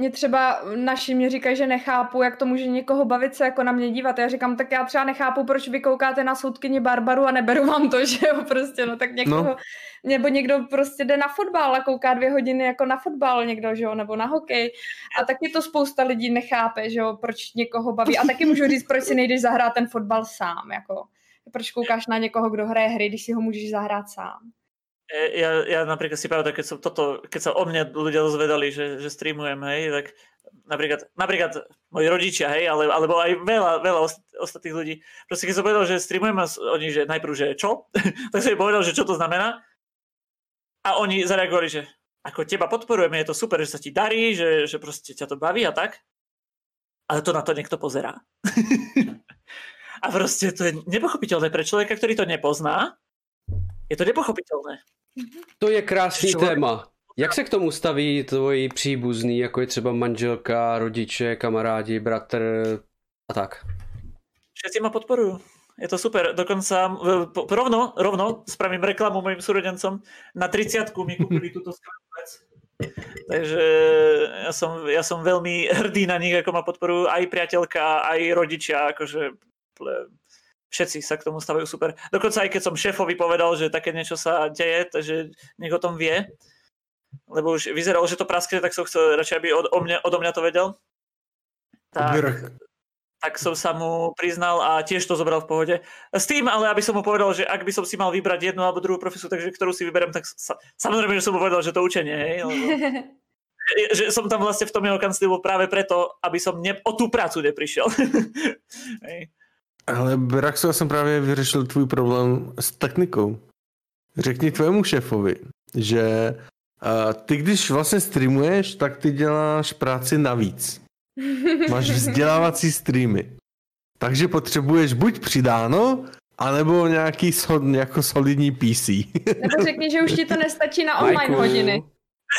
mě třeba naši mě říkají, že nechápu, jak to může někoho bavit se jako na mě dívat. Já říkám, tak já třeba nechápu, proč vy koukáte na soudkyni Barbaru a neberu vám to, že jo, prostě, no tak někoho, no. nebo někdo prostě jde na fotbal a kouká dvě hodiny jako na fotbal někdo, že jo, nebo na hokej. A taky to spousta lidí nechápe, že jo, proč někoho baví. A taky můžu říct, proč si nejdeš zahrát ten fotbal sám, jako. Proč koukáš na někoho, kdo hraje hry, když si ho můžeš zahrát sám. E, ja, ja napríklad si pamätám, keď, som toto, keď sa o mne ľudia dozvedali, že, že streamujem, hej, tak napríklad, napríklad moji rodičia, hej, ale, alebo aj veľa, veľa ostatných ľudí. Proste keď som povedal, že streamujem a oni, že najprv, že čo? tak som im povedal, že čo to znamená. A oni zareagovali, že ako teba podporujeme, je to super, že sa ti darí, že, že proste ťa to baví a tak. Ale to na to niekto pozerá. a proste to je nepochopiteľné pre človeka, ktorý to nepozná. Je to nepochopitelné. To je krásný téma. Jak se k tomu staví tvoji příbuzný, jako je třeba manželka, rodiče, kamarádi, bratr a tak? Všetci ma podporujú. Je to super. Dokonca rovno, rovno spravím reklamu mojim súrodencom. Na 30 mi kúpili túto skladbu Takže ja som, ja som veľmi hrdý na nich, ako ma podporujú aj priateľka, aj rodičia, akože všetci sa k tomu stavajú super. Dokonca aj keď som šéfovi povedal, že také niečo sa deje, takže nech o tom vie, lebo už vyzeralo, že to praskne, tak som chcel radšej, aby od, o mňa, odo mňa to vedel. Tak, tak som sa mu priznal a tiež to zobral v pohode. S tým, ale aby som mu povedal, že ak by som si mal vybrať jednu alebo druhú profesiu, takže ktorú si vyberiem, tak sa, samozrejme, že som mu povedal, že to učenie, hej, lebo že som tam vlastne v tom jeho kanclivu práve preto, aby som ne, o tú prácu neprišiel. Ale Braxo, já jsem právě vyřešil tvůj problém s technikou. Řekni tvému šéfovi, že uh, ty když vlastně streamuješ, tak ty děláš práci navíc. Máš vzdělávací streamy. Takže potřebuješ buď přidáno, anebo nějaký sol, jako solidní PC. Nebo řekni, že už ti to nestačí na online Majku. hodiny.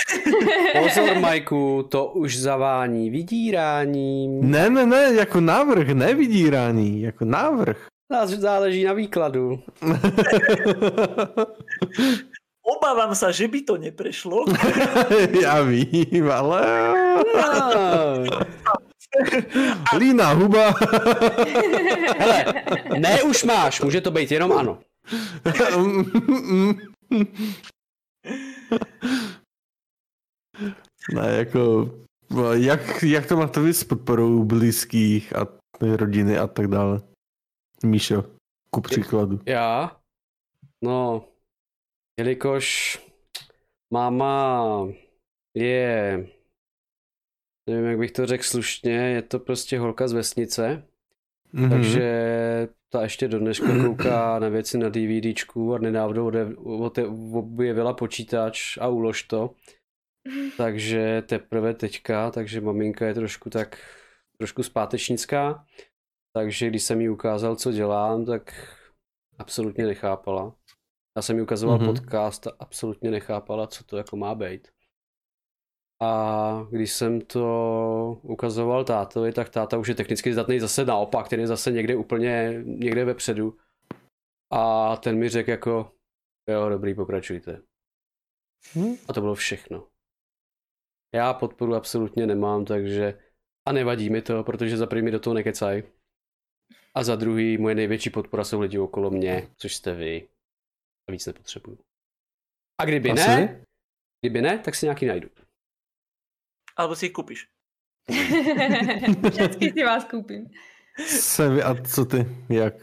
Pozor, Majku, to už zavání vydíráním. ne, ne, ne, jako návrh, ne vydírání, jako návrh. Nás záleží na výkladu. Obávam sa, že by to neprešlo. Já vím, ale... No. Líná huba. Hele, ne už máš, může to být jenom ano. Ne, jako... Jak, jak to máte vy s podporou blízkých a rodiny a tak dále? Míšo, ku příkladu. Já? No, jelikož máma je, nevím, jak bych to řekl slušně, je to prostě holka z vesnice, Mhm. takže ta ještě do dneška kouká na věci na DVDčku a nedávno objevila počítač a ulož to. Takže teprve teďka, takže maminka je trošku tak, trošku zpátečnická. Takže když jsem jí ukázal, co dělám, tak absolutně nechápala. Já jsem jí ukazoval Mhm. podcast a absolutně nechápala, co to jako má být. A když jsem to ukazoval tátovi, tak táta už je technicky zdatný zase naopak, ten je zase někde úplně, někde vepředu. A ten mi řekl jako, jo, dobrý, pokračujte. Hm? A to bylo všechno. Já podporu absolutně nemám, takže a nevadí mi to, protože za první do toho nekecaj. A za druhý moje největší podpora jsou lidi okolo mě, což jste vy. A víc nepotřebuju. A kdyby Asi? ne, kdyby ne, tak si nějaký najdu. Alebo si ich kúpiš. Vždycky si vás koupím. Sevi, a co ty? Jak?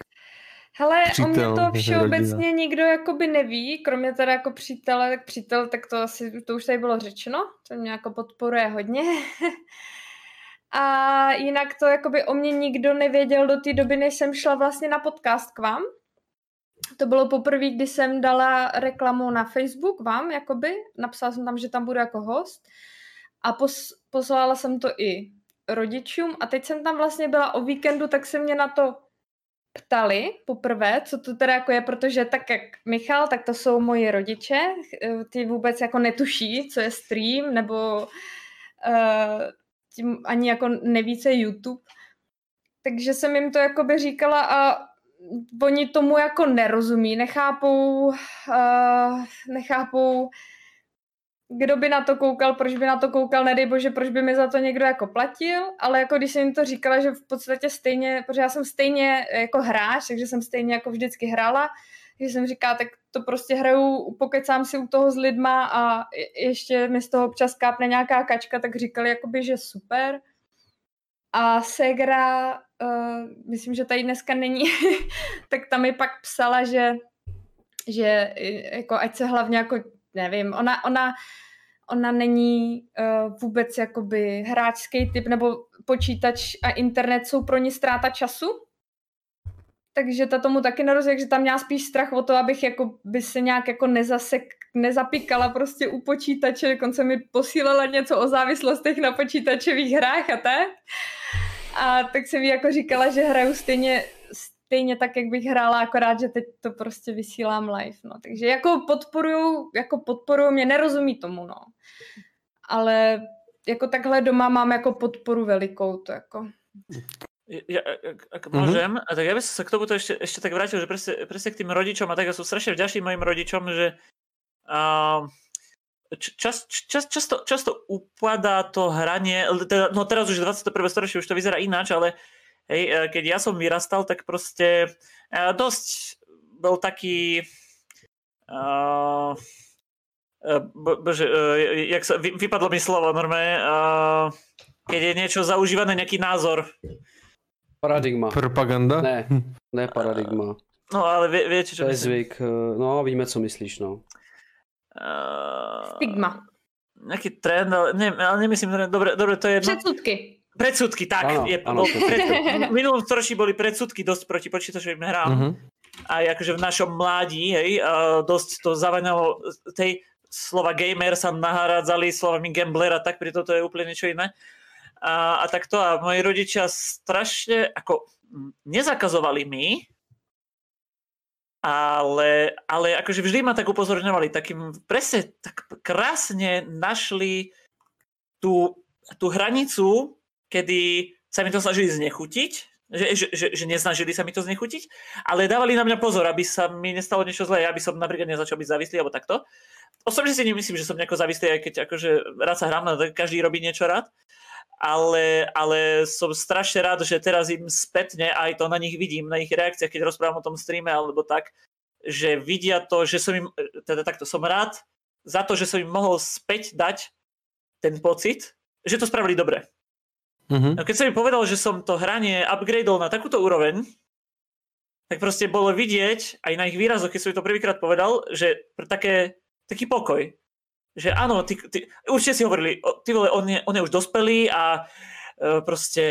Hele, o mě Přítel, to všeobecně rodina. nikdo jakoby neví, kromě teda jako přítele, tak přítel, tak to asi, to už tady bylo řečeno, to mě jako podporuje hodně. A jinak to jakoby o mě nikdo nevěděl do té doby, než jsem šla vlastně na podcast k vám. To bylo poprvé, kdy jsem dala reklamu na Facebook vám, jakoby. Napsala jsem tam, že tam budu jako host. A pos, poslala jsem to i rodičům. A teď jsem tam vlastně byla o víkendu, tak se mě na to ptali poprvé, co to teda jako je, protože tak jak Michal, tak to jsou moji rodiče, eh, ty vůbec jako netuší, co je stream, nebo uh, tím ani jako nevíce YouTube. Takže jsem jim to jakoby říkala a oni tomu jako nerozumí, nechápou, uh, nechápou, kdo by na to koukal, proč by na to koukal, nedej bože, proč by mi za to někdo jako platil, ale jako když jsem jim to říkala, že v podstatě stejně, protože já jsem stejně jako hráč, takže jsem stejně jako vždycky hrála, že jsem říkala, tak to prostě hraju, pokecám si u toho s lidma a je- ještě mi z toho občas kápne nějaká kačka, tak říkali jakoby, že super. A Segra, uh, myslím, že tady dneska není, tak tam mi pak psala, že, že jako ať se hlavně jako, nevím, ona, ona, ona není uh, vůbec jakoby hráčský typ, nebo počítač a internet jsou pro ní ztráta času, takže ta tomu taky nerozumí, že tam měla spíš strach o to, abych jako by se nějak jako nezasek, nezapíkala prostě u počítače, dokonce mi posílala něco o závislostech na počítačových hrách a tak. A tak jsem jí jako říkala, že hraju stejně, stejně tak, jak bych hrála, akorát, že teď to prostě vysílám live, no. Takže jako podporuju, jako podporuju mě, nerozumí tomu, no. Ale jako takhle doma mám jako podporu velikou, to jako. Ja, ak, ak môžem, a tak ja by som sa k tomuto ešte, ešte tak vrátil, že presne, presne k tým rodičom a tak ja som strašne vďačný mojim rodičom, že uh, čas, čas, často, často upadá to hranie, teda, no teraz už je 21. storočie, už to vyzerá ináč, ale hej, eh, keď ja som vyrastal, tak proste uh, dosť bol taký uh, bo, bože, jak sa, vy, vypadlo mi slovo normálne, uh, keď je niečo zaužívané, nejaký názor, Paradigma. Propaganda? Ne, ne paradigma. No ale vie, viete, čo To je myslím. zvyk. eh, No, víme, co myslíš, no. Uh, Stigma. nejaký trend, ale, ne, ale nemyslím, dobre, dobre, to je jedno. Předsudky. Predsudky, tak. Áno, je, áno. bol pred, v minulom storočí boli predsudky dosť proti počítačovým hrám. Mhm. Aj akože v našom mládí, hej, a dosť to zavaňalo tej slova gamer sa nahradzali slovami gambler a tak, pri toto je úplne niečo iné. A, a takto a moji rodičia strašne ako nezakazovali mi, ale, ale akože vždy ma tak upozorňovali, takým presne tak krásne našli tú, tú hranicu, kedy sa mi to snažili znechutiť, že, že, že, že nesnažili sa mi to znechutiť, ale dávali na mňa pozor, aby sa mi nestalo niečo zlé, aby som napríklad nezačal byť závislý alebo takto. Osobne si nemyslím, že som nejako závislý, aj keď akože rád sa hrám, každý robí niečo rád, ale, ale som strašne rád, že teraz im spätne aj to na nich vidím, na ich reakciách, keď rozprávam o tom streame alebo tak, že vidia to, že som im, teda takto som rád za to, že som im mohol späť dať ten pocit, že to spravili dobre. Mhm. No keď som im povedal, že som to hranie upgradeol na takúto úroveň, tak proste bolo vidieť aj na ich výrazoch, keď som im to prvýkrát povedal, že také, taký pokoj. Že áno, ty, ty, určite si hovorili, ty vole, on je, on je už dospelý a e, proste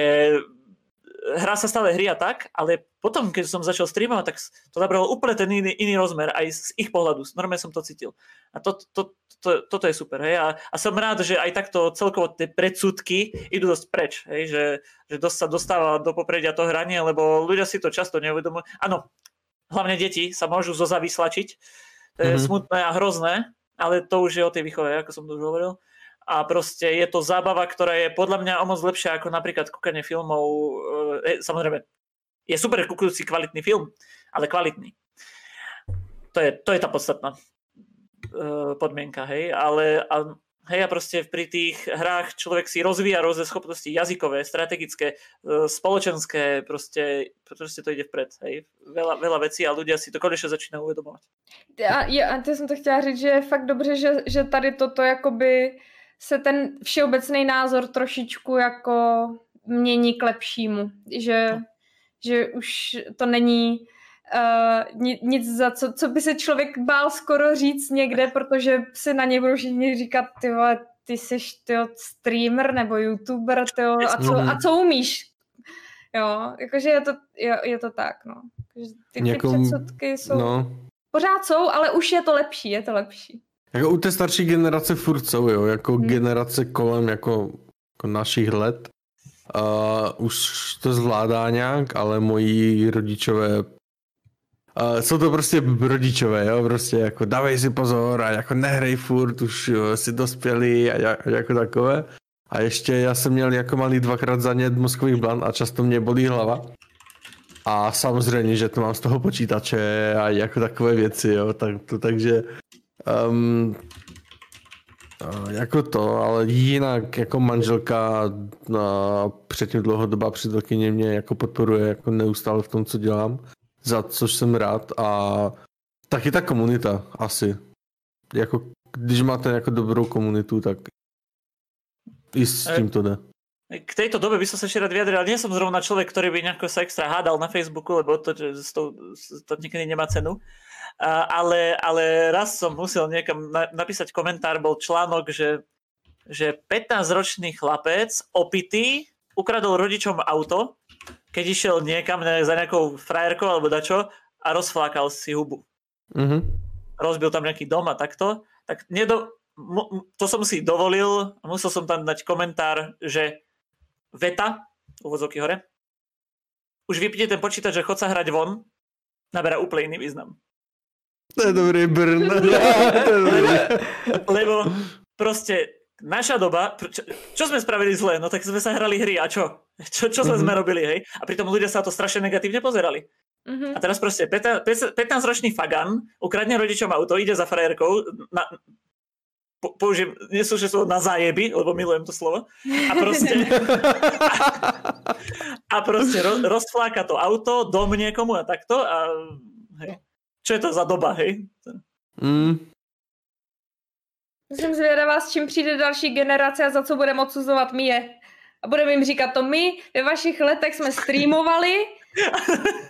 hrá sa stále hry a tak, ale potom, keď som začal streamovať, tak to nabralo úplne ten iný, iný rozmer aj z ich pohľadu. Normálne som to cítil. A to, to, to, toto je super. Hej? A, a som rád, že aj takto celkovo tie predsudky idú dosť preč. Hej? Že, že dosť sa dostáva do popredia to hranie, lebo ľudia si to často neuvedomujú. Áno, hlavne deti sa môžu zozavyslačiť. To je Mhm. smutné a hrozné, ale to už je o tej výchove, ako som to už hovoril a proste je to zábava, ktorá je podľa mňa o moc lepšia ako napríklad kúkanie filmov. E, samozrejme, je super kúkajúci kvalitný film, ale kvalitný. To je, to je tá podstatná e, podmienka, hej, ale a, hej, a proste pri tých hrách človek si rozvíja rôzne schopnosti jazykové, strategické, e, spoločenské, proste, proste to ide vpred, hej. Veľa, veľa vecí a ľudia si to konečne začínajú uvedomovať. A, já, a to jsem to chtěla říct, že je fakt dobře, že, že tady toto jakoby se ten všeobecný názor trošičku jako mění k lepšímu. Že, že už to není uh, nic, za co, co by se člověk bál skoro říct někde, protože si na něj budou všichni říkat, ty vole, ty jsi ty streamer nebo youtuber, tyjo, a, co, a co umíš? Jo, jakože je to, je, je to tak, no. Ty, ty Někom- předsudky jsou, no. No. pořád jsou, ale už je to lepší, je to lepší. Jako u té starší generace furt jsou, jo, jako Hmm. generace kolem jako, jako našich let. Uh, už to zvládá nějak, ale moji rodičové Uh, jsou to prostě rodičové, jo, prostě jako dávej si pozor a jako nehrej furt, už jo, si dospělý a, a jako takové. A ještě já jsem měl jako malý dvakrát zanět mozkový blan a často mě bolí hlava. A samozřejmě, že to mám z toho počítače a jako takové věci, jo, tak to, takže um, jako to, ale jinak jako manželka uh, předtím dlouhodobá přítelkyně mě jako podporuje jako neustále v tom, co dělám, za což jsem rád a taky ta komunita asi. Jako, když máte jako dobrou komunitu, tak i s E, tím to jde. K tejto dobe by som sa ešte rád vyjadril. Nie som zrovna človek, ktorý by nejako sa extra hádal na Facebooku, lebo to, s- to nikdy nemá cenu. Ale, ale raz som musel niekam na, napísať komentár, bol článok, že, že 15-ročný chlapec opitý ukradol rodičom auto, keď išiel niekam ne, za nejakou frajerkou alebo dačo a rozflákal si hubu. Mhm. Rozbil tam nejaký dom a takto. Tak nedo, to som si dovolil musel som tam dať komentár, že veta, uvozovky hore, už vypni ten počítač, že chod sa hrať von, naberá úplne iný význam. To je dobrý Brn. to je dobrý. Lebo proste naša doba, čo, čo sme spravili zle? No tak sme sa hrali hry a čo? Čo, čo sme, Mhm. sme robili, hej? A pritom ľudia sa to strašne negatívne pozerali. Mhm. A teraz proste 15-ročný fagan ukradne rodičom auto, ide za frajerkou, na, po, použijem, nesúšie slovo na zájeby, lebo milujem to slovo. A proste, a proste ro, rozfláka to auto, dom niekomu a takto. A, hej. Čo je to za doba, hej? Mm. Jsem zvědavá, s čím přijde další generace a za co budeme odsuzovat my je. A budeme jim říkat to my, ve vašich letech jsme streamovali.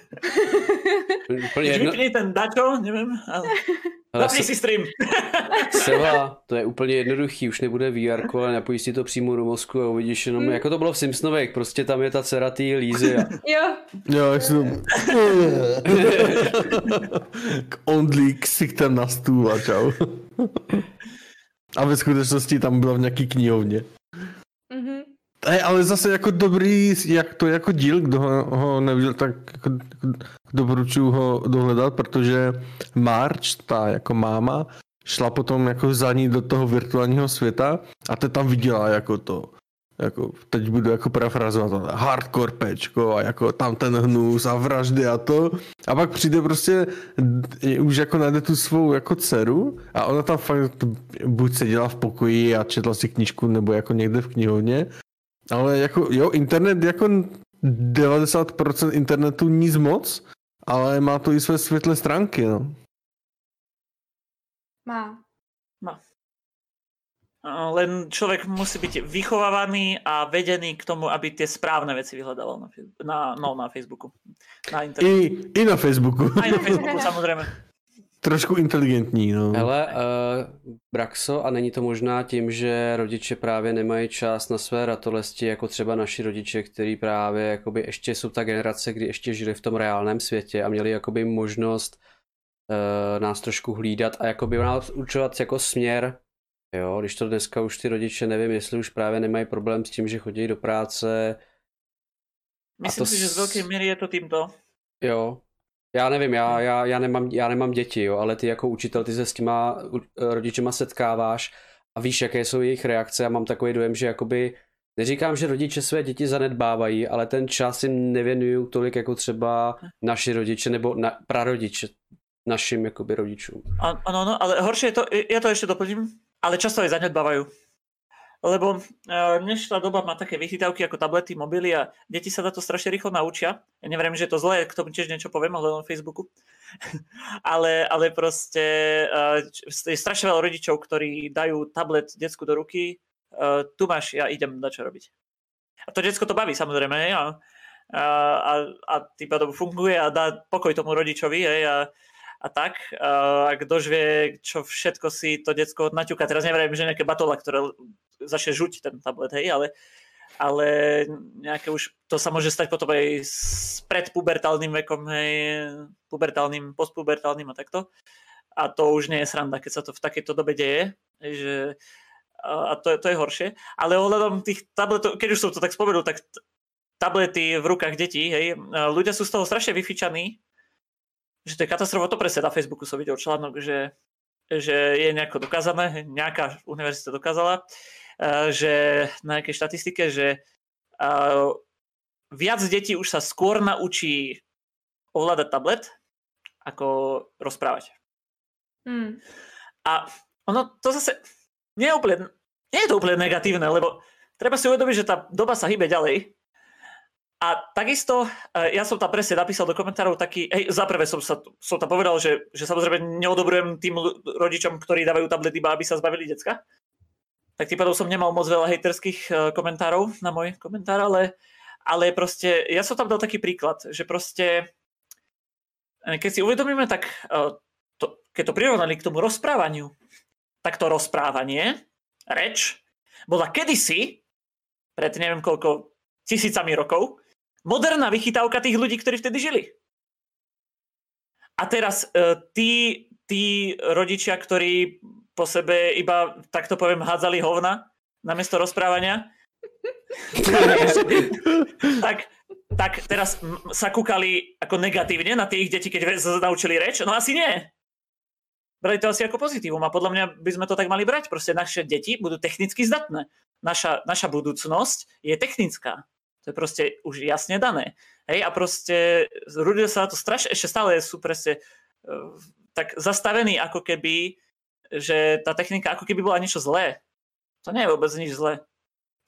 Úplne jedno, Vypni ten dačo, neviem. Ale... Zapni si stream. Seva, to je úplně jednoduchý, už nebude VR, ale napojíš si to přímo do mozku a uvidíš jenom, hmm. jako to bylo v Simpsonových, prostě tam je ta dcera tý Lízy. A... Jo. Jo, jsem... K only ksichtem na stůl a čau. a ve skutečnosti tam byla v nějaký knihovně. Hey, ale zase jako dobrý, jak to jako díl, kdo ho, ho neviděl, tak jako, doporučuji ho dohledat, protože March, ta jako máma, šla potom jako za ní do toho virtuálního světa a te tam viděla jako to, jako, teď budu jako parafrazovat, hardcore pečko a jako tam ten hnus a vraždy a to. A pak přijde prostě, už jako najde tu svou jako dceru a ona tam fakt buď seděla v pokoji a četla si knížku nebo jako někde v knihovně ale jako, jo, internet jako 90% internetu nic moc, ale má to i své světlé stránky, no. Má. Má. Len človek musí byť vychovávaný a vedený k tomu, aby tie správne veci vyhľadával na, na, no, na Facebooku. Na I, I na Facebooku. Aj na Facebooku, samozrejme. Trošku inteligentní, no. Hele, uh, Braxo, a není to možná tím, že rodiče právě nemají čas na své ratolesti, jako třeba naši rodiče, kteří právě jakoby ještě jsou ta generace, kdy ještě žili v tom reálném světě a měli jakoby možnost uh, nás trošku hlídat a jakoby nás učovat jako směr, jo, když to dneska už ty rodiče, nevím, jestli už právě nemají problém s tím, že chodí do práce. Myslím to si, že z velké míry je to tímto. Jo, já nevím, já, já, já, nemám, já nemám děti, jo, ale ty jako učitel, ty se s těma rodičema setkáváš a víš, jaké jsou jejich reakce a mám takový dojem, že jakoby, neříkám, že rodiče své děti zanedbávají, ale ten čas jim nevěnují tolik jako třeba naši rodiče nebo na, prarodiče našim jakoby rodičům. Ano, ano, ale horší je to, já to ještě doplním, ale často je zanedbávají lebo uh, dnešná doba má také vychytávky ako tablety, mobily a deti sa na to strašne rýchlo naučia. Ja neviem, že je to zlé, k tomu tiež niečo poviem, ale na Facebooku. ale, ale proste uh, je strašne veľa rodičov, ktorí dajú tablet decku do ruky, uh, tu máš, ja idem na čo robiť. A to decko to baví samozrejme, hej, a, a, a, a tým pádom funguje a dá pokoj tomu rodičovi, hej, a, a tak. A kdož vie, čo všetko si to decko naťuka. Teraz neviem, že nejaké batola, ktoré začne žuť ten tablet, hej, ale, ale nejaké už, to sa môže stať potom aj s predpubertálnym vekom, hej, pubertálnym, postpubertálnym a takto. A to už nie je sranda, keď sa to v takejto dobe deje, že a to, to je horšie. Ale ohľadom tých tabletov, keď už som to tak spomenul, tak tablety v rukách detí, hej, ľudia sú z toho strašne vyfičaní, že to je katastrofa. To presne na Facebooku som videl článok, že, že je nejako dokázané, nejaká univerzita dokázala, že na nejakej štatistike, že eh, viac detí už sa skôr naučí ovládať tablet, ako rozprávať. Hmm. A ono to zase nie je úplne, nie je to úplne negatívne, lebo treba si uvedomiť, že tá doba sa hýbe ďalej a takisto, e, ja som tam presne napísal do komentárov taký, hej, zaprvé som, sa, som tam povedal, že, že samozrejme neodobrujem tým rodičom, ktorí dávajú tablet iba, aby sa zbavili decka. Tak tým pádom som nemal moc veľa hejterských e, komentárov na môj komentár, ale, ale proste, ja som tam dal taký príklad, že proste, e, keď si uvedomíme, tak to, keď to prirovnali k tomu rozprávaniu, tak to rozprávanie, reč, bola kedysi, pred neviem koľko tisícami rokov, moderná vychytávka tých ľudí, ktorí vtedy žili. A teraz tí, tí rodičia, ktorí po sebe iba, takto poviem, hádzali hovna namiesto rozprávania, tak, tak teraz sa kúkali ako negatívne na tých deti, keď sa naučili reč? No asi nie. Brali to asi ako pozitívum a podľa mňa by sme to tak mali brať. Proste naše deti budú technicky zdatné. Naša, naša budúcnosť je technická. To je proste už jasne dané. Hej, a proste ľudia sa to strašne, ešte stále sú proste uh, tak zastavení ako keby, že tá technika ako keby bola niečo zlé. To nie je vôbec nič zlé.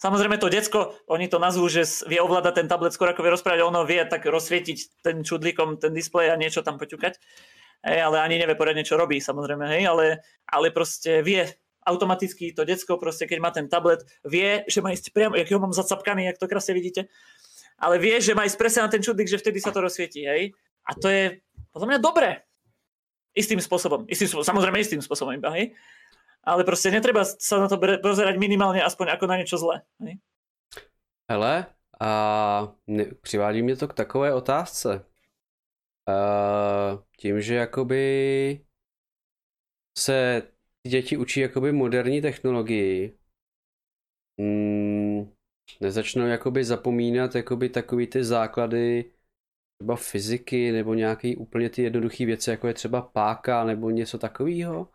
Samozrejme to decko, oni to nazvú, že vie ovládať ten tablet skôr ako vie rozprávať, ono vie tak rozsvietiť ten čudlíkom ten displej a niečo tam poťukať. Hej, ale ani nevie poriadne, čo robí, samozrejme, hej, ale, ale proste vie automaticky to decko proste, keď má ten tablet, vie, že má ísť priamo, jak ho mám zacapkaný, jak to krásne vidíte, ale vie, že má ísť presne na ten čudlík, že vtedy sa to rozsvietí, hej. A to je podľa mňa dobré. Istým spôsobom. Istým spôsobom. Samozrejme istým spôsobom iba, hej? Ale proste netreba sa na to pozerať minimálne aspoň ako na niečo zlé. Hej? Hele, a přivádí mě to k takové otázce. Uh, tím, že jakoby se děti učí jakoby moderní technologii, mm, nezačnou jakoby zapomínat jakoby takový ty základy třeba fyziky nebo nějaký úplně ty jednoduché věci, jako je třeba páka nebo něco takového?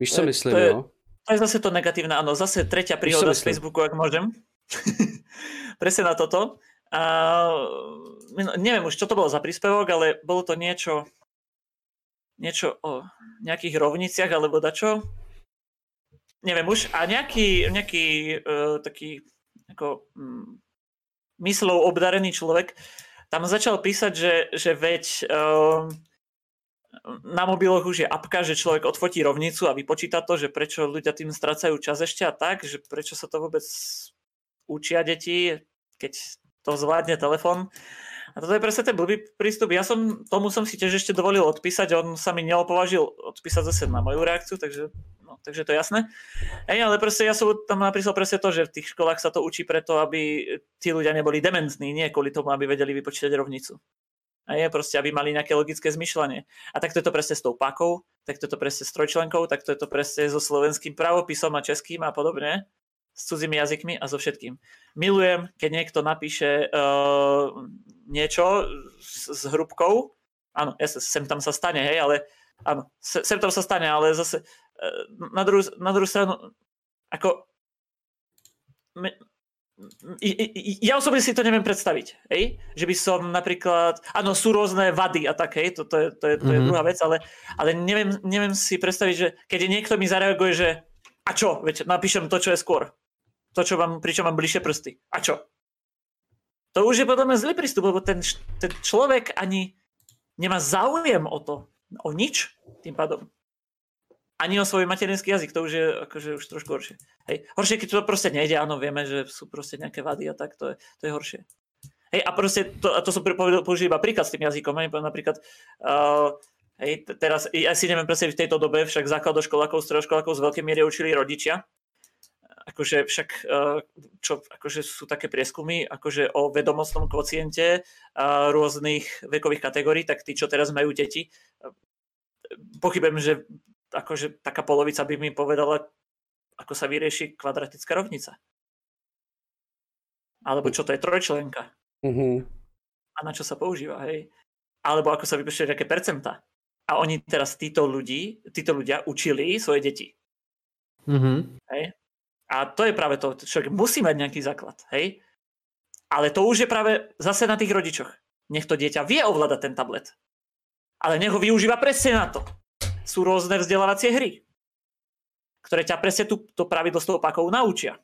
Víš, co myslím, to je, jo? To je zase to negatívne, áno, zase tretia príhoda z Facebooku, ak môžem. Presne na toto. A, neviem už, čo to bolo za príspevok, ale bolo to niečo, niečo o nejakých rovniciach alebo dačo. Neviem už. A nejaký, nejaký uh, taký ako, um, myslou obdarený človek tam začal písať, že, že veď uh, na mobiloch už je apka, že človek odfotí rovnicu a vypočíta to, že prečo ľudia tým strácajú čas ešte a tak, že prečo sa to vôbec učia deti, keď to zvládne telefon. A toto je presne ten blbý prístup. Ja som, tomu som si tiež ešte dovolil odpísať, on sa mi neopovažil odpísať zase na moju reakciu, takže, no, takže to je jasné. Ej, ale proste ja som tam napísal presne to, že v tých školách sa to učí preto, aby tí ľudia neboli dementní, nie kvôli tomu, aby vedeli vypočítať rovnicu. A je proste, aby mali nejaké logické zmyšľanie. A takto je to presne s tou pakou, takto je to presne s trojčlenkou, takto je to presne so slovenským pravopisom a českým a podobne s cudzími jazykmi a so všetkým. Milujem, keď niekto napíše uh, niečo s, s hrubkou. Áno, ja sem tam sa stane, hej, ale áno, sem tam sa stane, ale zase na, druhú, na druhú stranu ako me, ja osobne si to neviem predstaviť, hej? že by som napríklad, áno, sú rôzne vady a tak, hej, to, to, je, to, je, to je mm-hmm. druhá vec, ale, ale neviem, neviem si predstaviť, že keď niekto mi zareaguje, že a čo, veď napíšem to, čo je skôr to, čo vám, pričom mám bližšie prsty. A čo? To už je potom zlý prístup, lebo ten, ten človek ani nemá záujem o to, o nič tým pádom. Ani o svoj materinský jazyk, to už je akože už trošku horšie. Hej. Horšie, keď to proste nejde, áno, vieme, že sú proste nejaké vady a tak, to je, to je horšie. Hej, a proste, to, a to som použil iba príklad s tým jazykom, hej, napríklad, uh, hej, teraz, ja si neviem presne v tejto dobe, však základoškolákov, stredoškolákov z veľkej miery učili rodičia, akože však eh, čo akože sú také prieskumy akože o vedomostnom kociente rôznych vekových kategórií, tak tí, čo teraz majú deti, eh, pochybujem, že akože taká polovica by mi povedala, ako sa vyrieši kvadratická rovnica. Alebo čo to je trojčlenka. Uh-huh. A na čo sa používa, hej. Alebo ako sa vypočítajú nejaké percentá. A oni teraz títo ľudí, títo ľudia učili svoje deti. Uh-huh. Hej. A to je práve to, človek musí mať nejaký základ, hej? Ale to už je práve zase na tých rodičoch. Nech to dieťa vie ovládať ten tablet. Ale nech ho využíva presne na to. Sú rôzne vzdelávacie hry, ktoré ťa presne tú, to pravidlo s tou opakou naučia.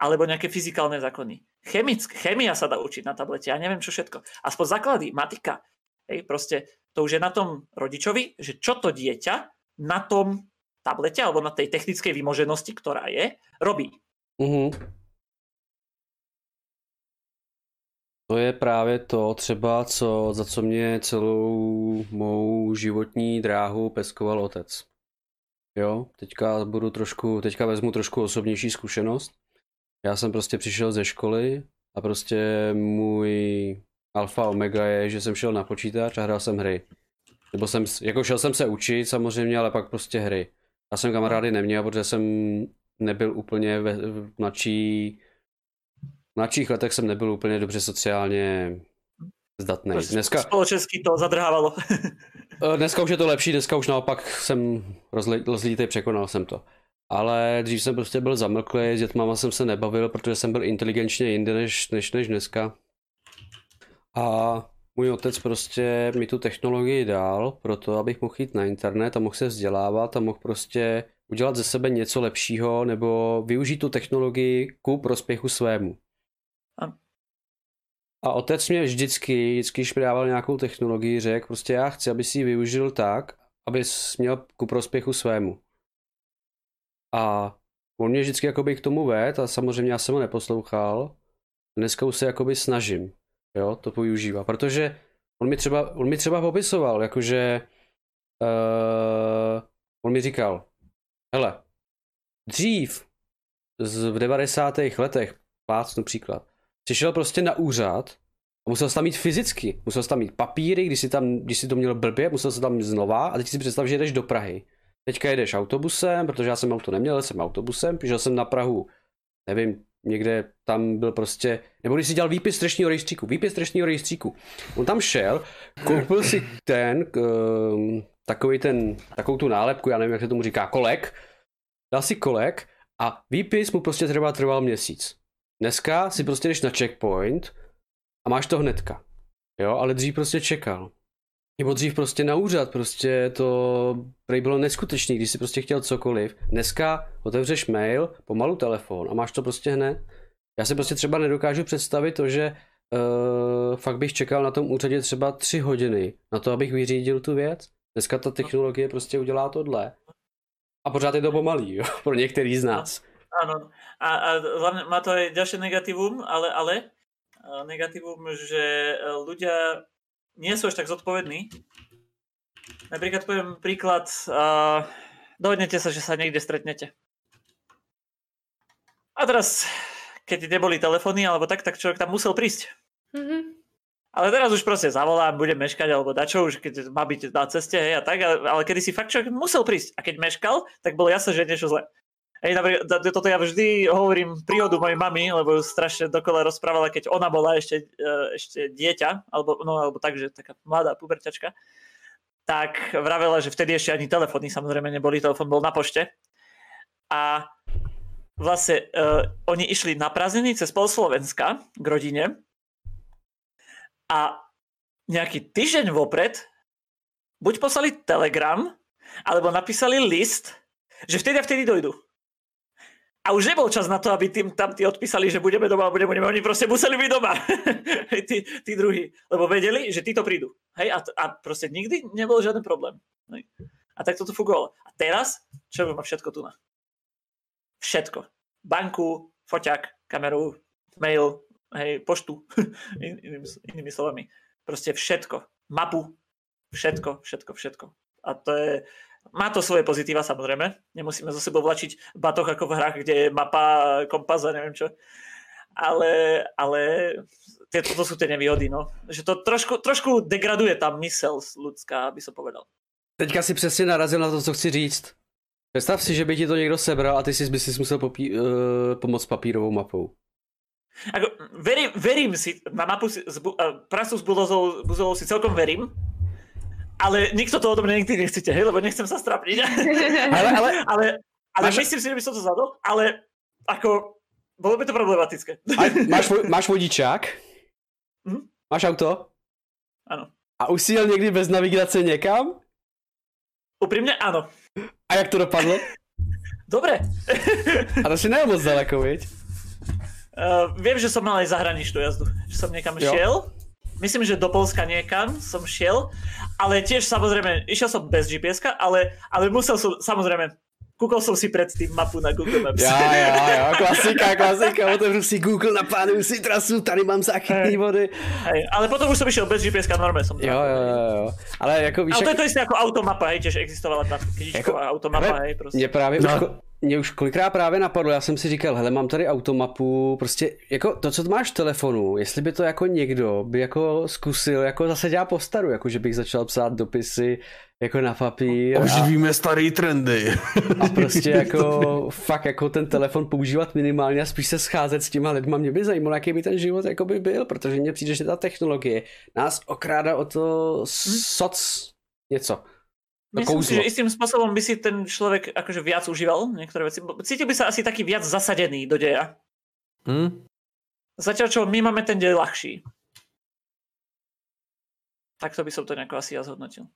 Alebo nejaké fyzikálne zákony. Chemick, chemia sa dá učiť na tablete, ja neviem čo všetko. Aspoň základy, matika. Hej, proste to už je na tom rodičovi, že čo to dieťa na tom tablete alebo na tej technickej vymoženosti, ktorá je, robí. Uh-huh. To je právě to třeba, co, za co mě celou mou životní dráhu peskoval otec. Jo, teďka budu trošku, teďka vezmu trošku osobnější zkušenost. Já jsem prostě přišel ze školy a prostě můj alfa omega je, že jsem šel na počítač a hrál jsem hry. Nebo jsem, jako šel jsem se učit samozřejmě, ale pak prostě hry. Já jsem kamarády neměl, protože jsem nebyl úplně ve, v mladší, v mladších letech jsem nebyl úplně dobře sociálně zdatný. Dneska... Společensky to zadrhávalo. Eh, dneska už je to lepší, dneska už naopak jsem rozlítej, překonal jsem to. Ale dřív jsem prostě byl zamlklý, s dětmama jsem se nebavil, protože jsem byl inteligenčně jinde než, než, než dneska. A můj otec prostě mi tu technologii dal, proto abych mohl jít na internet a mohl se vzdělávat a mohl prostě udělat ze sebe něco lepšího nebo využít tu technologii ku prospěchu svému. A, otec mě vždycky, vždycky, když nějakou technologii, řekl prostě já chci, aby si ji využil tak, aby měl ku prospěchu svému. A on mě vždycky jakoby k tomu ved a samozřejmě já jsem ho neposlouchal. Dneska už se jakoby snažím jo, to využívá, protože on mi třeba, on mi třeba popisoval, jakože uh, on mi říkal, hele, dřív z, v 90. letech, plácnu příklad, jsi šel prostě na úřad a musel jsi tam mít fyzicky, musel jsi tam mít papíry, když jsi, tam, když jsi to měl blbě, musel jsi tam znova a teď si představ, že jdeš do Prahy. Teďka jedeš autobusem, protože já jsem auto neměl, jsem autobusem, přišel jsem na Prahu, nevím, někde tam byl prostě, nebo když si dělal výpis trestního rejstříku, výpis trestního rejstříku. On tam šel, koupil si ten, um, takový ten, takovou tu nálepku, já nevím, jak se tomu říká, kolek, dal si kolek a výpis mu prostě třeba trval měsíc. Dneska si prostě jdeš na checkpoint a máš to hnedka. Jo, ale dřív prostě čekal. Nebo dřív prostě na úřad, prostě to prej bylo neskutečný, když si prostě chtěl cokoliv. Dneska otevřeš mail, pomalu telefon a máš to prostě hned. Já si prostě třeba nedokážu představit to, že uh, fakt bych čekal na tom úřadě třeba tři hodiny na to, abych vyřídil tu věc. Dneska ta technologie prostě udělá tohle. A pořád je to pomalý, jo, pro některý z nás. Áno. A, a hlavne má to aj ďalšie negatívum, ale, ale negatívum, že ľudia nie sú až tak zodpovední. Napríklad poviem príklad, uh, dohodnete sa, že sa niekde stretnete. A teraz, keď neboli telefóny alebo tak, tak človek tam musel prísť. Mhm. Ale teraz už proste zavolám, budem meškať alebo dačo, už keď má byť na ceste, hej, a tak, ale, ale kedy si fakt človek musel prísť. A keď meškal, tak bolo jasné, že je niečo zle. Hej, napríklad, toto ja vždy hovorím príhodu mojej mamy, lebo strašne dokola rozprávala, keď ona bola ešte, e, ešte dieťa, alebo, no, alebo tak, že taká mladá puberťačka, tak vravela, že vtedy ešte ani telefóny samozrejme neboli, telefón bol na pošte. A vlastne uh, oni išli na prázdniny cez pol Slovenska k rodine a nejaký týždeň vopred buď poslali telegram, alebo napísali list, že vtedy a vtedy dojdu. A už nebol čas na to, aby tým, tam tí odpísali, že budeme doma, budeme, budeme. Oni proste museli byť doma. tí, tí druhí. Lebo vedeli, že títo prídu. Hej? A, a proste nikdy nebol žiaden problém. Hej? A tak toto fungovalo. A teraz, čo má všetko tu na? Všetko. Banku, foťák, kameru, mail, hej, poštu. In, inými, inými slovami. Proste všetko. Mapu. Všetko, všetko, všetko. A to je, má to svoje pozitíva samozrejme. Nemusíme za sebou vlačiť batoh ako v hrách, kde je mapa, kompas a neviem čo. Ale, ale toto sú tie nevýhody, no. Že to trošku, trošku degraduje tá mysel ľudská, aby som povedal. Teďka si přesně narazil na to, co chci říct. Představ si, že by ti to někdo sebral a ty si by si musel popí, uh, pomoct papírovou mapou. Ako, verím, verím si, na mapu si, z, uh, pracu s Buzovou si celkom verím, ale nikto to odo mňa nikdy nechcete, hej, lebo nechcem sa strapniť. ale, ale, ale, ale máš... myslím si, že by som to zvládol, ale ako, bolo by to problematické. máš, máš vodičák? Hm? Máš auto? Ano. A už si jel někdy bez navigace někam? Upřímně ano. A jak to dopadlo? Dobre. A to si nejel moc daleko, viď? Uh, viem, že som mal aj zahraničnú jazdu. Že som niekam jo. šiel myslím, že do Polska niekam som šiel, ale tiež samozrejme, išiel som bez gps ale, ale musel som, samozrejme, Kúkol som si predtým mapu na Google Maps. Ja, ja, ja, klasika, klasika, otevřu si Google, naplánuju si trasu, tady mám záchytný vody. Hej, ale potom už som išiel bez GPS, normálne som Jo, jo, jo, ale jako víš... Ale to je to isté ako automapa, hej, tiež existovala tá kytičková jako, automapa, hej, prostě. Mě právě no. už, mě už kolikrát právě napadlo, já jsem si říkal, hele, mám tady automapu, prostě jako to, co máš v telefonu, jestli by to jako někdo by jako zkusil, jako zase dělá po staru, jako že bych začal psát dopisy jako na papír. Oživíme a... starý trendy. A prostě jako fakt jako ten telefon používat minimálně a spíš se scházet s těma lidma. Mě by zajímalo, jaký by ten život jako by byl, protože mně přijde, že ta technologie nás okrádá o to hm? soc něco. Myslím si, že istým spôsobom by si ten človek akože viac užíval niektoré veci. Cítil by sa asi taký viac zasadený do deja. Hmm? Zatiaľ, čo my máme ten dej ľahší. Takto by som to nejako asi ja zhodnotil.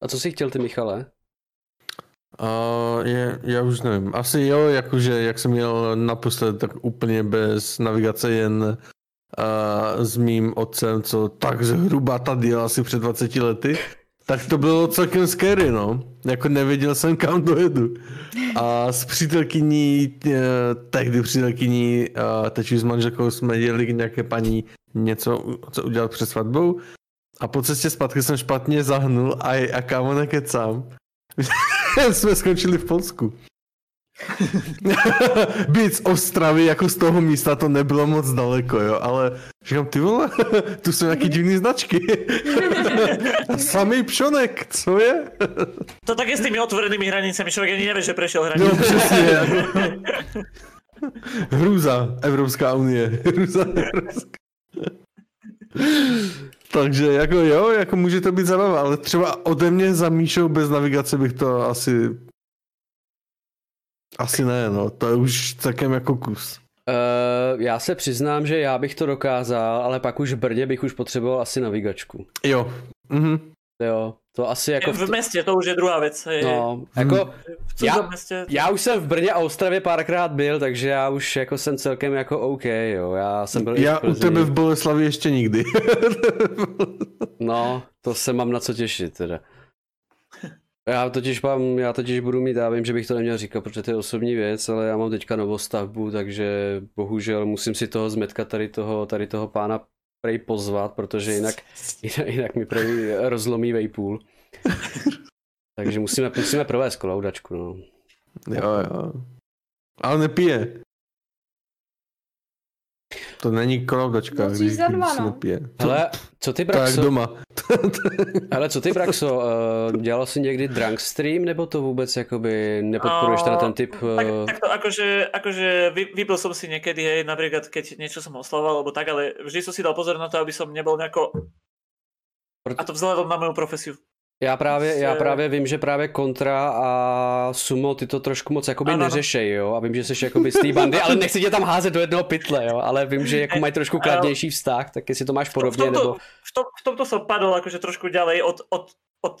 A co si chtěl ty, Michale? Uh, je, já už nevím. Asi jo, jakože jak jsem měl naposled, tak úplně bez navigace jen uh, s mým otcem, co tak zhruba tady jel asi před 20 lety, tak to bylo celkem scary, no. Jako nevěděl jsem, kam dojedu. A s přítelkyní, uh, tehdy přítelkyní, teď s manželkou jsme jeli k nějaké paní něco, co udělat před svatbou A po cestě zpátky jsem špatně zahnul a, a kámo nekecám. jsme skončili v Polsku. Být z Ostravy jako z toho místa to nebylo moc daleko, jo, ale říkám, ty vole, tu jsou nějaký divný značky. Samý pšonek, co je? To tak je s tými otvorenými hranicemi, člověk ani nevie, že prešel hranice. No přesně. Hrůza, Evropská unie. Hrůza, Evropská. Takže jako jo, jako může to být zajímavé, ale třeba ode mě za Míšou bez navigace bych to asi asi ne, no, to je už celkem jako kus. Uh, já se přiznám, že já bych to dokázal, ale pak už v Brně bych už potřeboval asi navigačku. Jo. Mhm. Jo, to asi jako... V, v městě to už je druhá věc. Je, No, jako... v Já, cudzom městě, já už jsem v Brně a Ostravě párkrát byl, takže já už jako jsem celkem jako OK, jo. Já jsem byl Já u tebe v Boleslavi ještě nikdy. No, to se mám na co těšit teda. Já totiž mám, já totiž budu mít, já vím, že bych to neměl říkat, protože to je osobní věc, ale já mám teďka novostavbu, takže bohužel musím si toho zmetka tady toho, tady toho pána prej pozvat, protože jinak, jinak, jinak mi prej rozlomí vejpůl. Takže musíme, musíme provést kolaudačku, no. jo, jo. Ale nepije. To není kolaudačka, Musíš když, za dva, no. nepije. Hele, co ty To Braxo, doma. hele, co ty Braxo, uh, dělal jsi někdy drunk stream, nebo to vůbec jakoby nepodporuješ ten, ten typ? Tak, Uh, takto, akože, akože vy, vypil som si niekedy, hej, napríklad keď niečo som oslavoval, alebo tak, ale vždy som si dal pozor na to, aby som nebol nejako... Proto- A to vzhľadom na moju profesiu. Já právě, já se- právě vím, že právě Kontra a Sumo ty to trošku moc jakoby Ano, neřešej, jo, a vím, že jsi jakoby z té bandy, ale nechci tě tam házet do jednoho pytle, jo, ale vím, že jako mají trošku kladnější vztah, tak jestli to máš tom, v, podobně, tomto, nebo... v, tom, v tomto som padol akože trošku ďalej od, od, od,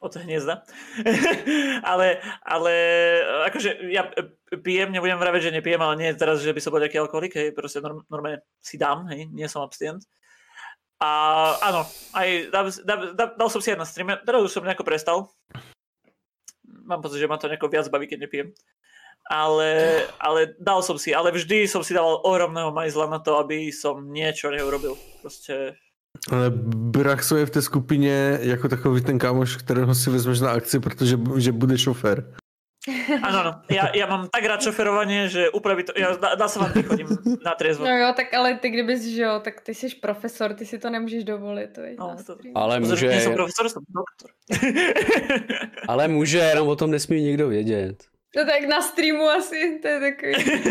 od hniezda. ale, ale akože ja pijem, nebudem vraveť, že nepijem, ale nie teraz, že by som bol nejaký alkoholik, hej, proste norm, normálne si dám, hej, nie som abstinent. A áno, aj dal, dal, dal, som si aj na streame, teraz už som nejako prestal. Mám pocit, že ma to nejako viac baví, keď nepijem. Ale, ale dal som si, ale vždy som si dával ohromného majzla na to, aby som niečo neurobil. Proste Ale Braxo je v té skupině jako takový ten kámoš, kterého si vezmeš na akci, protože že bude šofér. Áno, áno. Ja, ja mám tak rád šoferovanie, že by to... Ja dá, dá sa vám chodím na triezvo. No jo, tak ale ty kdybys, že jo, tak ty jsi profesor, ty si to nemůžeš dovolit. To je No, to-. Ale může, som profesor, som doktor. ale může, jenom o tom nesmí nikdo vědět. No tak na streamu asi, to je takový.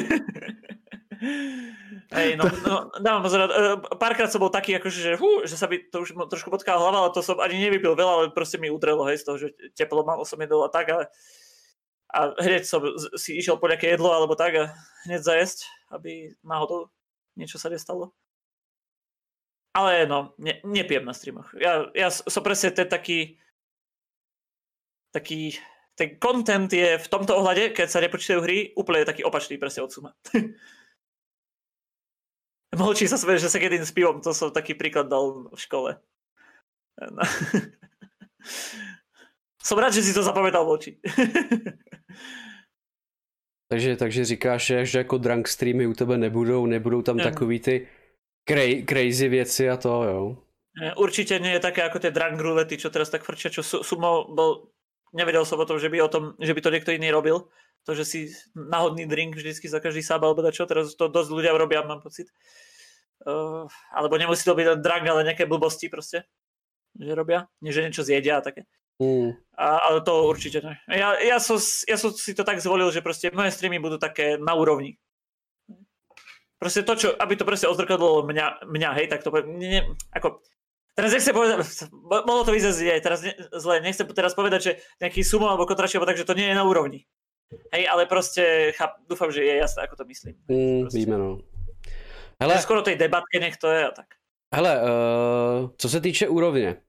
Hej, no, no, dávam pozor, eh, párkrát som bol taký, akože, že, hú, že sa by to už trošku potkala hlava, ale to som ani nevypil veľa, ale proste mi udrelo, hej, z toho, že teplo malo som jedol a tak, ale a hneď som si išiel po nejaké jedlo alebo tak a hneď zajesť, aby náhodou niečo sa nestalo. Ale no, ne, nepijem na streamoch. Ja, ja som presne ten taký taký ten content je v tomto ohľade, keď sa nepočítajú hry, úplne taký opačný presne od Suma. Mlčí sa smeje, že sa keď s pivom, to som taký príklad dal v škole. No. Som rád, že si to zapamätal Mlčí. Takže, takže říkáš, že- jako drunk streamy u tebe nebudou, nebudou tam Ne. takový ty cra- crazy věci a to, jo. Určite nie je také ako tie drunk rulety, čo teraz tak frčia, čo Su- Sumo bol... Nevedel som o tom, že by, o tom, že by to niekto iný robil. To, že si náhodný drink vždycky za každý sáb alebo čo, teraz to dosť ľudia robia, mám pocit. Uh, alebo nemusí to byť len drunk, ale nejaké blbosti proste, že robia. Nie, že niečo zjedia a také. Hmm. A, ale to určite ne. Ja, ja, som, ja som si to tak zvolil, že proste moje streamy budú také na úrovni. Proste to, čo, aby to proste odzrkadlo mňa, mňa hej, tak to nie, nie, ako, teraz nechcem povedať, mo- mohlo to vyzerať aj teraz ne, zle, nechcem teraz povedať, že nejaký sumo alebo kotračie, alebo tak, že to nie je na úrovni. Hej, ale proste cháp, dúfam, že je jasné, ako to myslím. Prostě. víme, no. Hele. Hele, Skoro tej debatke nech to je a tak. hele uh, co se týče úrovně,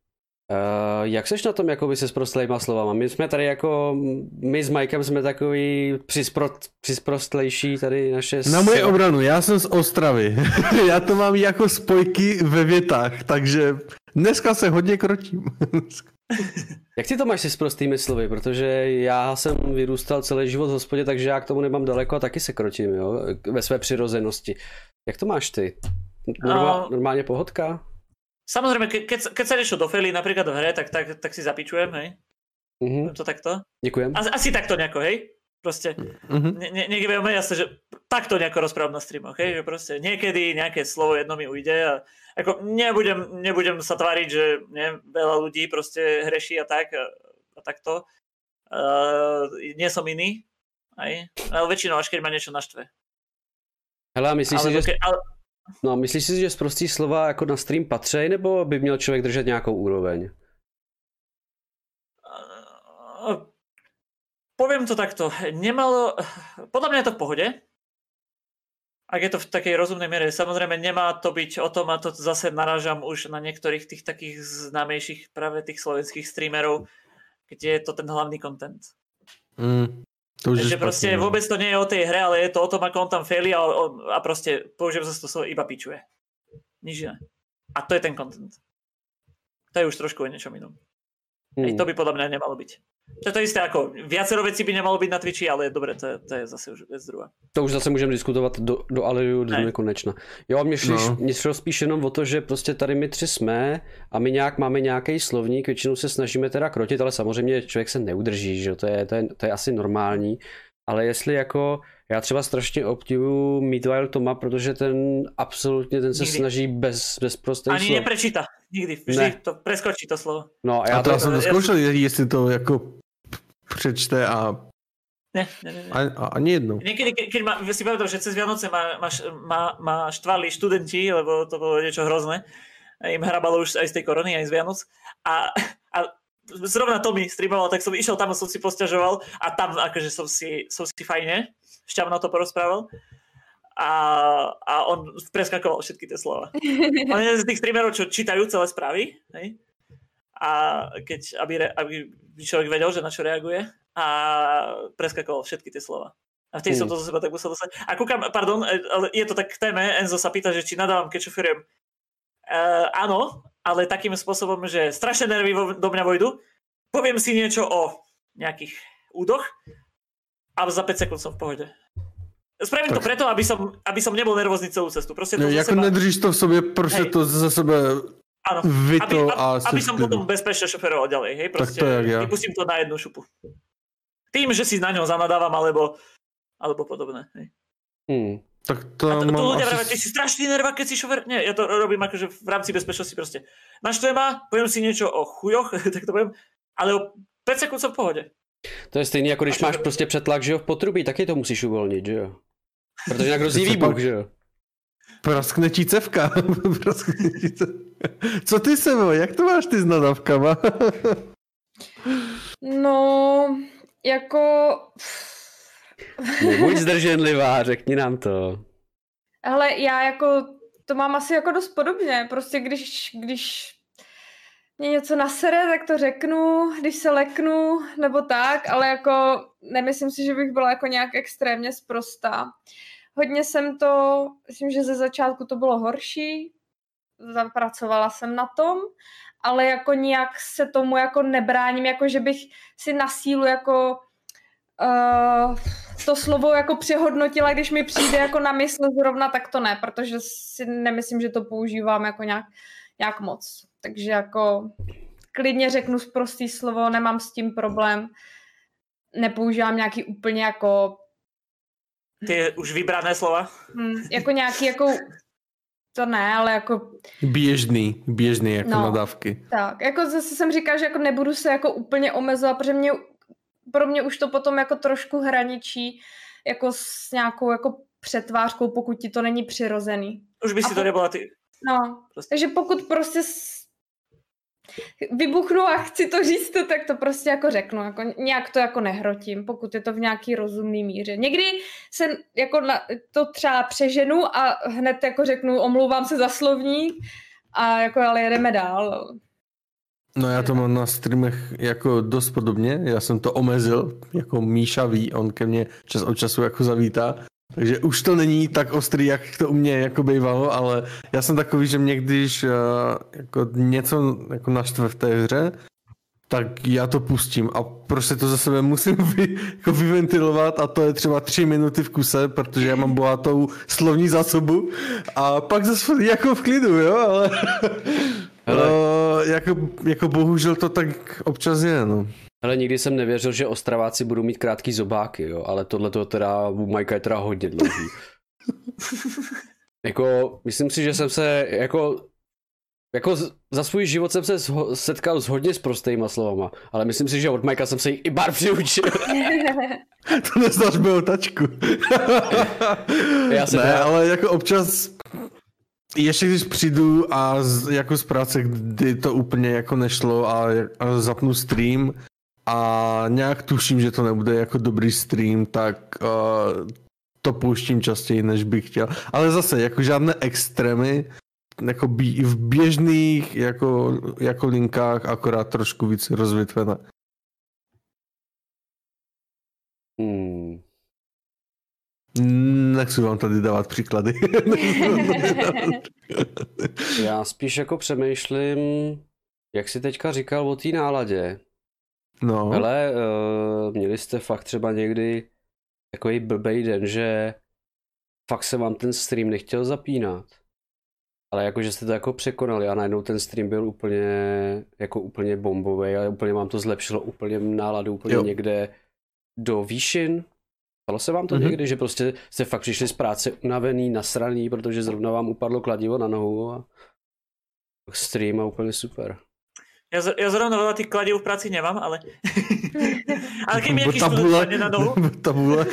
uh, jak seš na tom jakoby se sprostlejma slovama? My jsme tady jako, my s Mikem jsme takový přispro, přisprostlejší tady naše... Na moje obranu, já jsem z Ostravy. já to mám jako spojky ve větách, takže dneska se hodně krotím. Jak ty to máš si s prostými slovy? Protože já jsem vyrůstal celý život v hospodě, takže já k tomu nemám daleko a taky se krotím, jo, ve své přirozenosti. Jak to máš ty? Norma, A- normálně pohodka? Samozrejme, ke, keď, keď sa niečo dofelí napríklad v hre, tak, tak, tak si zapičujem, hej? Mhm, Poviem to takto? děkujem. Asi, asi takto nejako, hej? Proste, Mhm. ne, ne, niekde veľmi jasné, že takto nejako rozprávam na streamoch, hej? Že proste niekedy nejaké slovo jedno mi ujde a ako nebudem, nebudem sa tváriť, že ne, veľa ľudí proste hreší a tak a, a takto. Uh, nie som iný, hej? Ale väčšinou až keď ma niečo naštve. Hele, myslíš si, Alebo že, ke, ale, no, myslíš si, že z prostý slova jako na stream patří, nebo by měl člověk držet nějakou úroveň? uh, poviem to takto, nemalo, podľa mňa je to v pohode, ak je to v takej rozumnej miere. Samozrejme, nemá to byť o tom, a to zase narážam už na niektorých tých takých známejších práve tých slovenských streamerov, kde je to ten hlavný content. Mm, to už je Takže špatný, proste no. vôbec to nie je o tej hre, ale je to o tom, ako on tam failí a, a proste použijem sa to slovo iba pičuje. Nič iné. A to je ten content. To je už trošku o niečom inom. Hmm. Hej, to by podľa mňa nemalo byť. To je to isté ako, viacero vecí by nemalo byť na Twitchi, ale dobre, to je, to je zase už vec druhá. To už zase můžeme diskutovat do, do Aleriu do Ne. nekonečna. Jo, mě šlo, No. mě šlo spíš jenom o to, že prostě tady my tři jsme a my nějak máme nějaký slovník, většinou se snažíme teda krotit, ale samozřejmě člověk se neudrží, že jo, to je, to je, to je asi normální. Ale jestli jako, já třeba strašně obdivuju Meatwile Toma, protože ten absolutně, ten se Nikdy. snaží bez, bez prostých Ani slov. neprečíta. Nikdy. Vždy Ne. to preskočí to slovo. No a Já já to to, já jsem to já- zkoušel, jestli to jako přečte a, Ne, ne, ne. ne. a, a ani jednou. Niekedy, ke- keď ma, si pamätám, že cez Vianoce ma, ma, ma, ma štvali študenti, lebo to bolo niečo hrozné. A im hrabalo už aj z tej korony, aj z Vianoc. A, a zrovna to mi streamoval, tak som išiel tam a som si posťažoval a tam akože som si, som si fajne šťavno to porozprával. A, a on preskakoval všetky tie slova. On je z tých streamerov, čo čítajú celé správy. Hej? A keď, aby, re, aby človek vedel, že na čo reaguje a preskakoval všetky tie slova. A vtedy som Hmm. to zo seba tak musel dostať. A kúkam, pardon, e, ale je to tak k téme, Enzo sa pýta, že či nadávam, keď šoferujem. Uh, áno, ale takým spôsobom, že strašné nervy vo, do mňa vojdu, poviem si niečo o nejakých údoch a za 5 sekúnd som v pohode. Spravím to Tak- preto, aby som, aby som nebol nervózny celú cestu. Proste to No, zo jako seba... nedržíš to v sobě, prostě Hej. to ze sebe Áno, vyto aby, a aby, som potom bezpečne šoferoval ďalej, hej, proste to jak ja. vypustím to na jednu šupu. Tým, že si na ňo zanadávam, alebo, alebo podobné, hej. hmm. Tak to A to, to ľudia vravia, ty asi... si strašný nerva, keď si šofer. Nie, ja to robím akože v rámci bezpečnosti proste. Naštve ma, poviem si niečo o chujoch, tak to poviem, ale o 5 sekúnd som v pohode. To je stejný, jako když máš to- prostě přetlak, že jo, v potrubí, taky to musíš uvolnit, že jo. Protože jinak hrozí výbuch, pak- že jo. Praskne ti cevka. Praskne ti cevka. Co ty Sebo, jak to máš ty s nadávkama? No, jako... Nebuď zdrženlivá, řekni nám to. Hele, já jako, to mám asi jako dost podobně, prostě když, když mě něco nasere, tak to řeknu, když se leknu, nebo tak, ale jako nemyslím si, že bych byla jako nějak extrémně sprostá. Hodně jsem to, myslím, že ze začátku to bylo horší, zapracovala jsem na tom, ale jako nijak se tomu jako nebráním, jako že bych si na sílu jako uh, to slovo jako přehodnotila, když mi přijde jako na mysl zrovna, tak to ne, protože si nemyslím, že to používám jako nějak, nějak moc. Takže jako klidně řeknu prostý slovo, nemám s tím problém. Nepoužívám nějaký úplně jako, Tie už vybrané slova. hm, jako nějaký jako, to ne, ale jako Běžný, běžný jako No. nadávky. Tak, jako zase jsem říkala, že jako nebudu se jako úplně omezovat, protože mě, pro mě už to potom jako trošku hraničí jako s nějakou jako přetvářkou, pokud ti to není přirozený. Už by A si to po- nebola ty. No, Prostě. takže pokud prostě s... vybuchnu a chci to říct, tak to prostě jako řeknu, jako nějak to jako nehrotím, pokud je to v nějaký rozumný míře. Někdy se jako na, to třeba přeženu a hned jako řeknu, omlouvám se za slovník a jako ale jedeme dál. No já to mám na streamech jako dost podobně, já jsem to omezil, jako Míša ví, on ke mně čas od času jako zavítá, takže už to není tak ostrý, jak to u mě jako bývalo, ale já jsem takový, že mě když uh, jako něco jako naštve v té hře, tak já to pustím a prostě to za sebe musím vy, jako vyventilovat a to je třeba tři minuty v kuse, protože já mám bohatou slovní zásobu a pak zase jako v klidu, jo, ale jako, jako bohužel to tak občas je, no. Ale nikdy jsem nevěřil, že Ostraváci budou mít krátký zobáky, jo, ale tohle to teda u Majka je teda hodně dlouhý. jako, myslím si, že jsem se jako jako za svůj život jsem se setkal s hodně s prostýma slovama, ale myslím si, že od Majka jsem se jich i bar přiučil. to neznáš byl tačku. Já ne, teda... ale jako občas ještě když přijdu a z, jako z práce, kdy to úplně jako nešlo a, a zapnu stream a nějak tuším, že to nebude jako dobrý stream, tak uh, to pouštím častěji, než bych chtěl. Ale zase, jako žádné extrémy, jako bí, v běžných jako, jako linkách akorát trošku víc rozvětvené. Hmm. Nechci vám tady dávat příklady. Já spíš jako přemýšlím, jak jsi teďka říkal o té náladě. No. Ale uh, měli jste fakt třeba někdy takový blbej den, že fakt se vám ten stream nechtěl zapínat. Ale jakože jste to jako překonali a najednou ten stream byl úplně jako úplně bombový a úplně vám to zlepšilo úplně náladu úplně jo. někde do výšin. Stalo se vám to mm-hmm. někdy, že prostě jste fakt přišli z práce unavený, nasraný, protože zrovna vám upadlo kladivo na nohu a stream a úplně super. Ja, ja zrovna veľa tých kladiv v práci nemám, ale... ale keď mi nejaký študent na nohu... tabule.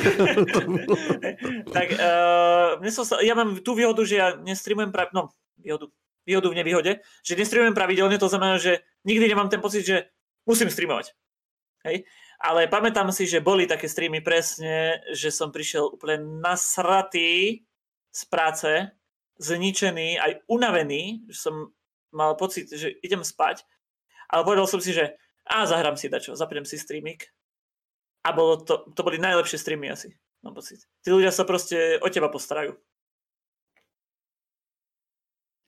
tak uh, mne som, ja mám tú výhodu, že ja nestreamujem pra... No, výhodu. Výhodu v nevýhode, že nestreamujem pravidelne, to znamená, že nikdy nemám ten pocit, že musím streamovať. Hej? Ale pamätám si, že boli také streamy presne, že som prišiel úplne nasratý z práce, zničený, aj unavený, že som mal pocit, že idem spať ale povedal som si, že a zahrám si dačo, zapnem si streamik. A bolo to, to boli najlepšie streamy asi, mám pocit. Tí ľudia sa proste o teba postarajú.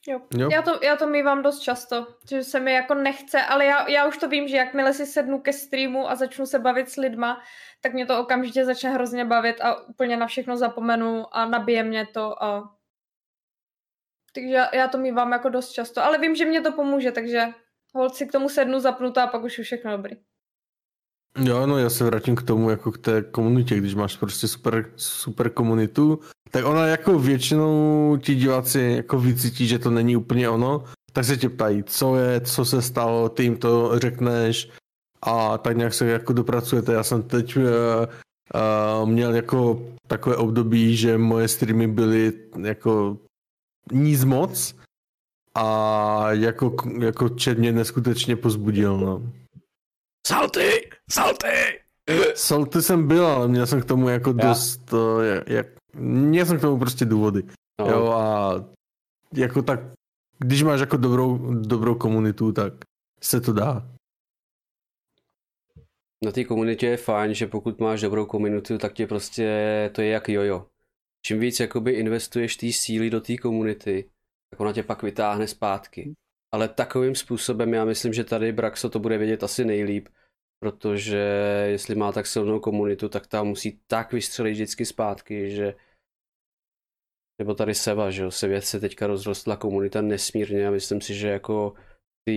Jo. jo. Já, to, já to mývám dost často, že se mi jako nechce, ale já, já už to vím, že jakmile si sednu ke streamu a začnu se bavit s lidma, tak mě to okamžitě začne hrozně bavit a úplně na všechno zapomenu a nabije mě to a takže já, já to mývám jako dost často, ale vím, že mě to pomůže, takže Hold si k tomu sednu zapnutá a pak už je všechno dobrý. Jo, no já se vrátím k tomu, jako k té komunitě, když máš prostě super, super komunitu, tak ona jako většinou ti diváci jako vycítí, že to není úplně ono, tak se tě ptají, co je, co se stalo, ty jim to řekneš a tak nějak se jako dopracujete. Já jsem teď uh, uh, měl jako takové období, že moje streamy byly jako nic moc, a jako, jako čet mě neskutečně pozbudil, no. Salty! Salty! Salty jsem byl, ale měl jsem k tomu jako Já. dost, uh, jak, měl jsem k tomu prostě důvody. No. Jo a jako tak, když máš jako dobrou, dobrou komunitu, tak se to dá. Na té komunitě je fajn, že pokud máš dobrou komunitu, tak tě prostě, to je jak jojo. Čím víc jakoby investuješ té síly do té komunity, tak ona tě pak vytáhne zpátky. Ale takovým způsobem já myslím, že tady Braxo to bude vědět asi nejlíp, protože jestli má tak silnou komunitu, tak tam musí tak vystřelit vždycky zpátky, že nebo tady Seva, že jo, Sevě se teďka rozrostla komunita nesmírně a myslím si, že jako ty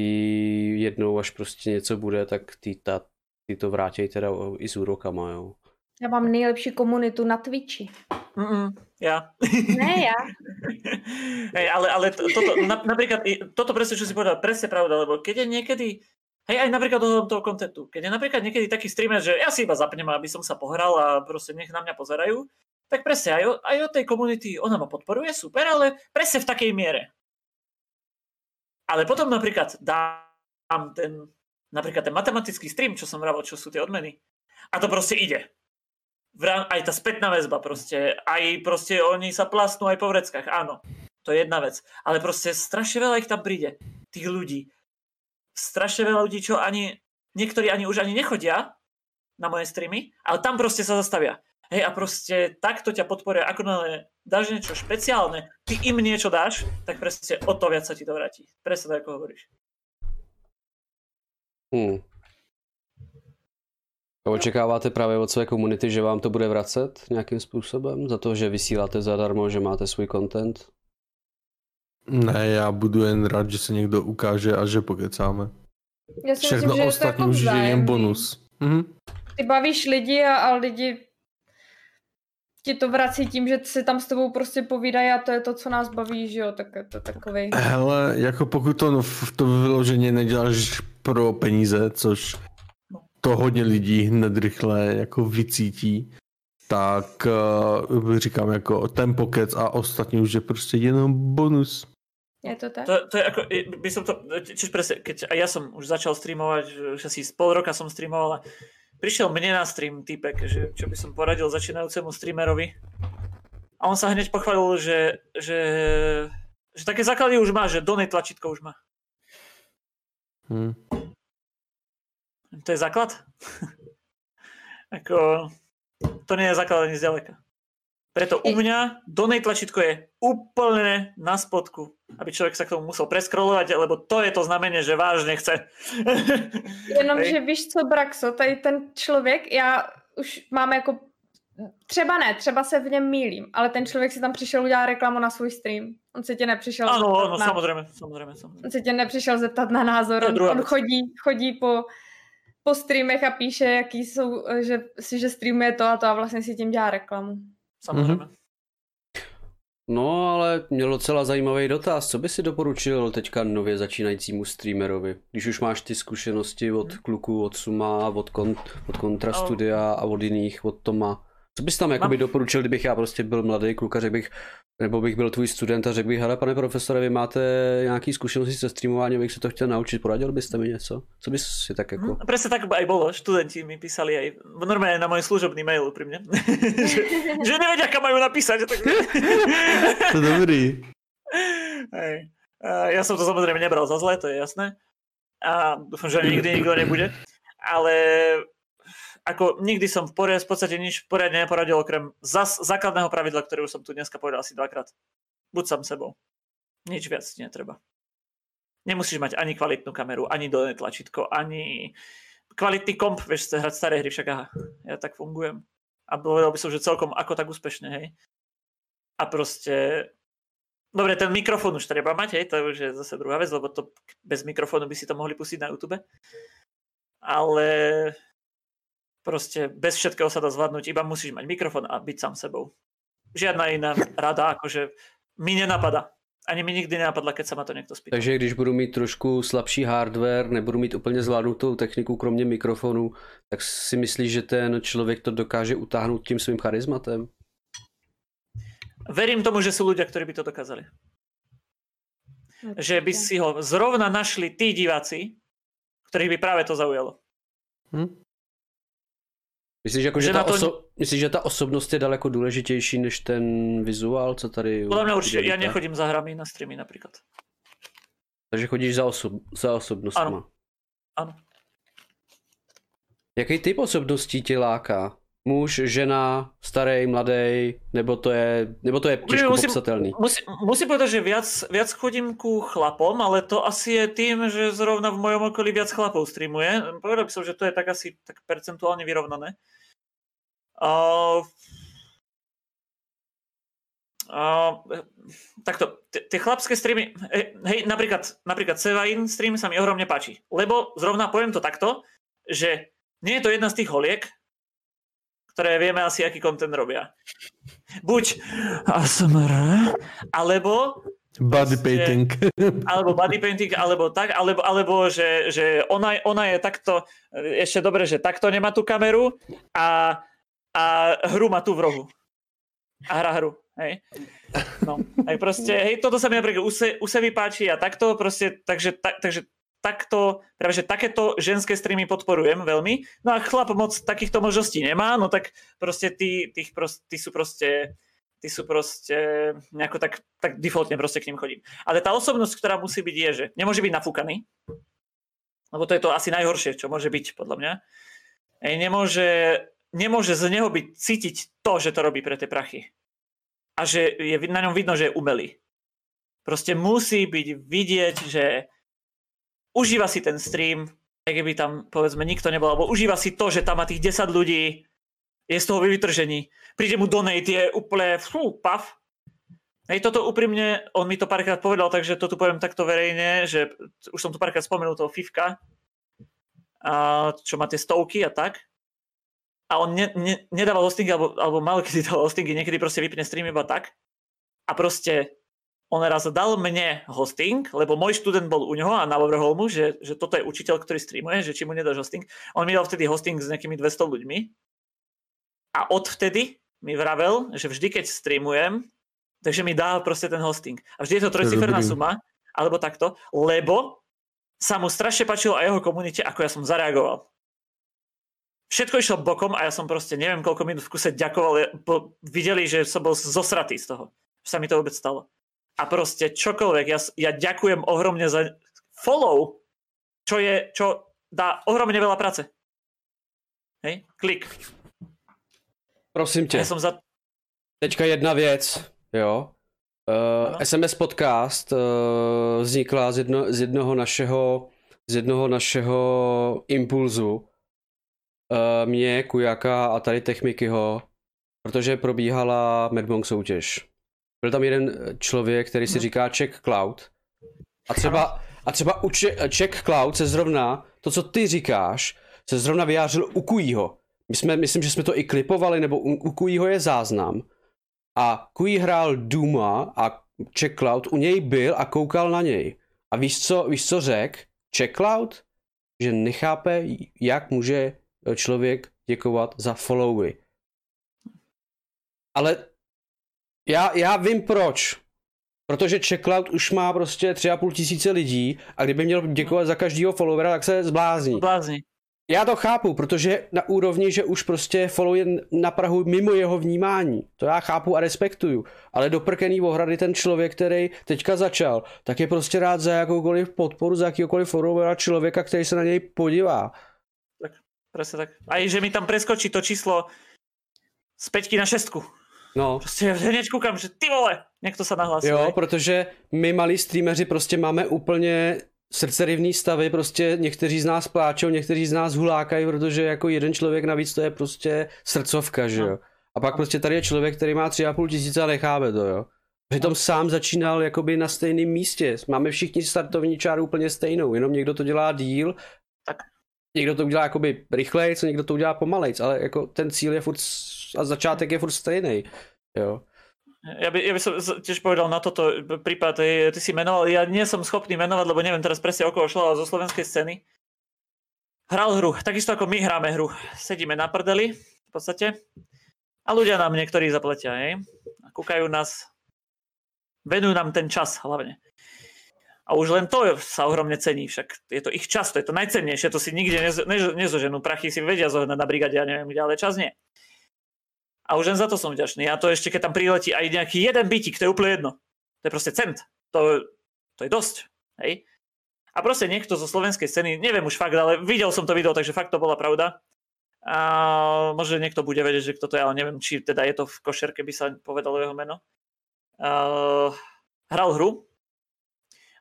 jednou, až prostě něco bude, tak ty, ta, ty to vrátí teda i s úrokama, jo. Já mám nejlepší komunitu na Twitchi. Mm-mm, ja. Ne, ja. Hej, ale, ale to, toto, na, napríklad, toto presne, čo si povedal, presne pravda, lebo keď je niekedy, hej, aj napríklad do toho kontentu, keď je napríklad niekedy taký streamer, že ja si iba zapnem, aby som sa pohral a proste nech na mňa pozerajú, tak presne aj, aj od tej komunity, ona ma podporuje, super, ale presne v takej miere. Ale potom napríklad dám ten, napríklad ten matematický stream, čo som vravil, čo sú tie odmeny, a to proste ide aj tá spätná väzba proste, aj proste oni sa plastnú aj po vreckách, áno, to je jedna vec. Ale proste strašne veľa ich tam príde, tých ľudí. Strašne veľa ľudí, čo ani, niektorí ani už ani nechodia na moje streamy, ale tam proste sa zastavia. Hej, a proste takto ťa podporia, ako náhle dáš niečo špeciálne, ty im niečo dáš, tak presne o to viac sa ti to vráti. Presne tak, ako hovoríš. Hmm. A očekáváte právě od své komunity, že vám to bude vracet nějakým způsobem? Za to, že vysíláte zadarmo, že máte svůj content? Ne, já budu jen rád, že se někdo ukáže a že pokecáme. Já si Všechno myslím, že ostatní jako už je jen bonus. Mhm. Ty bavíš lidi a, a lidi ti to vrací tím, že si tam s tebou prostě povídají a to je to, co nás baví, že jo, tak je to takový. Hele, jako pokud to, v- to vyloženě neděláš pro peníze, což to hodně lidí hned rychle jako vycítí, tak uh, říkám jako ten pokec a ostatní už je prostě jenom bonus. Je to tak? To, to je ako, by som to, čiž presne, keď aj ja som už začal streamovať, už asi z pol roka som streamoval a prišiel mne na stream typek, že čo by som poradil začínajúcemu streamerovi. A on sa hneď pochválil, že, že, že také základy už má, že donate tlačítko už má. Hm. To je základ? Ako, to nie je základ ani zďaleka. Preto u mňa donate tlačítko je úplne na spodku, aby človek sa k tomu musel preskrolovať, lebo to je to znamenie, že vážne chce. Jenom, Hej. že víš co, Braxo, tady ten člověk, já už mám jako, třeba ne, třeba se v něm mílím, ale ten člověk si tam přišel udělat reklamu na svůj stream. On se tě nepřišel Áno, zeptat áno, na, samozrejme, samozrejme, samozrejme. on se tě nepřišel zeptat na názor, on, on chodí, chodí po, po streamech a píše, jaký jsou, že si, že streamuje to a to a vlastně si tím dělá reklamu. Samozrejme. No, ale měl docela zajímavý dotaz. Co by si doporučil teďka nově začínajícímu streamerovi? Když už máš ty zkušenosti od kluků, od Suma, od, kon, od Contra Oh. Studia a od jiných, od Toma. Co bys tam jakoby Mám- doporučil, kdybych já prostě byl mladý kluk a řekl bych, nebo bych byl tvůj student a řekl bych, hele pane profesore, vy máte nějaký zkušenosti se streamováním, bych se to chtěl naučit, poradil byste mi něco? Co bys si tak jako... Hm, Presne tak aj bolo, študenti mi písali aj normálne na môj služobný mail pri mne, že, že nevedia, kam majú napísať. Tak... To je dobrý. Hej. A Ja som to samozrejme nebral za zlé, to je jasné. A dúfam, že nikdy nikto nebude. Ale ako nikdy som v, poriad, v podstate nič poriadne neporadil okrem zas, základného pravidla, ktoré už som tu dneska povedal asi dvakrát. Buď sám sebou. Nič viac ti netreba. Nemusíš mať ani kvalitnú kameru, ani dolné tlačítko, ani kvalitný komp, vieš sa hrať staré hry, však aha, ja tak fungujem. A povedal by som, že celkom ako tak úspešne, hej. A proste Dobre, ten mikrofón už treba mať, hej, to už je zase druhá vec, lebo to bez mikrofónu by si to mohli pustiť na YouTube. Ale proste bez všetkého sa dá zvládnuť, iba musíš mať mikrofón a byť sám sebou. Žiadna iná rada, akože mi nenapadá. Ani mi nikdy nenapadla, keď sa ma to niekto spýtal. Takže když budu mít trošku slabší hardware, nebudu mít úplně zvládnutou techniku kromě mikrofonu, tak si myslíš, že ten člověk to dokáže utáhnout tím svým charizmatem? Verím tomu, že sú ľudia, ktorí by to dokázali. Že by si ho zrovna našli tí diváci, ktorých by práve to zaujalo. Hm? Myslíš, jako, že, Že ta to- oso- myslíš, že ta osobnost je daleko důležitější než ten vizuál, co tady... Mňa určite, ja dělíte? nechodím za hrami na streamy napríklad. Takže chodíš za, osob- za osobnostma. Ano. Ano. Jaký typ osobností tě láká? Muž, žena, starý, mladý, nebo to je, nebo to je těžko musím- popsatelný? Musím, musím povedať, že viac, viac chodím ku chlapom, ale to asi je tým, že zrovna v mojom okolí viac chlapov streamuje. Povedal by som, že to je tak asi tak percentuálne vyrovnané. Uh, uh, takto, tie chlapské streamy, hej, napríklad, napríklad Sevain stream sa mi ohromne páči, lebo zrovna poviem to takto, že nie je to jedna z tých holiek, ktoré vieme asi, aký content robia. Buď ASMR, alebo Body painting. alebo body painting, alebo tak, alebo, alebo že, že ona, ona je takto, ešte dobre, že takto nemá tú kameru a, a hru má tu v rohu. A hra hru, hej. No, aj proste, hej, toto sa mi napríklad u, se, u Sevy páči a takto proste, takže, tak, takže takto, práve že takéto ženské streamy podporujem veľmi. No a chlap moc takýchto možností nemá, no tak proste tí, tých prost, tí sú proste tí sú proste nejako tak, tak defaultne proste k ním chodím. Ale tá osobnosť, ktorá musí byť je, že nemôže byť nafúkaný, lebo to je to asi najhoršie, čo môže byť podľa mňa. Ej, nemôže, nemôže z neho byť cítiť to, že to robí pre tie prachy. A že je na ňom vidno, že je umelý. Proste musí byť vidieť, že užíva si ten stream, aj keby tam povedzme nikto nebol, alebo užíva si to, že tam má tých 10 ľudí, je z toho vytržení. Príde mu donate, je úplne fú, paf. Hej, toto úprimne, on mi to párkrát povedal, takže to tu poviem takto verejne, že už som tu párkrát spomenul toho Fivka, a, čo má tie stovky a tak. A on ne, ne, nedával hostingy, alebo, alebo malo kedy dal hostingy, niekedy proste vypne stream iba tak. A proste on raz dal mne hosting, lebo môj študent bol u neho a navrhol mu, že, že toto je učiteľ, ktorý streamuje, že či mu nedáš hosting. On mi dal vtedy hosting s nejakými 200 ľuďmi. A odvtedy mi vravel, že vždy, keď streamujem, takže mi dá proste ten hosting. A vždy je to trojciferná suma, alebo takto, lebo sa mu strašne páčilo aj jeho komunite, ako ja som zareagoval. Všetko išlo bokom a ja som proste neviem koľko minút v kuse ďakoval. Videli, že som bol zosratý z toho. Že sa mi to vôbec stalo. A proste čokoľvek. Ja, ja ďakujem ohromne za follow, čo je, čo dá ohromne veľa práce. Hej, klik. Prosím tě. Ja som za... Teďka jedna věc. Jo. Uh, SMS podcast uh, vznikla z, jedno, z jednoho našeho z jednoho našeho impulzu uh, mě, Kujaka a tady Techmikyho, protože probíhala Medmonk soutěž. Byl tam jeden člověk, který si říká Check Cloud. A třeba, a třeba u Check Cloud se zrovna, to, co ty říkáš, se zrovna vyjářil u Kujího. My jsme, myslím, že jsme to i klipovali, nebo u, u Kujího je záznam, a Kui hrál Duma a Checkloud u něj byl a koukal na něj. A víš co, víš co řek? Checkloud? Že nechápe, jak může člověk děkovat za followy. Ale já, já vím proč. Protože Checkloud už má prostě tři a půl tisíce lidí a kdyby měl děkovat za každého followera, tak se zblázní. Zblázní. Já to chápu, protože na úrovni, že už prostě follow je na Prahu mimo jeho vnímání. To já chápu a respektuju. Ale do prkený ohrady ten člověk, který teďka začal, tak je prostě rád za jakoukoliv podporu, za jakýkoliv followera člověka, který se na něj podívá. Tak, presne tak. A že mi tam preskočí to číslo z peťky na šestku. No. Prostě hned koukám, že ty vole, někdo se nahlásí. Jo, protože my malí streameři prostě máme úplně srdcerivný stavy, prostě někteří z nás pláčou, někteří z nás hulákají, protože jako jeden člověk navíc to je prostě srdcovka, že jo. No. A pak prostě tady je člověk, který má tři a půl tisíce a necháme to, jo. Přitom no. sám začínal jakoby na stejném místě. Máme všichni startovní čáru úplně stejnou, jenom někdo to dělá díl, tak. někdo to udělá jakoby rychlejc, někdo to udělá pomalejc, ale jako ten cíl je furt a začátek je furt stejný, jo. Ja by, ja by som tiež povedal na toto prípad, ty si menoval, ja nie som schopný menovať, lebo neviem teraz presne o koho šlo, ale zo slovenskej scény. Hral hru, takisto ako my hráme hru. Sedíme na prdeli, v podstate, a ľudia nám niektorí zapletia, hej? A kúkajú nás, venujú nám ten čas hlavne. A už len to sa ohromne cení, však je to ich čas, to je to najcennejšie, to si nikde nezoženú, prachy si vedia zohnať na brigade, ja neviem ale čas nie. A už len za to som vďačný. A to ešte, keď tam priletí aj nejaký jeden bytik, to je úplne jedno. To je proste cent. To, to je dosť. Hej? A proste niekto zo slovenskej scény, neviem už fakt, ale videl som to video, takže fakt to bola pravda. A možno niekto bude vedieť, že kto to je, ale neviem, či teda je to v košerke, by sa povedalo jeho meno. Uh, hral hru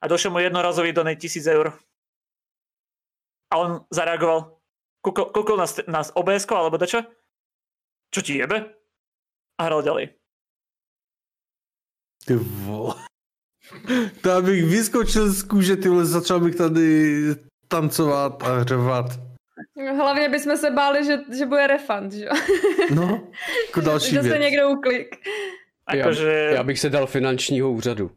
a došiel mu jednorazový donate 1000 eur. A on zareagoval, kúkol na, na obs alebo dačo? Čo ti jebe? A hral ďalej. Ty vole. To abych vyskočil z kůže, ty vole, začal bych tady tancovat a hřevat. Hlavně bychom se báli, že, že bude refund, že jo? No, jako další že věc. se někdo uklik. Já, že... já bych se dal finančního úřadu.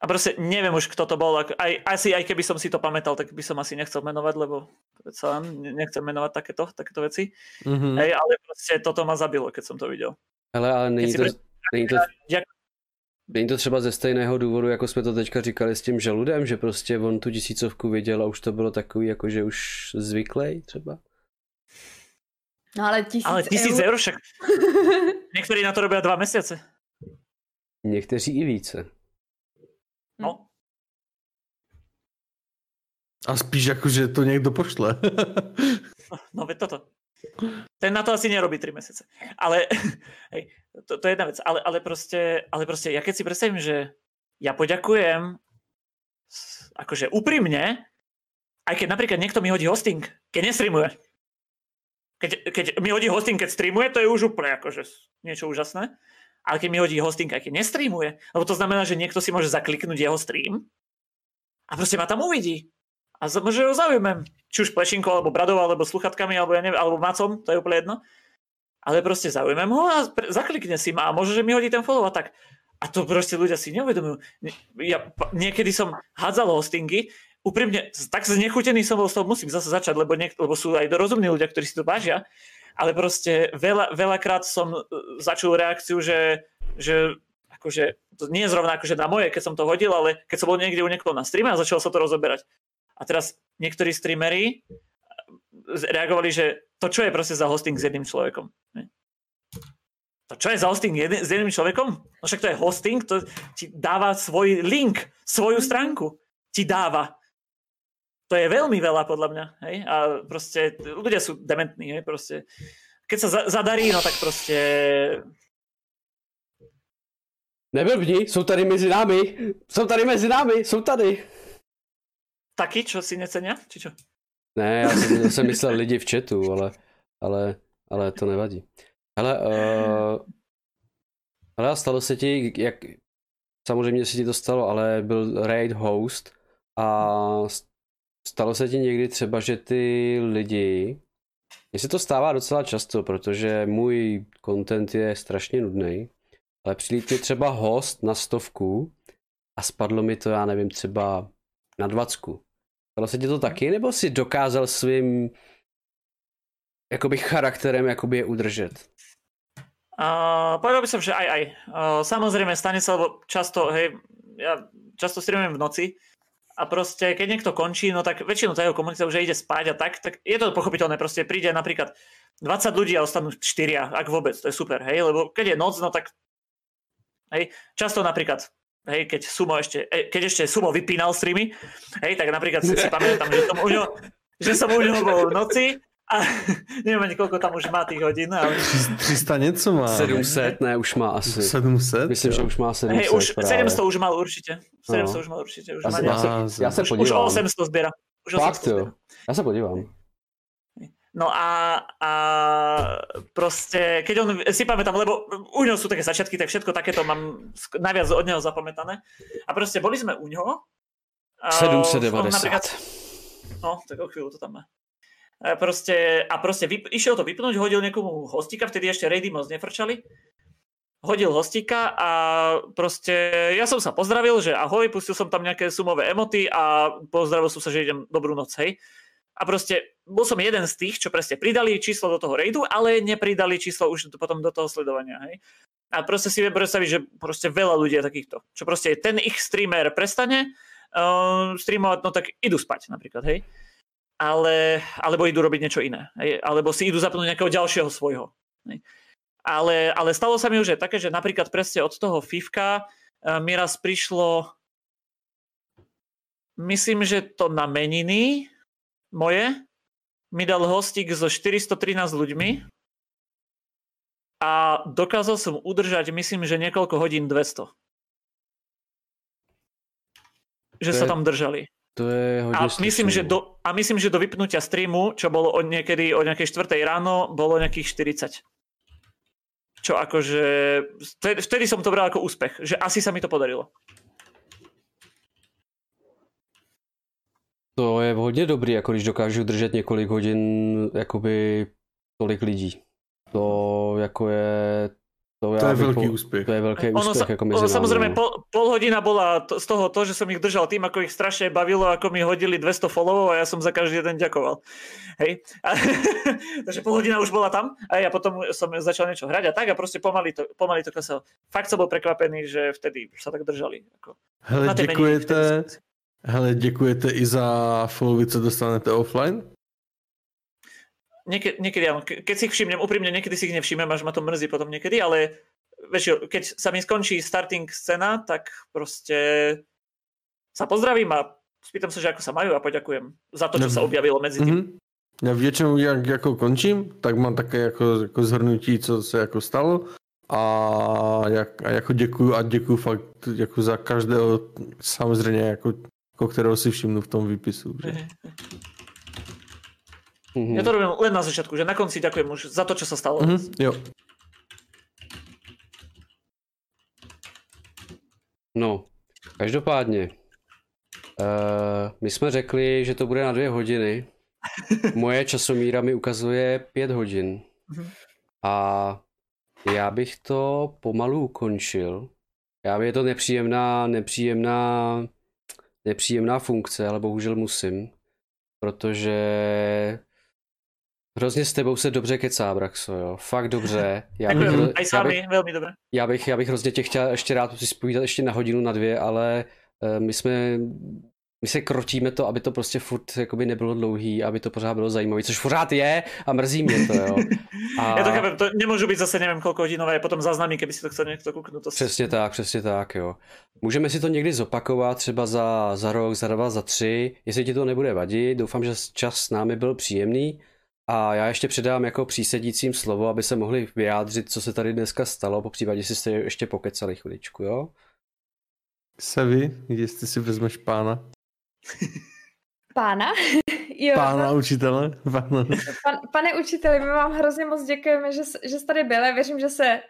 A proste neviem už, kto to bol. Aj, asi aj keby som si to pamätal, tak by som asi nechcel menovať, lebo predsa nechcem menovať takéto, takéto veci. Mm-hmm. Hej, ale proste toto ma zabilo, keď som to videl. Ale, ale není to, není to, není to třeba ze stejného důvodu, jako jsme to teďka říkali s tím žaludem, že prostě on tu tisícovku viděl a už to bylo takový, jakože už zvyklej třeba? No ale tisíc, ale tisíc eur, eur však. Někteří na to robí dva měsíce. Někteří i více. No. A spíš jako, že to někdo pošle. no veď toto. Ten na to asi nerobí 3 mesiace. Ale hej, to, to je jedna vec. Ale, ale, proste, ale proste, ja keď si predstavím, že ja poďakujem akože úprimne, aj keď napríklad niekto mi hodí hosting, keď nestreamuje. Keď, keď mi hodí hosting, keď streamuje, to je už úplne akože niečo úžasné. Ale keď mi hodí hosting, aj keď nestreamuje, lebo to znamená, že niekto si môže zakliknúť jeho stream a proste ma tam uvidí. A môže ho zaujmem. Či už plešinkou, alebo bradou, alebo sluchatkami, alebo, ja alebo macom, to je úplne jedno. Ale proste zaujmem ho a zaklikne si ma a môže, že mi hodí ten follow a tak. A to proste ľudia si neuvedomujú. Ja niekedy som hádzal hostingy, úprimne, tak znechutený som bol z toho, musím zase začať, lebo, niek- lebo sú aj dorozumní ľudia, ktorí si to vážia, ale proste veľa, veľakrát som e, začul reakciu, že, že akože, to nie je zrovna akože na moje, keď som to hodil, ale keď som bol niekde u niekoho na streame a začal sa to rozoberať. A teraz niektorí streamery e, reagovali, že to čo je proste za hosting s jedným človekom. To čo je za hosting jedn- s jedným človekom? No však to je hosting, to ti dáva svoj link, svoju stránku. Ti dáva. To je veľmi veľa podľa mňa. Hej? A proste ľudia sú dementní. Hej? Proste, keď sa za- zadarí, no tak proste... Neblbni, jsou tady mezi námi. Jsou tady mezi námi, jsou tady. Taky, čo si necenia? Či čo? Ne, já jsem, já jsem myslel lidi v chatu, ale, ale, ale to nevadí. Hele, uh, ale stalo se ti, jak, samozřejmě se ti to stalo, ale byl raid host a stalo se ti někdy třeba, že ty lidi, mně se to stává docela často, protože můj content je strašně nudný, ale přilít mi třeba host na stovku a spadlo mi to, já nevím, třeba na dvacku. Stalo se ti to taky, nebo si dokázal svým jakoby charakterem jakoby je udržet? Uh, povedal by som, že aj aj. Uh, samozrejme, stane sa, lebo často, hej, ja často streamujem v noci a proste, keď niekto končí, no tak väčšinu tá jeho komunita už ide spať a tak, tak je to pochopiteľné, proste príde napríklad 20 ľudí a ostanú 4, ak vôbec, to je super, hej, lebo keď je noc, no tak hej, často napríklad hej, keď Sumo ešte, keď ešte Sumo vypínal streamy, hej, tak napríklad si, si pamätám, že že som u ňo bol v noci a neviem ani koľko tam už má tých hodín. Ale... 300 něco má. 700, ne, už má asi. 700? Myslím, že už má 700 Hej, už, právě. 700 už mal určite. 700 No. už mal určite. Už, Já má se, já se, já se už, už podívám. 800 zbiera. Už Fakt 800 jo. zbiera. Já se podívám. No a, a proste, keď on, si pamätám, lebo u ňoho sú také začiatky, tak všetko takéto mám najviac od neho zapamätané. A proste boli sme u ňoho. a on 790. napríklad- No, tak o chvíľu to tam má. A proste, a proste vyp, išiel to vypnúť, hodil niekomu hostika, vtedy ešte raidy moc nefrčali. Hodil hostika a proste ja som sa pozdravil, že ahoj, pustil som tam nejaké sumové emoty a pozdravil som sa, že idem dobrú noc, hej. A proste bol som jeden z tých, čo presne pridali číslo do toho raidu, ale nepridali číslo už potom do toho sledovania, hej. A proste si viem predstaviť, že proste veľa ľudí je takýchto. Čo proste ten ich streamer prestane uh, streamovať, no tak idú spať napríklad, hej ale, alebo idú robiť niečo iné. Hej? Alebo si idú zapnúť nejakého ďalšieho svojho. Hej? Ale, ale stalo sa mi už aj také, že napríklad presne od toho Fivka uh, mi raz prišlo myslím, že to na meniny moje mi dal hostik so 413 ľuďmi a dokázal som udržať, myslím, že niekoľko hodín 200. Že To sa je- tam držali. To je hodně A myslím, že no. do, a myslím, že do vypnutia streamu, čo bolo od niekedy o nejakej 4 ráno, bolo nejakých 40. Čo akože, vtedy, vtedy som to bral ako úspech, že asi sa mi to podarilo. To je hodně dobrý, jako když dokážu držet několik hodin jakoby tolik lidí. To jako je... To, To je velký po- úspěch. To je velký Ono, úspěch sa, jako mezi ono samozrejme no. pol, pol hodina bola to, z toho to, že som ich držal tým, ako ich strašne bavilo, ako mi hodili 200 followov a ja som za každý jeden ďakoval. Hej. A, takže pol hodina už bola tam a ja potom som začal niečo hrať a tak a proste pomaly to, pomaly to klesalo. Fakt som bol prekvapený, že vtedy sa tak držali. Ako, Hele, děkujete, hele, děkujete i za followy, co dostanete offline? Niekedy, niekedy áno, ke- keď si ich všimnem, úprimne niekedy si ich nevšimnem, až ma to mrzí potom niekedy, ale väčšinou, keď sa mi skončí starting scéna, tak proste sa pozdravím a spýtam sa, že ako sa majú a poďakujem za to, čo No. sa objavilo medzi tým. Mhm. Já většinou, jak jako končím, tak mám také jako, jako zhrnutí, co se jako stalo a, jak, a jako děkuju a děkuju fakt jako za každého, samozřejmě jako, jako kterého si všimnu v tom výpisu. Že? Mhm. Mhm. Ja to robím len na začiatku, že na konci ďakujem už za to, čo sa stalo. Mhm, jo. No, každopádně, uh, my jsme řekli, že to bude na dvě hodiny. Moje časomíra mi ukazuje pět hodin. Mhm. A já bych to pomalu ukončil. Já je to nepříjemná, nepříjemná, nepříjemná funkce, ale bohužel musím. Protože hrozně s tebou se dobře kecá, Braxo, jo. Fakt dobře. Já bych, s já bych, veľmi dobre. já bych, já bych hrozně tě chtěl ještě rád si spovídat ještě na hodinu, na dvě, ale eh, my jsme, my se krotíme to, aby to prostě furt jakoby nebylo dlouhý, aby to pořád bylo zajímavé, což pořád je a mrzí mě to, jo. A Ja to chápem, to nemôžu byť zase neviem koľko hodinové, potom záznamy, keby si to chcel niekto kúknúť. To Přesně tak, přesně tak, jo. Můžeme si to někdy zopakovat, třeba za, za rok, za dva, za tři, jestli ti to nebude vadit. Doufám, že čas s námi byl příjemný. A já ještě předám jako přísedícím slovo, aby se mohli vyjádřit, co se tady dneska stalo, po případě si jste ještě pokecali chviličku, jo? Sevi, jestli si vezmeš pána. Pána? jo, Pána učitele. Pána. Pan, pane učiteli, my vám hrozně moc děkujeme, že, že jste tady byli. Věřím, že se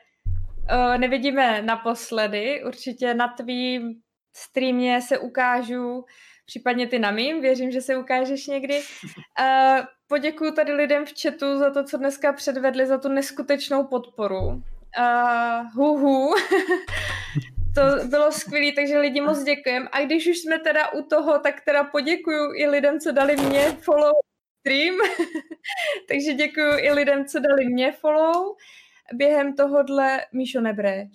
uh, nevidíme naposledy. Určitě na tvým streamě se ukážu, případně ty na mým. Věřím, že se ukážeš někdy. Uh, poděkuju tady lidem v chatu za to, co dneska předvedli, za tu neskutečnou podporu. Uh, hu, hu. To bylo skvělé, takže lidi moc děkujem. A když už jsme teda u toho, tak teda poděkuju i lidem, co dali mě follow stream. takže děkuju i lidem, co dali mě follow. Během tohohle Míšo nebreč.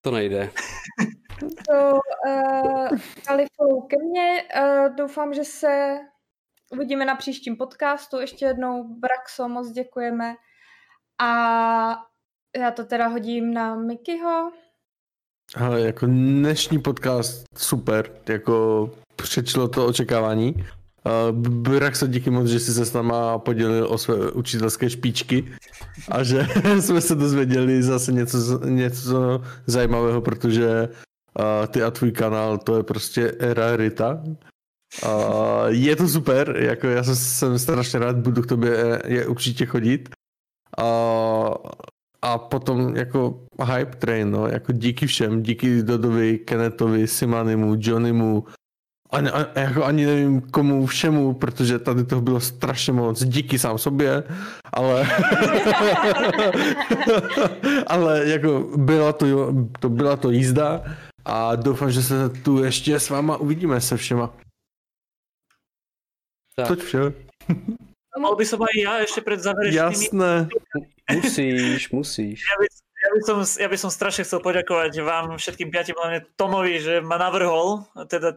To nejde. To uh, dali follow ke mně. Uh, doufám, že se uvidíme na příštím podcastu. Ještě jednou Braxo, moc děkujeme. A já to teda hodím na Mikyho. Ale jako dnešní podcast super, jako přečilo to očekávání. Brak se díky moc, že jsi se s náma podělil o své učitelské špičky a že jsme se dozvěděli zase něco, něco zajímavého, protože uh, ty a tvůj kanál to je prostě rarita. Uh, je to super, jako já jsem, jsem strašně rád, budu k tobě eh, je určitě chodit. Uh, a potom jako hype train, no, jako díky všem, díky Dodovi, Kennetovi, Simanimu, Johnnymu, ani, ani, jako ani nevím komu všemu, protože tady toho bylo strašně moc, díky sám sobě, ale ale jako byla to, to, byla to jízda a doufám, že se tu ještě s váma uvidíme se všema. Tak. Toť vše. Mal by som aj ja ešte pred záverečnými Jasné. Musíš, musíš. Ja by, ja, by som, ja by som strašne chcel poďakovať vám všetkým piatim, hlavne Tomovi, že ma navrhol, teda,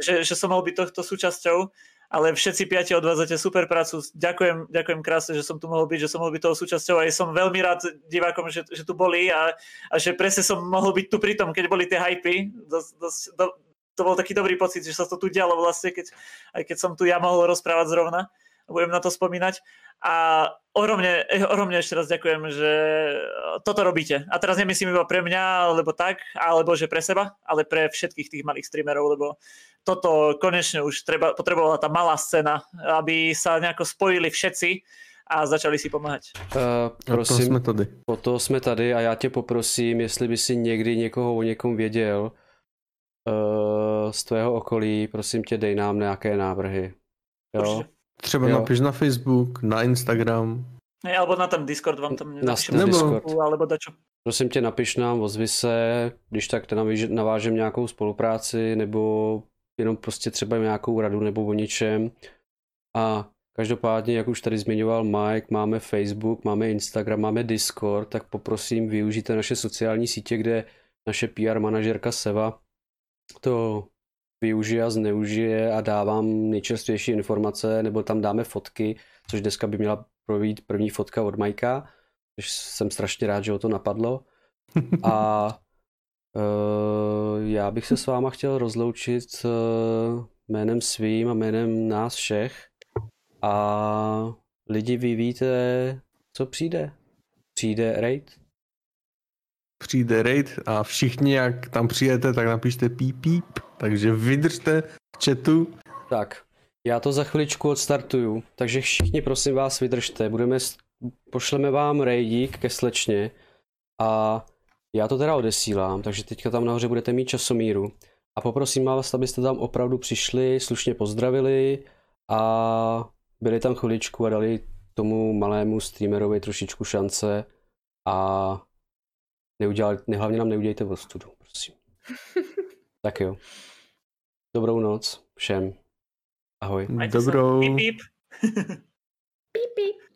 že, že som mohol byť tohto súčasťou, ale všetci piati odvádzate super prácu. Ďakujem, ďakujem krásne, že som tu mohol byť, že som mohol byť toho súčasťou a som veľmi rád divákom, že, že tu boli a, a že presne som mohol byť tu pri tom, keď boli tie hypy. Dos, dos, do, to bol taký dobrý pocit, že sa to tu dialo vlastne, keď, aj keď som tu ja mohol rozprávať zrovna. Budem na to spomínať. A ohromne, ohromne ešte raz ďakujem, že toto robíte. A teraz nemyslím iba pre mňa, alebo tak, alebo že pre seba, ale pre všetkých tých malých streamerov, lebo toto konečne už treba, potrebovala tá malá scéna, aby sa nejako spojili všetci a začali si pomáhať. Uh, A to prosím, jsme tady. po to jsme tady a já tě poprosím, jestli by si někdy někoho o někom věděl uh, z tvého okolí, prosím tě, dej nám nějaké návrhy. Jo? Určite. Třeba Jo. napiš na Facebook, na Instagram. Ne, alebo na ten Discord vám tam Na, Nebo- Discord. alebo dačo. Prosím tě, napiš nám, ozvi se, když tak navážem nějakou spolupráci, nebo jenom prostě třeba nějakou radu nebo o ničem. A každopádně, jak už tady zmiňoval Mike, máme Facebook, máme Instagram, máme Discord, tak poprosím využijte naše sociální sítě, kde naše PR manažerka Seva to využije a zneužije a dávám nejčerstvější informace, nebo tam dáme fotky, což dneska by měla projít první fotka od Majka, což jsem strašně rád, že ho to napadlo. A uh, já bych se s váma chtěl rozloučit uh, jménem svým a jménem nás všech. A lidi, vy víte, co přijde? Přijde raid? Přijde raid a všichni, jak tam přijete, tak napište píp píp. Takže vydržte v chatu. Tak, Já to za chviličku odstartuju, takže všichni prosím vás vydržte, budeme, pošleme vám rejdík ke slečně a já to teda odesílám, takže teďka tam nahoře budete mít časomíru a poprosím vás, abyste tam opravdu přišli, slušně pozdravili a byli tam chviličku a dali tomu malému streamerovi trošičku šance a neudělali, hlavně nám neudějte ostudu, prosím. tak jo. Dobrou noc všem. Ahoj. Dobrou. Píp, píp. Píp, píp.